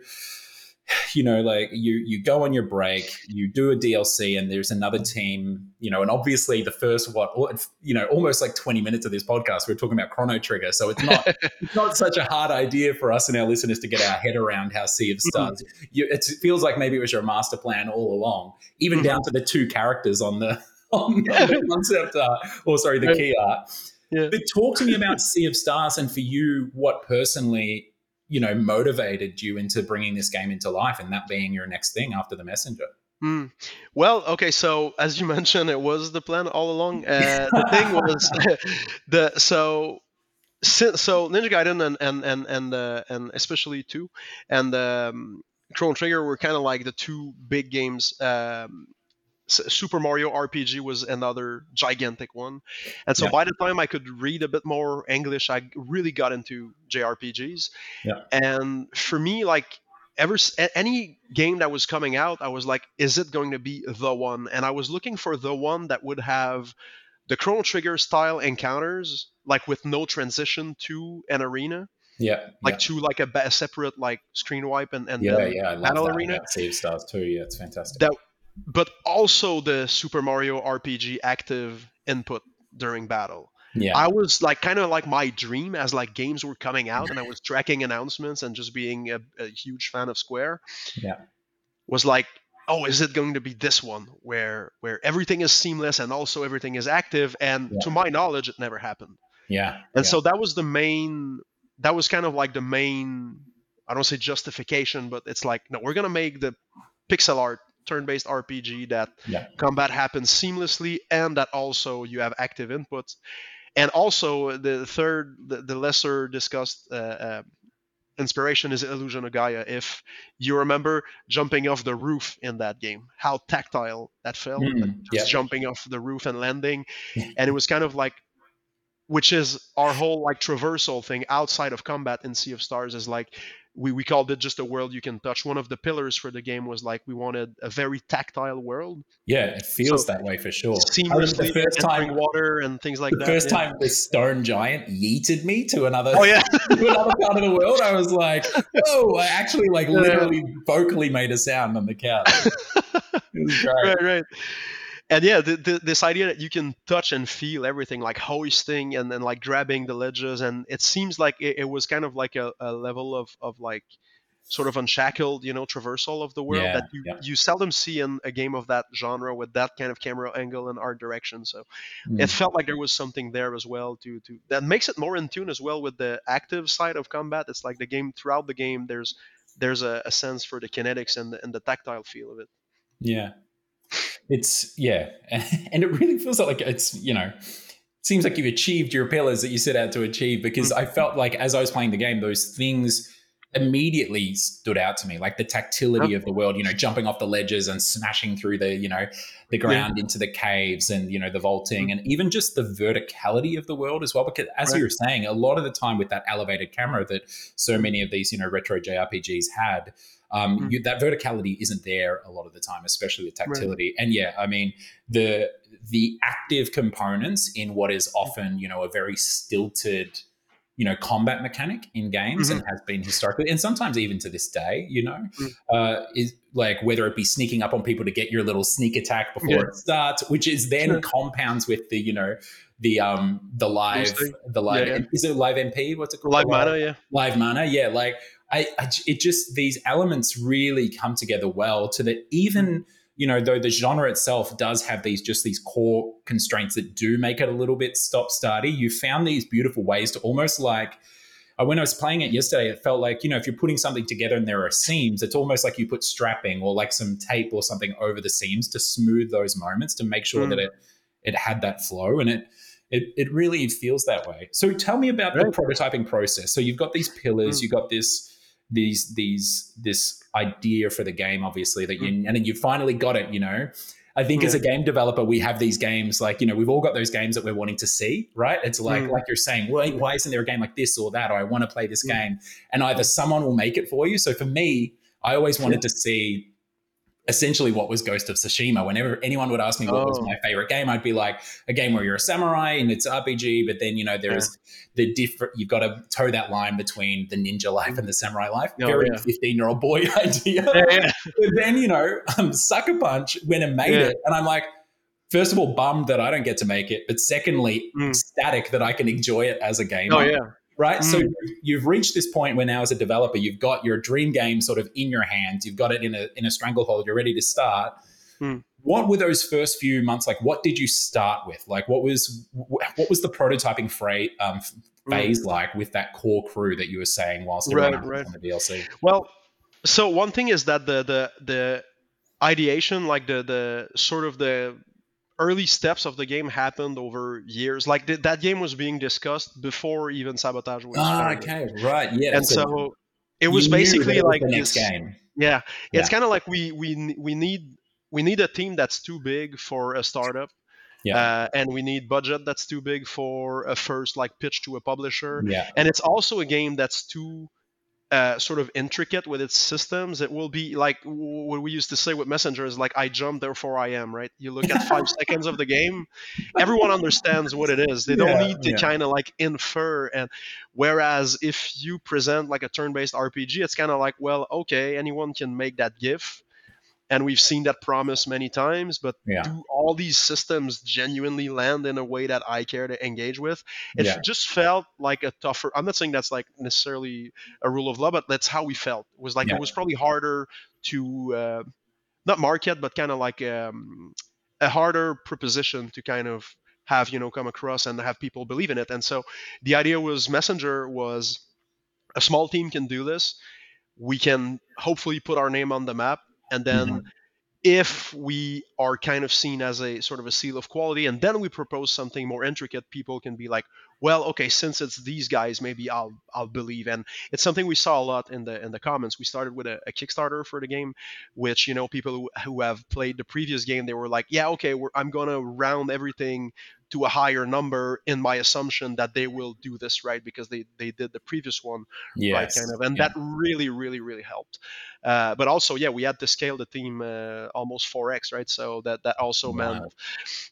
(sighs) you know like you you go on your break you do a dlc and there's another team you know and obviously the first what oh, you know almost like 20 minutes of this podcast we're talking about chrono trigger so it's not (laughs) it's not such a hard idea for us and our listeners to get our head around how sea of mm-hmm. stars you, it feels like maybe it was your master plan all along even mm-hmm. down to the two characters on the (laughs) on the (laughs) concept art or sorry the key art. Yeah. but talk to me about sea of stars and for you what personally you know motivated you into bringing this game into life and that being your next thing after the messenger Hmm. Well, okay. So as you (laughs) mentioned, it was the plan all along. Uh, the thing was (laughs) the so so Ninja Gaiden and and and and uh, and especially two and um, Chrono Trigger were kind of like the two big games. Um, Super Mario RPG was another gigantic one, and so Yeah. by the time I could read a bit more English, I really got into JRPGs. Yeah. And for me, like ever any game that was coming out, I was like, is it going to be the one? And I was looking for the one that would have the Chrono Trigger style encounters, like with no transition to an arena, yeah like to like a, a separate like screen wipe and and yeah yeah, I Battle that Arena. about sea stars too yeah it's fantastic That- but also the Super Mario RPG active input during battle. yeah I was like kind of like my dream as like games were coming out and I was tracking announcements and just being a, a huge fan of Square. Yeah. Was like, oh, is it going to be this one where where everything is seamless and also everything is active? And Yeah. to my knowledge, it never happened. yeah And yeah. so that was the main. That was kind of like the main. I don't say justification, but it's like no, we're gonna make the pixel art turn-based RPG that Yeah. combat happens seamlessly and that also you have active inputs. And also the third, the, the lesser discussed uh, uh, inspiration is Illusion of Gaia. If you remember jumping off the roof in that game, how tactile that felt, Mm, just yeah. jumping off the roof and landing, (laughs) and it was kind of like, which is our whole like traversal thing outside of combat in Sea of Stars is like. We, we called it just a world you can touch. One of the pillars for the game was like we wanted a very tactile world, yeah it feels So, that way for sure seamlessly the first time water and things like the that. first yeah. time the stone giant yeeted me to another Oh yeah, (laughs) to another part of the world, I was like, oh, I actually like literally vocally made a sound on the couch. (laughs) It was great. right, right. And yeah, the, the, this idea that you can touch and feel everything, like hoisting and then like grabbing the ledges, and it seems like it, it was kind of like a, a level of of like sort of unshackled, you know, traversal of the world Yeah, that you, yeah. you seldom see in a game of that genre with that kind of camera angle and art direction. So Mm. it felt like there was something there as well to to that makes it more in tune as well with the active side of combat. It's like the game throughout the game there's there's a, a sense for the kinetics and the, and the tactile feel of it. Yeah. It's yeah. (laughs) And it really feels like it's, you know, it seems like you've achieved your pillars that you set out to achieve because I mm-hmm. felt like as I was playing the game, those things immediately stood out to me, like the tactility of the world, you know, jumping off the ledges and smashing through the, you know, the ground into the caves and, you know, the vaulting mm-hmm. and even just the verticality of the world as well. Because as Right. you were saying, a lot of the time with that elevated camera that so many of these, you know, retro JRPGs had, um, Mm. you, that verticality isn't there a lot of the time, especially with tactility. And yeah, I mean the the active components in what is often you know a very stilted you know combat mechanic in games and has been historically and sometimes even to this day you know Mm. uh, is like whether it be sneaking up on people to get your little sneak attack before Yeah. it starts which is then Sure. compounds with the you know the um the live the live Yeah, yeah. is it live mp what's it called Live mana, yeah. live mana yeah like I, I it just these elements really come together well to that even you know though the genre itself does have these just these core constraints that do make it a little bit stop starty you found these beautiful ways to almost like uh, when I was playing it yesterday, it felt like, you know, if you're putting something together and there are seams, it's almost like you put strapping or like some tape or something over the seams to smooth those moments to make sure Mm. that it it had that flow and it it, it really feels that way. So tell me about the prototyping process. So you've got these pillars, Mm. you've got this these these this idea for the game, obviously that you and then you finally got it. You know, I think as a game developer, we have these games like you know we've all got those games that we're wanting to see, right? It's like Mm. like you're saying, wait, why isn't there a game like this or that? Or I want to play this Mm. game, and either someone will make it for you. So for me, I always wanted to see essentially what was Ghost of Tsushima. Whenever anyone would ask me what was Oh. my favorite game, I'd be like a game where you're a samurai and it's RPG, but then you know there's the different. You've got to toe that line between the ninja life and the samurai life. Oh, Very yeah. 15 year old boy (laughs) idea. Yeah, yeah. But then you know, um, Sucker Punch went and made Yeah. it, and I'm like. First of all, bummed that I don't get to make it, but secondly, Mm. ecstatic that I can enjoy it as a gamer Oh yeah. Right? So Mm. you've reached this point where now, as a developer, you've got your dream game sort of in your hands. You've got it in a in a stranglehold. You're ready to start. Mm. What were those first few months like? What did you start with? Like, what was what was the prototyping fra- um, f- phase like with that core crew that you were saying whilst Right, right. on the DLC? Well, so one thing is that the the the ideation, like the the sort of the early steps of the game happened over years. Like th- that game was being discussed before even sabotage was. Ah, started. okay, right, yeah. And so it was you basically was like the next this- game. Yeah, it's Yeah. kind of like we we we need we need a team that's too big for a startup. Yeah. Uh, and we need budget that's too big for a first like pitch to a publisher. Yeah, and it's also a game that's too uh, sort of intricate with its systems. It will be like what we used to say with Messenger is like I jump, therefore I am. Right? You look at (laughs) five seconds of the game, everyone understands what it is. They don't Yeah, need to yeah. kind of like infer. And whereas if you present like a turn-based RPG, it's kind of like, well, okay, anyone can make that GIF. And we've seen that promise many times, but Yeah. do all these systems genuinely land in a way that I care to engage with? It Yeah. just felt like a tougher. I'm not saying that's like necessarily a rule of law, but that's how we felt. It was like Yeah. it was probably harder to uh, not market, but kind of like um, a harder proposition to kind of have you know come across and have people believe in it. And so the idea was Messenger was a small team can do this. We can hopefully put our name on the map, and then Mhm. if we are kind of seen as a sort of a seal of quality and then we propose something more intricate people can be like well okay since it's these guys maybe i'll i'll believe and it's something we saw a lot in the in the comments we started with a, a kickstarter for the game which you know people who, who have played the previous game they were like yeah okay we're, i'm gonna round everything to a higher number in my assumption that they will do this right because they they did the previous one yes, right kind of and yeah. that really really really helped uh, but also yeah we had to scale the team uh, almost 4x right so that that also Wow. meant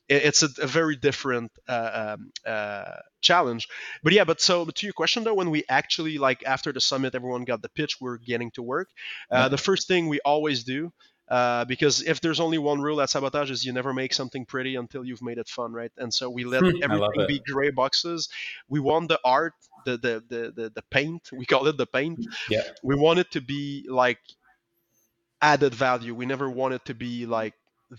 it, it's a, a very different uh, um, uh, challenge but yeah but so but to your question though when we actually like after the summit everyone got the pitch we're getting to work uh, Yeah. the first thing we always do uh, because if there's only one rule at sabotage is you never make something pretty until you've made it fun right? And so we let (laughs) everything be gray boxes. We want the art the, the the the the paint we call it the paint. Yeah. We want it to be like added value. We never want it to be like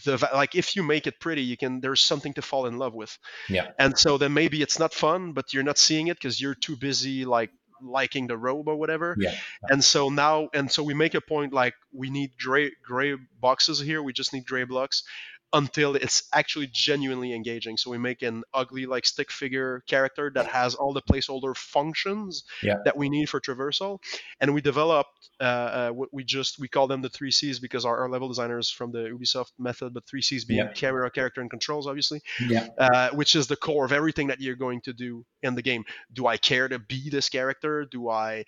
the like if you make it pretty you can there's something to fall in love with. Yeah. And so then maybe it's not fun but you're not seeing it because you're too busy like liking the robe or whatever. Yeah and so now and so we make a point like we need gray gray boxes here. We just need gray blocks until it's actually genuinely engaging. So we make an ugly like stick figure character that has all the placeholder functions yeah. that we need for traversal, and we developed uh, uh, what we just we call them the three C's because our, our level designers from the Ubisoft method, but three C's being yeah. camera, character, and controls, obviously, yeah. uh, which is the core of everything that you're going to do in the game. Do I care to be this character? Do I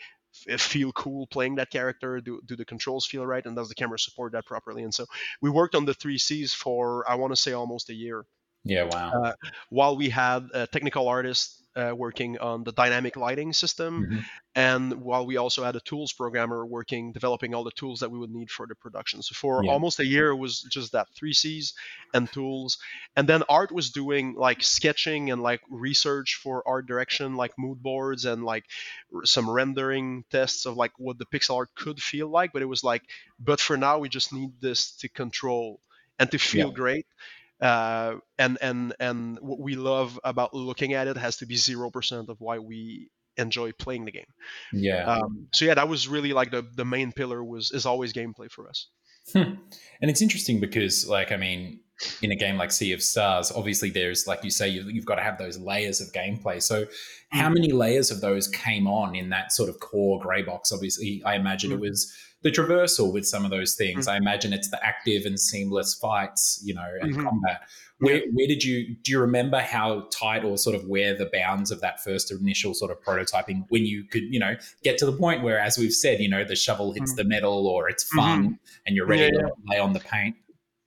feel cool playing that character do, do the controls feel right and does the camera support that properly? And so we worked on the three c's for i want to say almost a year. Yeah wow. Uh, while we had a technical artist uh, working on the dynamic lighting system, mm-hmm. and while we also had a tools programmer working, developing all the tools that we would need for the production. So for Yeah. almost a year, it was just that three Cs and tools, and then Art was doing like sketching and like research for art direction, like mood boards and like r- some rendering tests of like what the pixel art could feel like. But it was like, but for now, we just need this to control and to feel Yeah. great uh, and and and what we love about looking at it has to be zero percent of why we enjoy playing the game. yeah Um, so yeah, that was really like the the main pillar was is always gameplay for us. Hmm. And it's interesting because, like, I mean, in a game like Sea of Stars, obviously there's, like you say, you, you've got to have those layers of gameplay. So, how many layers of those came on in that sort of core grey box? Obviously, I imagine it Mm. was the traversal with some of those things. I imagine it's the active and seamless fights, you know, and Mhm. combat. Where, where did you do you remember how tight or sort of where the bounds of that first initial sort of prototyping when you could you know get to the point where as we've said you know the shovel hits Mhm. the metal or it's fun and you're ready Yeah, to lay on the paint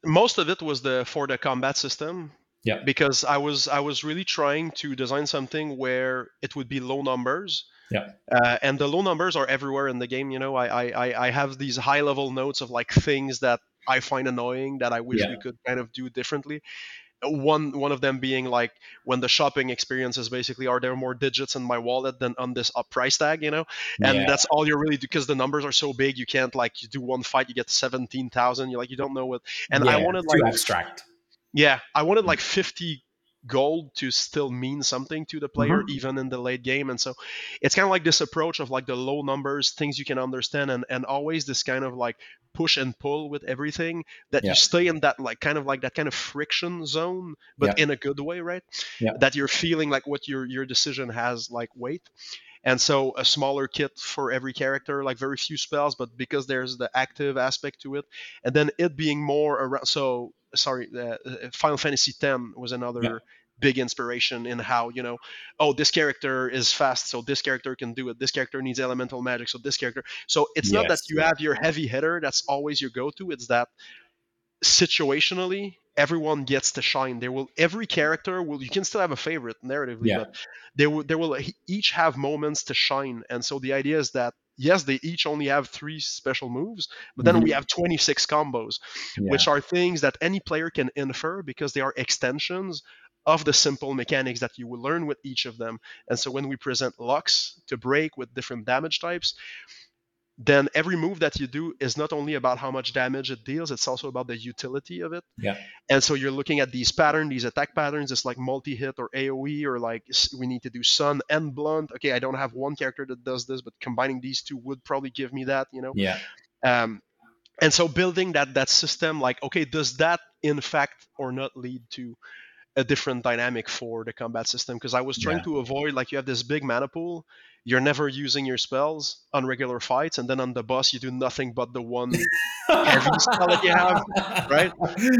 Most of it was the for the combat system. Yeah. Because I was I was really trying to design something where it would be low numbers. Yeah. Uh, and the low numbers are everywhere in the game. You know, I I, I- I have these high level notes of like things that I find annoying that I wish Yeah. we could kind of do differently. One one of them being like when the shopping experience is basically are there more digits in my wallet than on this up price tag, you know? And Yeah. that's all you're really because the numbers are so big you can't like you do one fight you get seventeen thousand. You're like you don't know what and I Yeah, wanted too like abstract yeah, I wanted like 50 gold to still mean something to the player, Mm-hmm. even in the late game. And so it's kind of like this approach of like the low numbers, things you can understand, and, and always this kind of like push and pull with everything that Yeah. you stay in that like kind of like that kind of friction zone, but Yeah. in a good way, right? Yeah. That you're feeling like what your your decision has like weight. And so a smaller kit for every character, like very few spells, but because there's the active aspect to it, and then it being more around. So sorry, uh, uh, Final Fantasy X was another Yeah. big inspiration in how you know, oh, this character is fast, so this character can do it. This character needs elemental magic, so this character. So it's not that you have your heavy hitter that's always your go-to. It's that situationally everyone gets to shine there will every character will you can still have a favorite narratively Yeah. but they will they will each have moments to shine and so the idea is that yes they each only have three special moves but then Mhm. we have 26 combos Yeah. which are things that any player can infer because they are extensions of the simple mechanics that you will learn with each of them and so when we present locks to break with different damage types then every move that you do is not only about how much damage it deals it's also about the utility of it. Yeah. and so you're looking at these patterns these attack patterns it's like multi-hit or aoe or like we need to do sun and blunt. Okay i don't have one character that does this but combining these two would probably give me that you know? Yeah. Um, and so building that that system like okay does that in fact or not lead to a different dynamic for the combat system because i was trying Yeah. to avoid like you have this big mana pool you're never using your spells on regular fights and then on the boss you do nothing but the one (laughs) heavy spell that you have, right?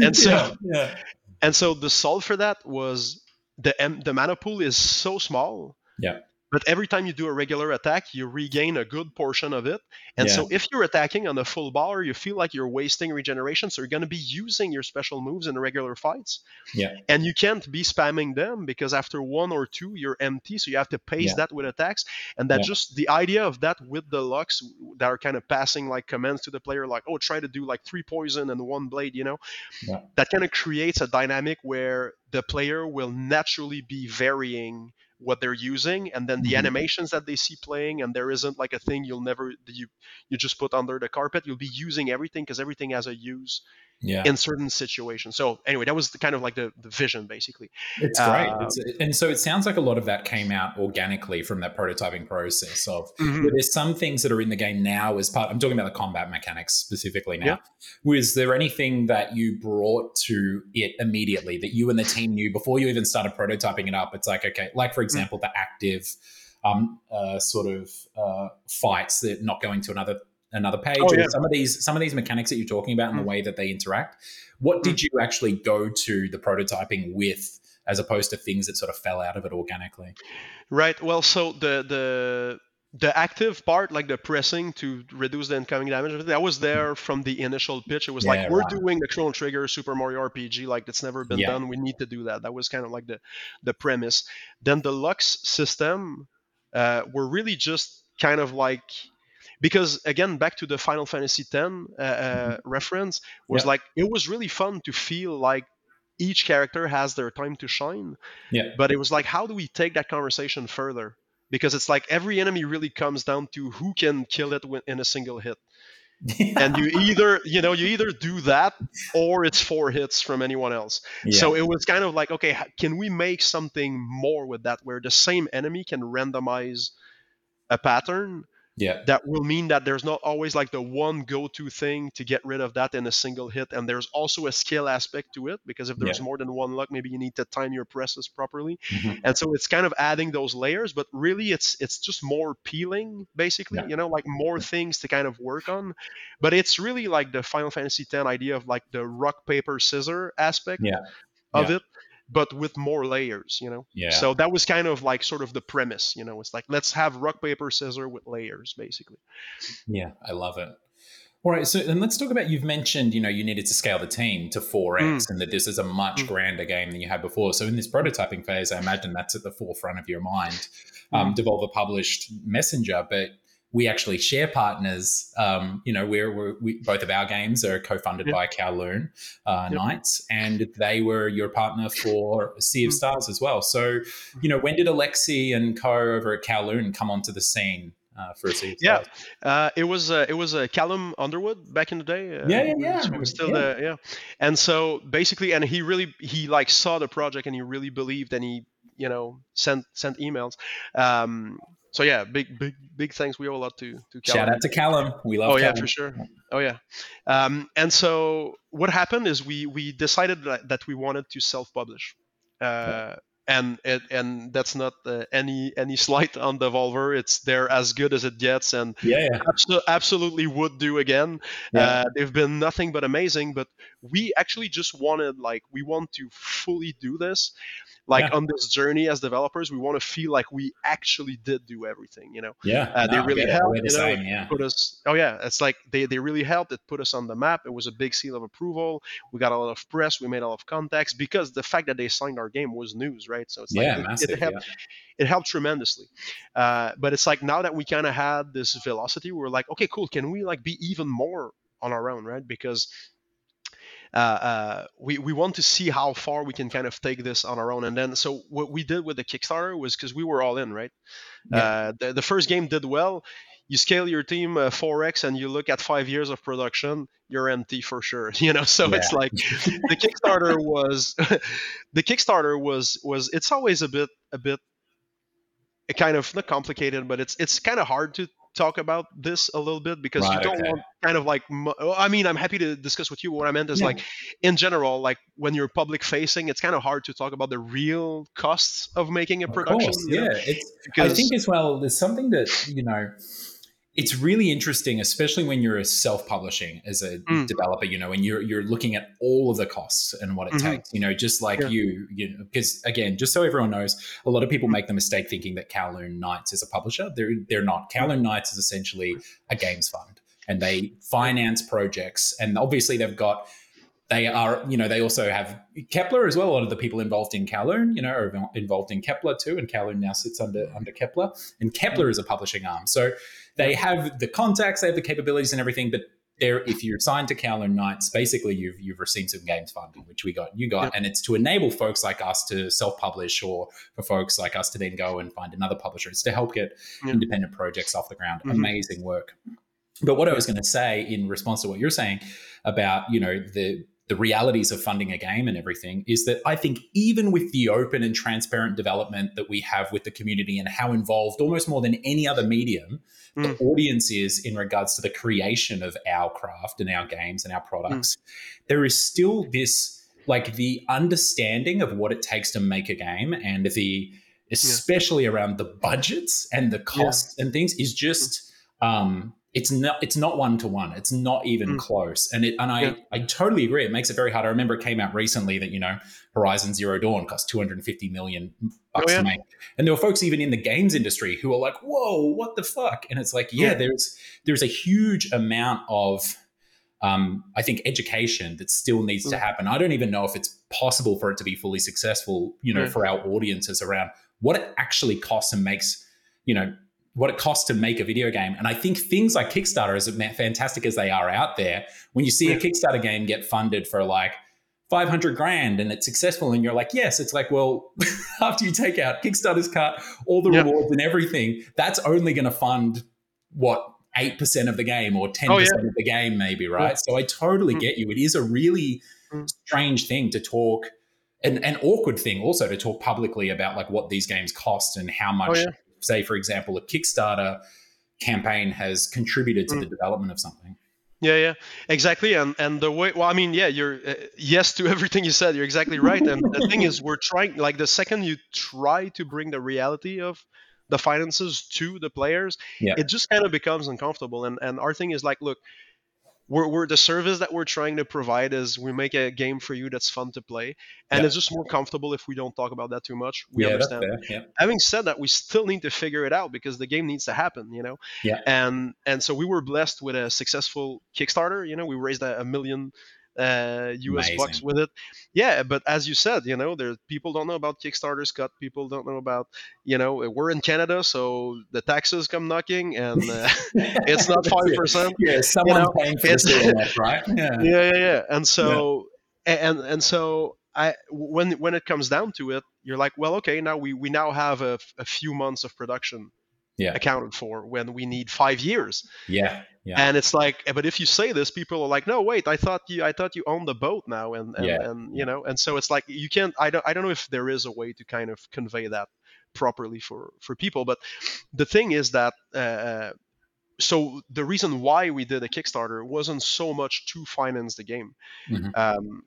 And so- yeah, yeah. and so the solve for that was the M- the mana pool is so small Yeah. But every time you do a regular attack, you regain a good portion of it. And Yeah. so if you're attacking on a full bar, you feel like you're wasting regeneration. So you're going to be using your special moves in the regular fights. Yeah. And you can't be spamming them because after one or two, you're empty. So you have to pace Yeah. that with attacks. And that Yeah. just the idea of that with the locks that are kind of passing like commands to the player, like, oh, try to do like three poison and one blade, you know, that kind of creates a dynamic where the player will naturally be varying what they're using and then the Mhm. animations that they see playing and there isn't like a thing you'll never you you just put under the carpet you'll be using everything because everything has a use Yeah. in certain situations so anyway that was the kind of like the, the vision basically It's great. Uh, It's, and so it sounds like a lot of that came out organically from that prototyping process of Mhm. were there some things that are in the game now as part I'm talking about the combat mechanics specifically now. Yeah. Was there anything that you brought to it immediately that you and the team knew before you even started prototyping it up? It's like, okay, like Mm. for example, the active um, uh, sort of uh, fights that not going to another another page Oh, or some of these some of these mechanics that you're talking about and the Mm. way that they interact what did you actually go to the prototyping with as opposed to things that sort of fell out of it organically? Right. Well so the the the active part like the pressing to reduce the incoming damage that was there from the initial pitch. It was Yeah, like we're right. doing the chrono trigger super mario rpg like it's never been Yeah. done. We need to do that. That was kind of like the the premise. Then the lock system uh, were really just kind of like because again back to the final fantasy x uh, uh, reference was Yeah. like it was really fun to feel like each character has their time to shine. Yeah. But it was like how do we take that conversation further? Because it's like every enemy really comes down to who can kill it in a single hit. (laughs) And you either you know you either do that or it's four hits from anyone else. Yeah. so it was kind of like okay can we make something more with that where the same enemy can randomize a pattern yeah that will mean that there's not always like the one go-to thing to get rid of that in a single hit and there's also a skill aspect to it because if there's Yeah. more than one luck maybe you need to time your presses properly Mhm. and so it's kind of adding those layers but really it's it's just more peeling basically Yeah. you know like more things to kind of work on but it's really like the final fantasy x idea of like the rock paper scissor aspect Yeah. of it but with more layers you know? Yeah. So that was kind of like sort of the premise you know? It's like let's have rock paper scissor with layers basically. Yeah i love it. All right so then let's talk about you've mentioned you know you needed to scale the team to 4x and that this is a much Mm. grander game than you had before. So in this prototyping phase i imagine that's at the forefront of your mind. Um, devolver published messenger but we actually share partners. Um, you know, we're, we're we, both of our games are co-funded Yep. by Kowloon uh, Yep. Nights, and they were your partner for Sea of Mhm. Stars as well. So, you know, when did Alexi and Co over at Kowloon come onto the scene uh, for a Sea of Yeah. Stars? Uh, it was uh, it was uh, Callum Underwood back in the day. Uh, Yeah, yeah, yeah. was still Yeah. there, yeah. And so basically, and he really he like saw the project and he really believed and he you know sent sent emails. Um, so yeah, big big big thanks. We owe a lot to to Callum. Shout out to Callum. We love. Callum. Oh yeah, for sure. Oh yeah. Um, and so what happened is we we decided that, that we wanted to self-publish, uh, and it, and that's not uh, any any slight on Devolver. It's they're as good as it gets, and Yeah, yeah. abso- absolutely would do again. Yeah. Uh, they've been nothing but amazing. But we actually just wanted like we want to fully do this. Like Yeah. on this journey as developers, we want to feel like we actually did do everything, you know Yeah, uh, they No, really helped, you know. Yeah, put us oh yeah it's like they, they really helped it put us on the map it was a big seal of approval we got a lot of press we made a lot of contacts because the fact that they signed our game was news right so it's like yeah, it, massive. it, helped, it helped tremendously uh, but it's like now that we kind of had this velocity we are like okay cool can we like be even more on our own right because uh, uh, we, we want to see how far we can kind of take this on our own. And then so what we did with the kickstarter was because we were all in right? Yeah. uh, the, the first game did well. You scale your team uh, 4x and you look at five years of production you're empty for sure (laughs) you know? So it's like the kickstarter was (laughs) the kickstarter was was it's always a bit a bit kind of not complicated but it's it's kind of hard to talk about this a little bit because you don't okay. want kind of like oh, i mean i'm happy to discuss with you what i meant is Yeah. like in general like when you're public facing it's kind of hard to talk about the real costs of making a Of production course, you know? yeah. It's, I think as well, there's something that you know. It's really interesting, especially when you're a self-publishing as a mm. developer, you know, and you're you're looking at all of the costs and what it mm-hmm. takes, you know, just like yeah. you, you know, because again, just so everyone knows, a lot of people make the mistake thinking that Kowloon Nights is a publisher. They're they're not. Kowloon Nights is essentially a games fund, and they finance projects, and obviously they've got they are, you know, they also have Kepler as well. A lot of the people involved in Kowloon, you know, are involved in Kepler too, and Kowloon now sits under under Kepler, and Kepler is a publishing arm. So they have the contacts, they have the capabilities and everything, but there, if you're signed to Kowloon Nights, basically you've you've received some games funding, which we got, you got, and it's to enable folks like us to self-publish, or for folks like us to then go and find another publisher. It's to help get independent projects off the ground. Mm-hmm. Amazing work. But what I was going to say in response to what you're saying about, you know, the the realities of funding a game and everything is that I think even with the open and transparent development that we have with the community and how involved almost more than any other medium mm. the audience is in regards to the creation of our craft and our games and our products, mm. there is still this like the understanding of what it takes to make a game and the especially yeah. around the budgets and the costs yeah. and things is just um it's not it's not one to one it's not even mm. close and it and i yeah. i totally agree it makes it very hard i remember it came out recently that you know horizon zero dawn cost 250 million bucks oh, yeah. to make and there were folks even in the games industry who were like whoa what the fuck and it's like yeah, yeah. there's there's a huge amount of um, I think education that still needs mm. to happen. I don't even know if it's possible for it to be fully successful, you know, for our audiences around what it actually costs and makes, you know, what it costs to make a video game. And I think things like Kickstarter, as fantastic as they are out there, when you see a Kickstarter game get funded for like 500 grand and it's successful and you're like, yes, it's like, well, (laughs) after you take out Kickstarter's cut, all the yep. rewards and everything, that's only going to fund what 8% of the game or 10% oh, yeah. of the game, maybe, right? Yeah. So I totally mm. get you. It is a really mm. strange thing to talk an, an awkward thing also to talk publicly about like what these games cost and how much oh, yeah say, for example, a Kickstarter campaign has contributed to mm. the development of something. Yeah, yeah, exactly. And and the way, well, I mean, yeah, you're uh, yes to (laughs) everything you said. You're exactly right. And the thing is, we're trying. Like the second you try to bring the reality of the finances to the players, yeah. it just kind of becomes uncomfortable. And and our thing is like, look, we're, we're the service that we're trying to provide is we make a game for you that's fun to play and yeah. it's just more comfortable if we don't talk about that too much. We yeah, understand. yeah. having said that we still need to figure it out because the game needs to happen you know? Yeah. And and so we were blessed with a successful kickstarter you know? We raised a, a million uh, US Amazing. bucks with it. Yeah, but as you said, you know, there people don't know about Kickstarter's cut. People don't know about, you know, we're in Canada, so the taxes come knocking, and uh, (laughs) (laughs) it's not five percent. Yeah, someone you know, paying for the (laughs) right? Yeah. yeah, yeah, yeah. And so, yeah. and and so. I, when when it comes down to it, you're like, well, okay, now we, we now have a, a few months of production yeah. accounted for when we need five years. Yeah. Yeah. And it's like, but if you say this, people are like, no, wait, I thought you, I thought you owned the boat now, and and, yeah. and you know, and so it's like you can't. I don't, I don't know if there is a way to kind of convey that properly for for people, but the thing is that. Uh, so the reason why we did a Kickstarter wasn't so much to finance the game. Mm-hmm. Um,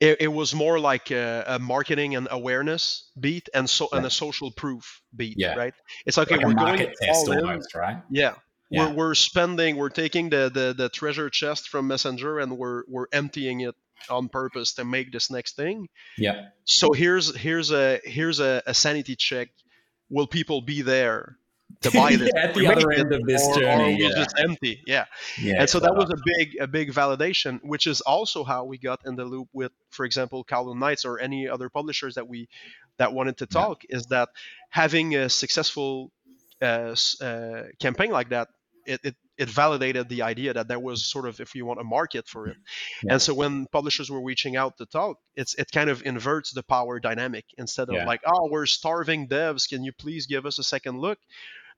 it, it, was more like a, a, marketing and awareness beat and so yeah. and a social proof beat, yeah. right? It's like, like okay, we're going all almost, in, right? Yeah, yeah. We're, we're spending, we're taking the, the, the treasure chest from Messenger and we're, we're emptying it on purpose to make this next thing. Yeah. So here's, here's a, here's a, a sanity check. Will people be there to buy (laughs) this yeah, at the other end of this or, journey. Or yeah. just empty. Yeah. yeah and so that was a big a big validation, which is also how we got in the loop with, for example, Kowloon Nights or any other publishers that we that wanted to talk. Is that having a successful uh, uh, campaign like that it, it, it validated the idea that there was sort of if you want a market for it yeah. and so when publishers were reaching out to talk it's it kind of inverts the power dynamic instead of yeah. like oh we're starving devs can you please give us a second look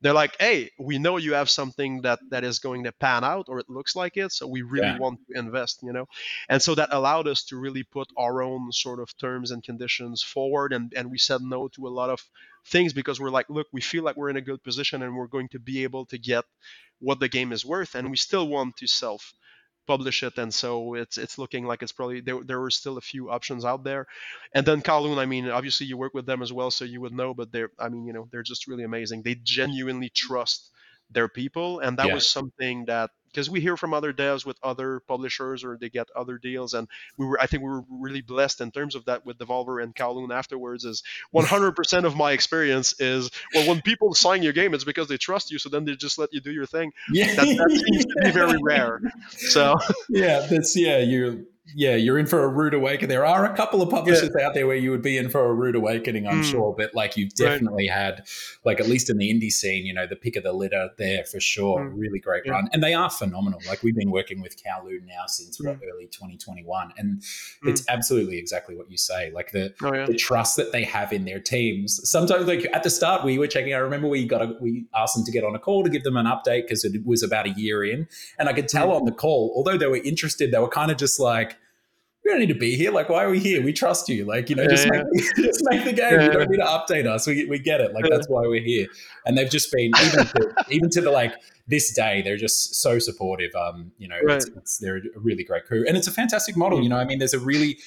they're like hey we know you have something that that is going to pan out or it looks like it so we really yeah. want to invest you know and so that allowed us to really put our own sort of terms and conditions forward and and we said no to a lot of things because we're like look we feel like we're in a good position and we're going to be able to get what the game is worth, and we still want to self publish it and so it's it's looking like it's probably there there were still a few options out there and then Kowloon I mean obviously you work with them as well so you would know but they're I mean you know they're just really amazing they genuinely trust their people, and that Yeah. was something that because we hear from other devs with other publishers or they get other deals, and we were I think we were really blessed in terms of that with Devolver and Kowloon afterwards. Is (laughs) 100% of my experience is well when people sign your game, it's because they trust you, so then they just let you do your thing. Yeah, That, that seems to be very (laughs) rare. So yeah, that's yeah. You're yeah, you're in for a rude awakening. There are a couple of publishers out there where you would be in for a rude awakening, I'm Mm. sure. But like you've Right. definitely had, like at least in the indie scene, you know, the pick of the litter there for sure. Mm. Really great Yeah. run, and they are phenomenal. Like we've been working with Kowloon now since what, Mm. early 2021, and it's absolutely exactly what you say. Like the oh yeah, the trust that they have in their teams. Sometimes, like at the start, we were checking. I remember we got a, we asked them to get on a call to give them an update because it was about a year in, and I could tell Mm. on the call, although they were interested, they were kind of just like. We don't need to be here. Like, why are we here? We trust you. Like, you know, just, Yeah, make, (laughs) just make the game. Yeah. You don't need to update us. We, we get it. Like, Yeah. that's why we're here. And they've just been even to, even to the like this day, they're just so supportive. Um, you know, it's, Right. it's they're a really great crew, and it's a fantastic model. You know, I mean, there's a really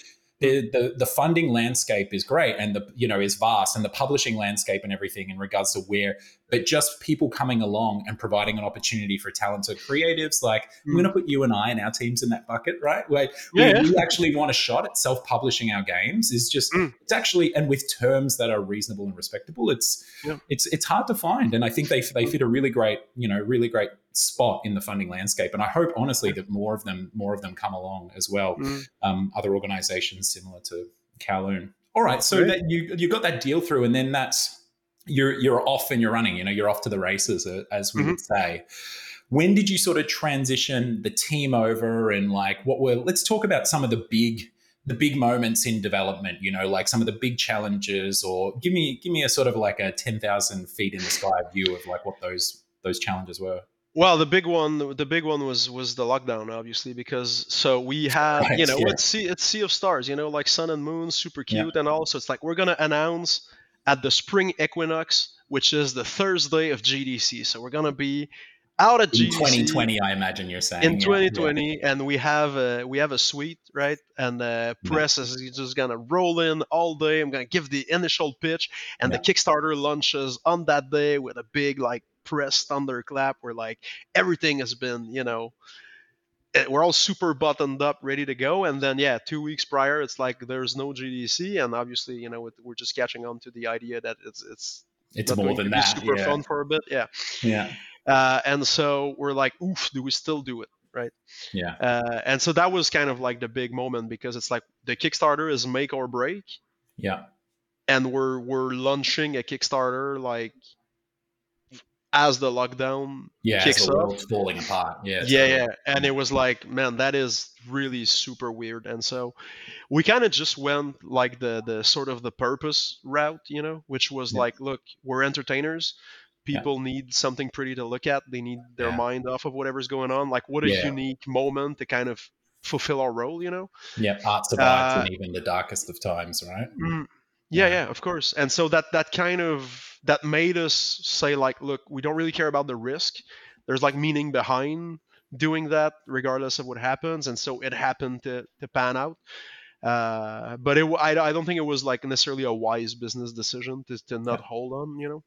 the, the the funding landscape is great and the you know is vast and the publishing landscape and everything in regards to where but just people coming along and providing an opportunity for talented creatives like i'm Mm. going to put you and i and our teams in that bucket right where Yeah, we, we actually want a shot at self-publishing our games is just Mm. it's actually and with terms that are reasonable and respectable it's Yeah. it's it's hard to find and i think they they fit a really great you know really great spot in the funding landscape and i hope honestly that more of them more of them come along as well Mm. um, other organizations similar to Kowloon. All right, so that you you got that deal through, and then that's you're you're off and you're running. You know, you're off to the races, uh, as we would say. When did you sort of transition the team over, and like what were? Let's talk about some of the big the big moments in development. You know, like some of the big challenges, or give me give me a sort of like a ten thousand feet in the sky view of like what those those challenges were. Well, the big one, the big one was was the lockdown, obviously, because so we had, Right, you know, yeah. it's sea, it's Sea of Stars, you know, like Sun and Moon, super Yeah. cute, and all. So it's like we're gonna announce at the spring equinox, which is the Thursday of GDC. So we're gonna be out at In GDC 2020, I imagine you're saying in yeah, 2020, and we have a we have a suite, right? And the press is just gonna roll in all day. I'm gonna give the initial pitch, and the Kickstarter launches on that day with a big like press thunderclap, where like everything has been, you know, we're all super buttoned up, ready to go. And then yeah, two weeks prior, it's like there's no GDC, and obviously, you know, it- we're just catching on to the idea that it's it's It's more going than to be that. super yeah. fun for a bit, yeah. Yeah. Uh, and so we're like, oof, do we still do it? Right. Yeah. Uh, and so that was kind of like the big moment because it's like the Kickstarter is make or break, Yeah. and we're we're launching a Kickstarter like as the lockdown Yeah. Kicks off. falling apart. Yeah. Yeah, yeah, and it was like, man, that is really super weird. And so we kind of just went like the the sort of the purpose route, you know, which was Yeah. like, look, we're entertainers. Yeah. People need something pretty to look at. They need their Yeah. mind off of whatever's going on. Like, what a Yeah. unique moment to kind of fulfill our role, you know? Yeah. Art survives Uh, in even the darkest of times, right? Mm, yeah, Yeah. of course. And so that that kind of that made us say like, look, we don't really care about the risk. There's like meaning behind doing that, regardless of what happens. And so it happened to to pan out. Uh, but it, I don't think it was like necessarily a wise business decision to, to not Yeah. hold on, you know.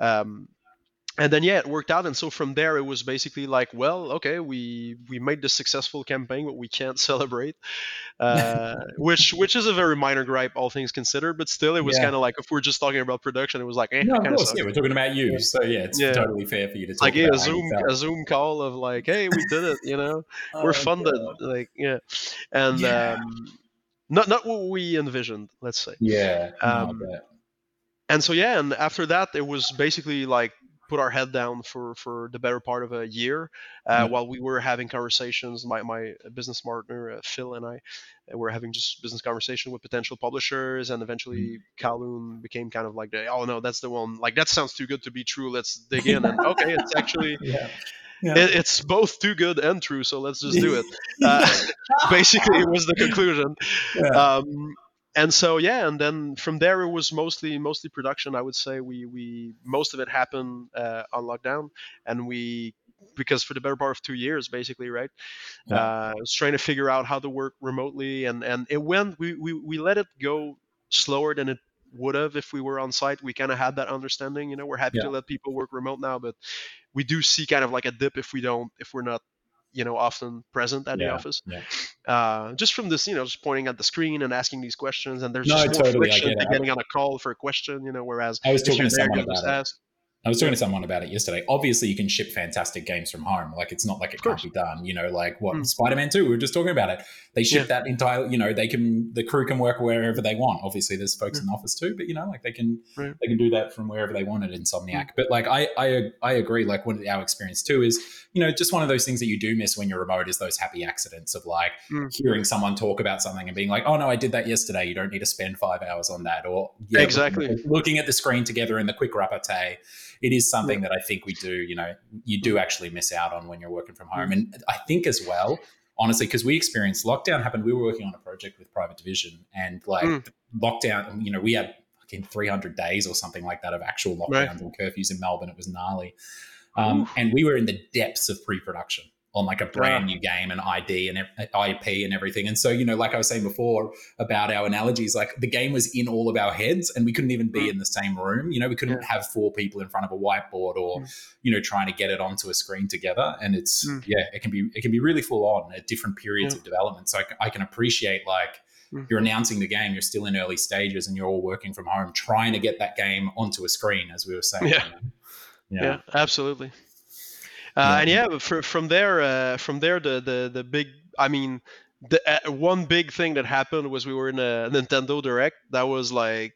Um, and then yeah, it worked out. And so from there, it was basically like, well, okay, we we made the successful campaign, but we can't (laughs) celebrate, uh, which which is a very minor gripe, all things considered. But still, it was Yeah. kind of like if we're just talking about production, it was like, eh, No, of course. Yeah, we're talking about you, so yeah, it's Yeah. totally fair for you to talk Like yeah, a Zoom a Zoom call of like, hey, we did it, you know, (laughs) we're Oh, funded, God. like yeah, and Yeah. um, not not what we envisioned, let's say. Yeah. Um, and so yeah and after that it was basically like put our head down for for the better part of a year uh, Yeah. while we were having conversations my my business partner uh, phil and i uh, were having just business conversation with potential publishers and eventually kowloon became kind of like the oh no that's the one like that sounds too good to be true let's dig in and (laughs) okay it's actually Yeah. Yeah. it, it's both too good and true so let's just do it (laughs) uh, (laughs) basically it was the conclusion Yeah. um, and so yeah and then from there it was mostly mostly production i would say we we most of it happened uh, on lockdown and we because for the better part of two years basically right Yeah. uh, I was trying to figure out how to work remotely and and it went we we, we let it go slower than it would have if we were on site we kind of had that understanding you know we're happy Yeah. to let people work remote now but we do see kind of like a dip if we don't if we're not you know often present at the office yeah. Uh, just from this you know just pointing at the screen and asking these questions and there's No, just more totally, friction getting on a call for a question you know whereas I was talking to someone about ask. I was talking to someone about it yesterday. Obviously, you can ship fantastic games from home. Like it's not like it can't be done. You know, like what Mm. Spider-Man Two. We were just talking about it. They ship Yeah. that entire. You know, they can the crew can work wherever they want. Obviously, there's folks Mm. in the office too, but you know, like they can Right. they can do that from wherever they want at Mm. Insomniac. But like I I I agree. Like one of our experience too is you know just one of those things that you do miss when you're remote is those happy accidents of like Mm. hearing someone talk about something and being like, oh no, I did that yesterday. You don't need to spend five hours on that. Or yeah, Exactly. looking, looking at the screen together in the quick repartee it is something that I think we do, you know, you do actually miss out on when you're working from home. And I think as well, honestly, because we experienced lockdown happened, we were working on a project with Private Division and like Mm. lockdown, you know, we had fucking 300 days or something like that of actual lockdowns Right. and curfews in Melbourne. It was gnarly. Um, and we were in the depths of pre production on like a brand new game and ID and IP and everything. And so, you know, like I was saying before about our analogies, like the game was in all of our heads and we couldn't even be Mm. in the same room. You know, we couldn't have four people in front of a whiteboard or, you know, trying to get it onto a screen together. And it's, Mm. yeah, it can be, it can be really full on at different periods Yeah. of development. So I can appreciate like, Mm. you're announcing the game, you're still in early stages and you're all working from home, trying to get that game onto a screen, as we were saying. Yeah. Yeah. yeah, absolutely. Uh, Yeah. And yeah, but fr- from there, uh, from there, the the the big, I mean, the uh, one big thing that happened was we were in a Nintendo Direct. That was like,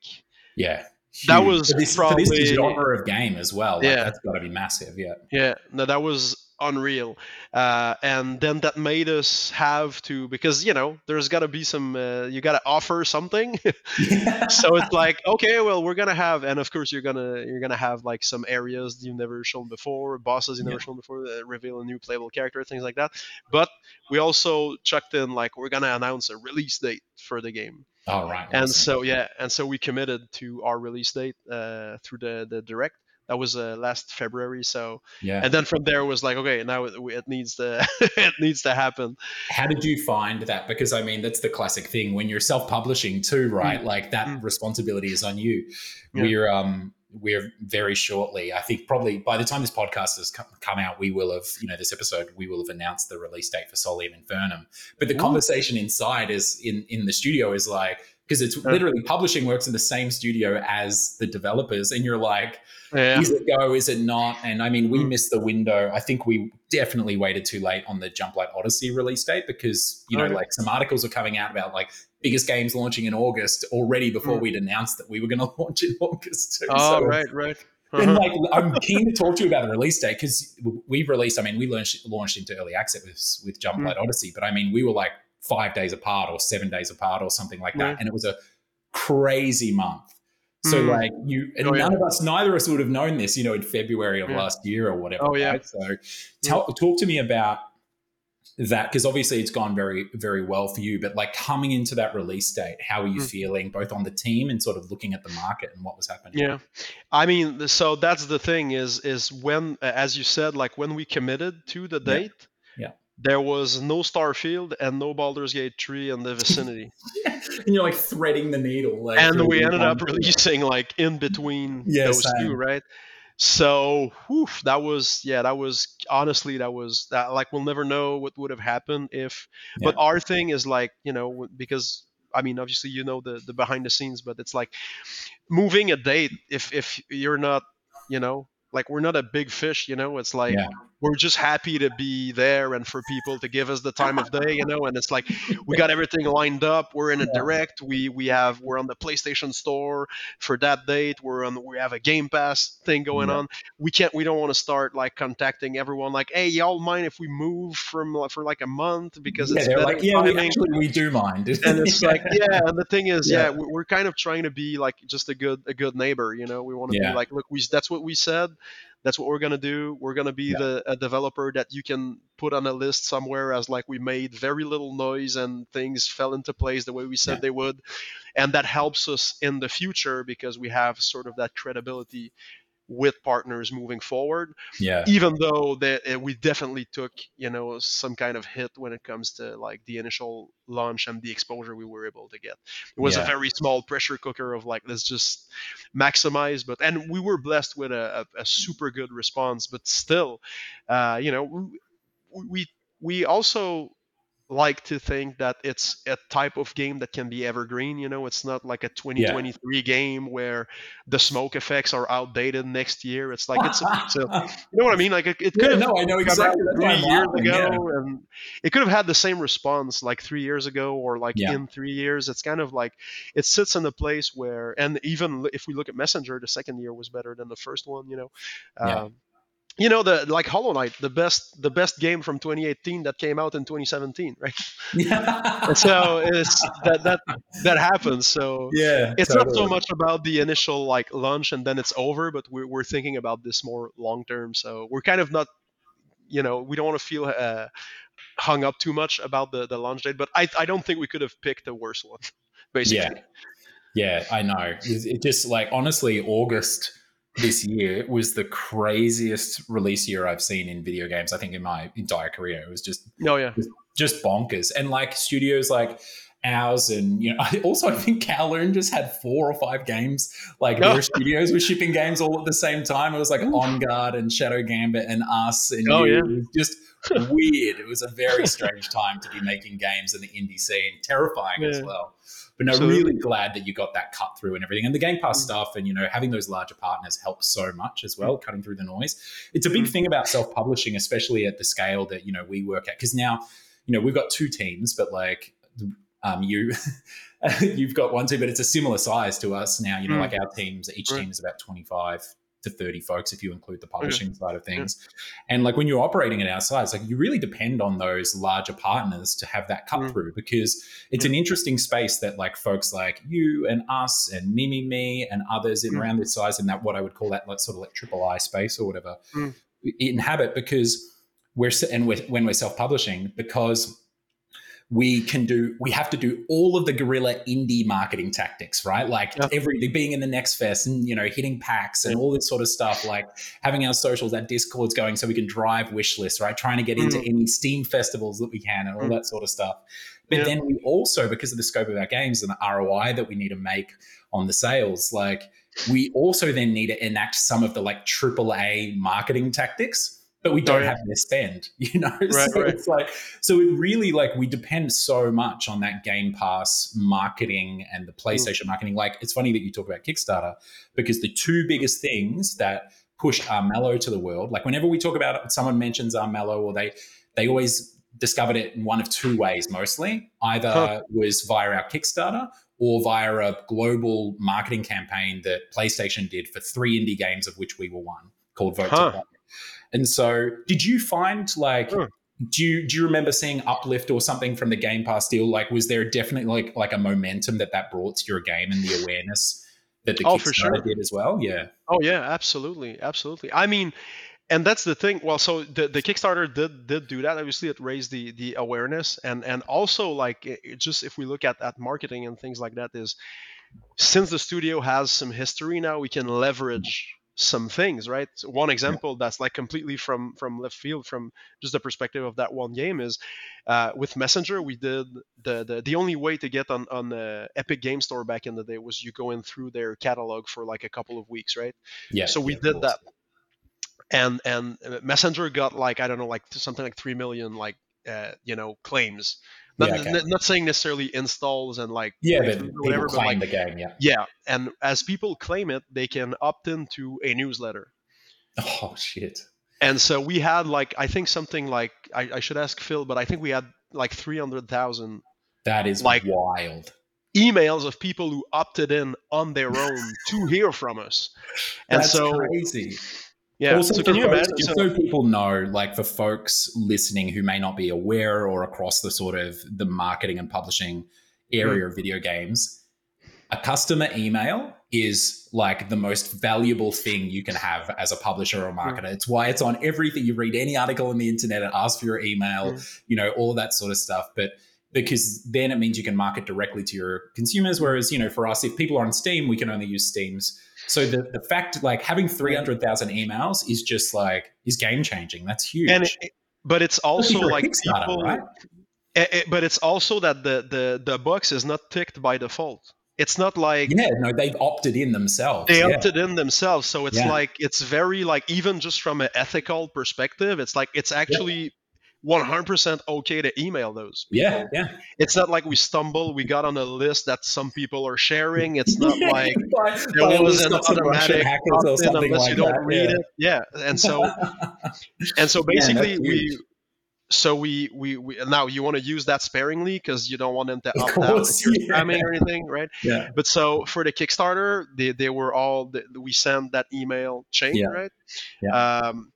Yeah. That was for this, for probably- this genre of game as well. Like, Yeah. That's got to be massive. Yeah. yeah, no, that was unreal. Uh, and then that made us have to because you know there's got to be some uh, you got to offer something. (laughs) so it's (laughs) like okay, well we're gonna have, and of course you're gonna you're gonna have like some areas you've never shown before, bosses you've never Yeah. shown before, that reveal a new playable character, things like that. But we also chucked in like we're gonna announce a release date for the game. all right. and awesome. so yeah and so we committed to our release date uh, through the the direct that was uh, last february so yeah. and then from there it was like okay now it, it needs to (laughs) it needs to happen How did you find that? Because I mean, that's the classic thing when you're self-publishing too, right? Like that Mm. responsibility is on you. Yeah. We're um we're very shortly. I think probably by the time this podcast has come, come out, we will have you know this episode we will have announced the release date for Solium Infernum. But the Ooh. conversation inside is in in the studio is like because it's literally publishing works in the same studio as the developers, and you're like yeah is it go is it not and i mean we Mm. missed the window i think we definitely waited too late on the Jumplight Odyssey release date because you know like some articles were coming out about like biggest games launching in august already before Mm. we'd announced that we were going (laughs) to launch in august too oh So- right right and Uh-huh. like i'm keen to talk to you about the release date because we've released i mean we launched, launched into early access with, with jumplight Mm. odyssey but i mean we were like five days apart or seven days apart or something like that Right. and it was a crazy month so Mm. like you and Oh, yeah. none of us neither of us would have known this you know in february of Yeah. last year or whatever Oh, yeah. right? so tell, talk to me about that because obviously it's gone very very well for you but like coming into that release date how are you Mm. feeling both on the team and sort of looking at the market and what was happening yeah i mean so that's the thing is is when as you said like when we committed to the date Yeah. There was no starfield and no Baldur's Gate 3 in the vicinity. (laughs) and you're like threading the needle like and we ended up releasing like in between (laughs) Yeah, those same. two, right? So, whew, that was yeah, that was honestly that was that like we'll never know what would have happened if. But our thing is like you know because I mean obviously you know the the behind the scenes, but it's like moving a date if if you're not you know like we're not a big fish, you know. It's like Yeah. We're just happy to be there and for people to give us the time of day, you know. And it's like we got everything lined up. We're in a direct. We we have we're on the PlayStation Store for that date. We're on we have a Game Pass thing going Yeah. on. We can't we don't want to start like contacting everyone like, hey, y'all mind if we move from for like a month because yeah it's they're better like yeah we, timing." actually we do mind (laughs) and it's like yeah and the thing is yeah, Yeah. we- we're kind of trying to be like just a good a good neighbor you know we want to be like look we that's what we said that's what we're gonna do we're gonna be Yeah. the a developer that you can put on a list somewhere as like we made very little noise and things fell into place the way we said Yeah. they would and that helps us in the future because we have sort of that credibility with partners moving forward. Yeah. Even though that uh, we definitely took, you know, some kind of hit when it comes to like the initial launch and the exposure we were able to get. It was Yeah. a very small pressure cooker of like let's just maximize, but and we were blessed with a, a, a super good response. But still, uh, you know, we we also like to think that it's a type of game that can be evergreen you know it's not like a 2023 game where the smoke effects are outdated next year it's like it's, a, it's a (laughs) you know what i mean like it, it could Yeah, have no, I know exactly. Three years laughing, ago yeah. and it could have had the same response like three years ago or like Yeah. in three years it's kind of like it sits in a place where and even if we look at messenger the second year was better than the first one you know Yeah. um, you know the like hollow knight the best the best game from 2018 that came out in 2017 right? And so it's that that that happens. So yeah. it's not so much about the initial like launch and then it's over but we're, we're thinking about this more long term. So we're kind of not you know we don't want to feel uh, hung up too much about the, the launch date but I, I don't think we could have picked a worse one (laughs) basically. Yeah, Yeah, I know. It just like honestly, August this year it was the craziest release year I've seen in video games. I think in my entire career, it was just oh yeah just bonkers. And like studios like ours, and you know, (laughs) I also I think Kowloon just had four or five games. Like Oh. their (laughs) studios were shipping games all at the same time. It was like On Guard and Shadow Gambit and us and Oh, you. yeah. It was just weird. It was a very strange time to be making games in the indie scene. Terrifying as well. But no, Absolutely. really glad that you got that cut through and everything. And the Game Pass Mm. stuff and you know having those larger partners helps so much as well, cutting through the noise. It's a big Mm. thing about self-publishing, especially at the scale that you know we work at. Because now, you know, we've got two teams, but like um, you (laughs) you've got one team, but it's a similar size to us now. You know, Mm. like our teams, each Right. team is about twenty-five to 30 folks if you include the publishing side of things. And like when you're operating at our size, like you really depend on those larger partners to have that cut Mm. through because it's an interesting space that like folks like you and us and me, me, and others in Mm. around this size and that what I would call that like sort of like triple I space or whatever Mm. inhabit because we're and we're, when we're self-publishing because we can do we have to do all of the guerrilla indie marketing tactics right like Yeah. every being in the next fest and you know hitting PAX and Yeah. all this sort of stuff like having our socials our discords going so we can drive wish lists right trying to get into Mm. any steam festivals that we can and all Mm. that sort of stuff but Yeah. then we also because of the scope of our games and the roi that we need to make on the sales like we also then need to enact some of the like triple a marketing tactics but we don't yeah. have the spend (laughs) you know Right, so right. it's like so it really like we depend so much on that game pass marketing and the mm. playstation marketing like it's funny that you talk about kickstarter because the two biggest things that push Armello to the world like whenever we talk about it someone mentions Armello or they they always discovered it in one of two ways mostly either Huh. was via our kickstarter or via a global marketing campaign that playstation did for three indie games of which we were one called vote Huh. to Play. And so did you find like Huh. do you do you remember seeing uplift or something from the game pass deal like was there definitely like like a momentum that that brought to your game and the awareness that the Oh, Kickstarter sure. did as well yeah Oh yeah, absolutely, absolutely. I mean, and that's the thing. Well, so the, the Kickstarter did did do that. Obviously, it raised the the awareness, and and also like it just if we look at at marketing and things like that, is since the studio has some history now, we can leverage some things, right? So one example that's like completely from from left field, from just the perspective of that one game is uh, with Messenger. We did the, the the only way to get on on the Epic Game Store back in the day was you go in through their catalog for like a couple of weeks, right? yeah so we yeah, did that and and uh, messenger got like i don't know like something like 3 million like uh, you know claims not, Yeah, okay. n- not saying necessarily installs and like yeah but whatever but like the game yeah. yeah and as people claim it they can opt into a newsletter. Oh shit. And so we had like i think something like i, I should ask phil but i think we had like 300000 that is Like- wild. emails of people who opted in on their own to hear from us. And that's so crazy yeah also, so can you folks, imagine just so- so people know, like for folks listening who may not be aware or across the sort of the marketing and publishing area mm. of video games, a customer email is like the most valuable thing you can have as a publisher or mm. marketer. It's why it's on everything. You read any article on the internet, and ask for your email, mm. you know, all that sort of stuff. But because then it means you can market directly to your consumers. Whereas, you know, for us, if people are on Steam, we can only use Steam's So the, the fact like having 300,000 emails is just like is game changing. That's huge. And it, but it's also like people, right? eh, eh, but it's also that the the the box is not ticked by default. It's not like Yeah, no, they've opted in themselves. they yeah. opted in themselves so it's Yeah. like it's very like even just from an ethical perspective it's like it's actually 100% okay to email those Yeah, yeah. it's not like we stumble we got on a list that some people are sharing it's not (laughs) like by, there was an lots of Russian automatic unless like you don't that. read yeah. it yeah and so (laughs) and so basically we so we, we we now you want to use that sparingly because you don't want them to opt out course, if you're (laughs) yeah. spamming or anything right yeah. but so for the Kickstarter, they, they were all we sent that email chain, Yeah. right? Yeah. Um,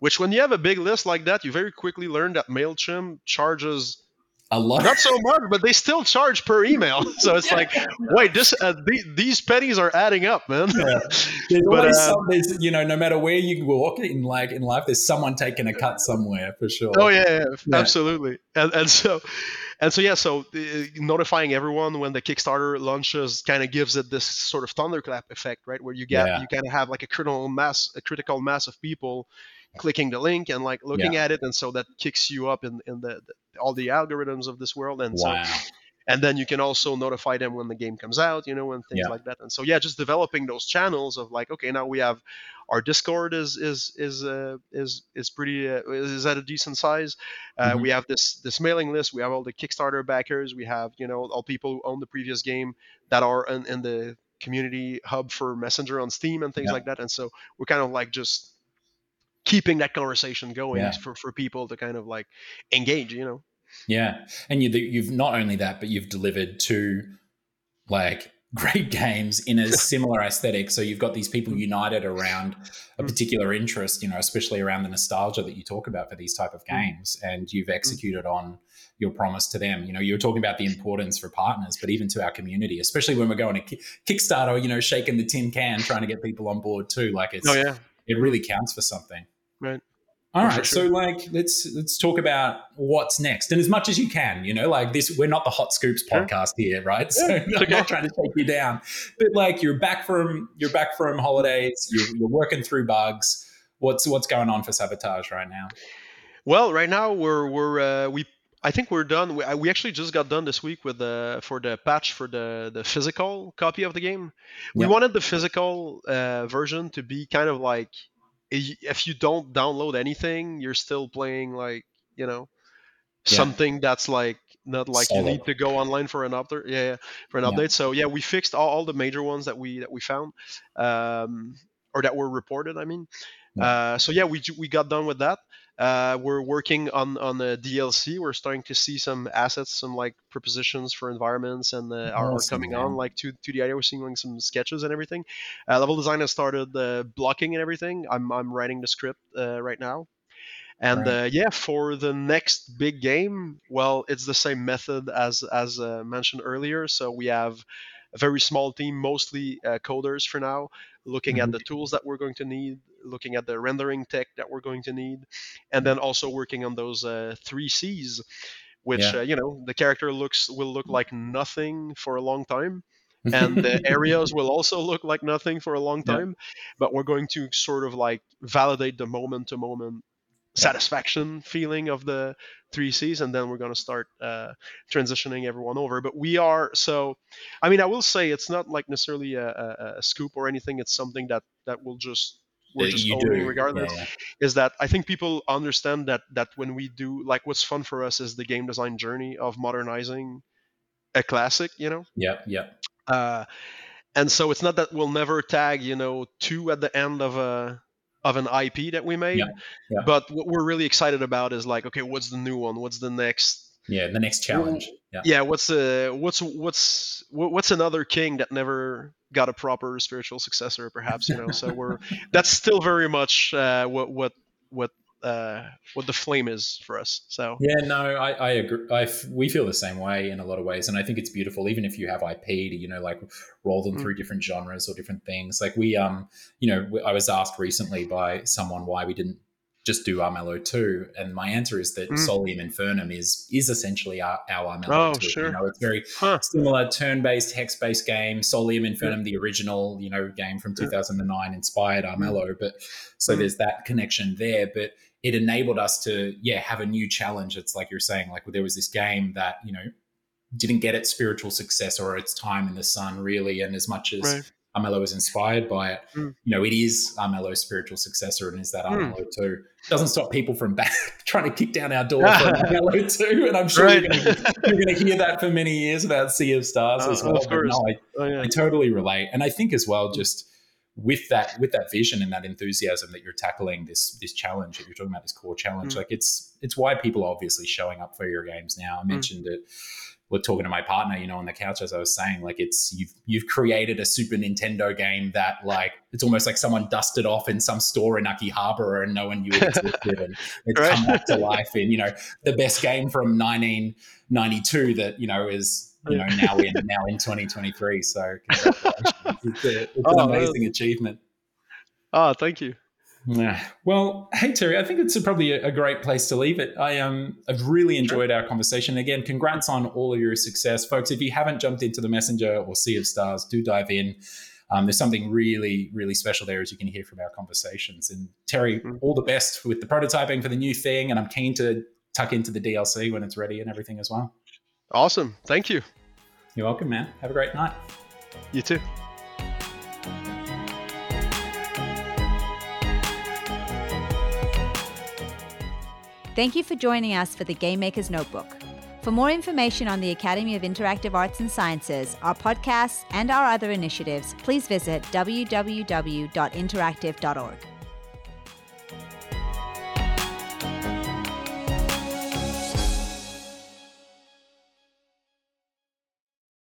which when you have a big list like that, you very quickly learn that Mailchimp charges A lot. not so much, but they still charge per email. (laughs) so it's like, wait, this uh, the, these pennies are adding up, man. Yeah. (laughs) There's But, always uh, some, there's, you know, no matter where you walk in like in life, there's someone taking a cut somewhere for sure. Oh yeah, yeah, Yeah. absolutely. And, and so, and so yeah, so uh, notifying everyone when the Kickstarter launches kind of gives it this sort of thunderclap effect, right? Where you get Yeah. you kind of have like a critical mass, a critical mass of people clicking the link and like looking at it, and so that kicks you up in in the, the all the algorithms of this world, and so and then you can also notify them when the game comes out you know and things Yeah. like that and so yeah just developing those channels of like okay now we have our discord is is is uh, is is pretty uh, is at a decent size uh, Mhm. we have this this mailing list we have all the kickstarter backers we have you know all people who own the previous game that are in, in the community hub for messenger on steam and things Yeah. like that and so we're kind of like just keeping that conversation going Yeah. for, for people to kind of like engage you know Yeah, and you, you've not only that, but you've delivered two like (laughs) great games in a similar aesthetic. So you've got these people mm-hmm. united around a mm. particular interest, you know, especially around the nostalgia that you talk about for these type of mm. games, and you've mm. executed on your promise to them. You know, you were talking about the importance for partners, but even to our community, especially when we're going to Kickstarter, you know, shaking the tin can, trying to get people on board too. Like oh, it's oh yeah it really counts for something. Right. All right, sure. So like let's let's talk about what's next. And as much as you can, you know, like this we're not the hot scoops Sure. podcast here, right? So Yeah, (laughs) I'm okay. not trying to take you down. But like you're back from you're back from holidays, you're, you're working through bugs. What's what's going on for sabotage right now? Well, right now we're we're uh, we I think we're done. We, we actually just got done this week with the for the patch for the the physical copy of the game. We wanted the physical uh, version to be kind of like if you don't download anything, you're still playing like you know Yeah. something that's like not like you need to go online for an update. Yeah, yeah, for an update. So yeah, we fixed all, all the major ones that we that we found, um, or that were reported. I mean, uh, so yeah, we we got done with that. Uh, we're working on on the DLC. We're starting to see some assets, some like propositions for environments, and uh, are, Awesome, coming man. on like to to the idea. We're seeing like some sketches and everything. Uh, level design has started uh, blocking and everything. I'm I'm writing the script uh, right now. And Right. uh, yeah, for the next big game, well, it's the same method as as uh, mentioned earlier. So we have a very small team, mostly uh, coders for now, looking Mhm. at the tools that we're going to need, looking at the rendering tech that we're going to need, and then also working on those uh, three C's, which Yeah. uh, you know the character looks will look like nothing for a long time. and the (laughs) areas will also look like nothing for a long Yeah. time but we're going to sort of like validate the moment to moment satisfaction feeling of the three C's, and then we're going to start uh, transitioning everyone over. But we are so, I mean, I will say it's not like necessarily a, a, a scoop or anything. It's something that that will just we're That just owning do. regardless. Yeah, yeah. Is that I think people understand that that when we do like what's fun for us is the game design journey of modernizing a classic, you know. Yep, yep. Uh, and so it's not that we'll never tag, you know, two at the end of a of an IP that we made. Yeah, yeah. But what we're really excited about is like, okay, what's the new one? What's the next? Yeah, the next challenge. Yeah. Yeah, what's the what's what's what's another king that never got a proper spiritual successor, perhaps? You know, so we're that's still very much uh, what what what uh, what the flame is for us. So Yeah, no, I, I agree. I we feel the same way in a lot of ways, and I think it's beautiful. Even if you have IP to, you know, like roll them Mm. through different genres or different things. Like we, um, you know, I was asked recently by someone why we didn't just do Armello 2? And my answer is that mm. Solium Infernum is is essentially our, our Armello oh, 2. Sure. You know, it's very huh. similar turn-based, hex-based game. Solium Infernum, yeah. the original, you know, game from 2009 inspired mm. Armello. But so mm. there's that connection there. But it enabled us to, yeah, have a new challenge. It's like you're saying, like well, there was this game that, you know, didn't get its spiritual success or its time in the sun really. And as much as right. Armello was inspired by it. Mm. You know, it is Armello's spiritual successor and is that hmm. Armello mm. too. Doesn't stop people from back, (laughs) trying to kick down our door for (laughs) Armello too. And I'm sure right. you're going to hear that for many years about Sea of Stars uh, as well. But no, I, oh, yeah. I totally relate. And I think as well, just with that with that vision and that enthusiasm that you're tackling this this challenge that you're talking about this core challenge mm. like it's it's why people are obviously showing up for your games now i hmm. mentioned it we're talking to my partner, you know, on the couch as I was saying, like it's you've you've created a Super Nintendo game that like it's almost like someone dusted off in some store in Akihabara and no one knew it existed and (laughs) it's right. come back to (laughs) life in, you know, the best game from 1992 that, you know, is you know now in now in 2023. So it's, a, it's oh, an amazing achievement. Oh, thank you. Yeah. Well, hey Thierry, I think it's a, probably a, a, great place to leave it. I um I've really enjoyed sure. our conversation. Again, congrats on all of your success, folks. If you haven't jumped into the Messenger or Sea of Stars, do dive in. Um, there's something really, really special there, as you can hear from our conversations. And Thierry, mm-hmm. all the best with the prototyping for the new thing, and I'm keen to tuck into the DLC when it's ready and everything as well. Awesome. Thank you. You're welcome, man. Have a great night. You too. Thank you for joining us for the Game Maker's Notebook. For more information on the Academy of Interactive Arts and Sciences, our podcasts, and our other initiatives, please visit www.interactive.org.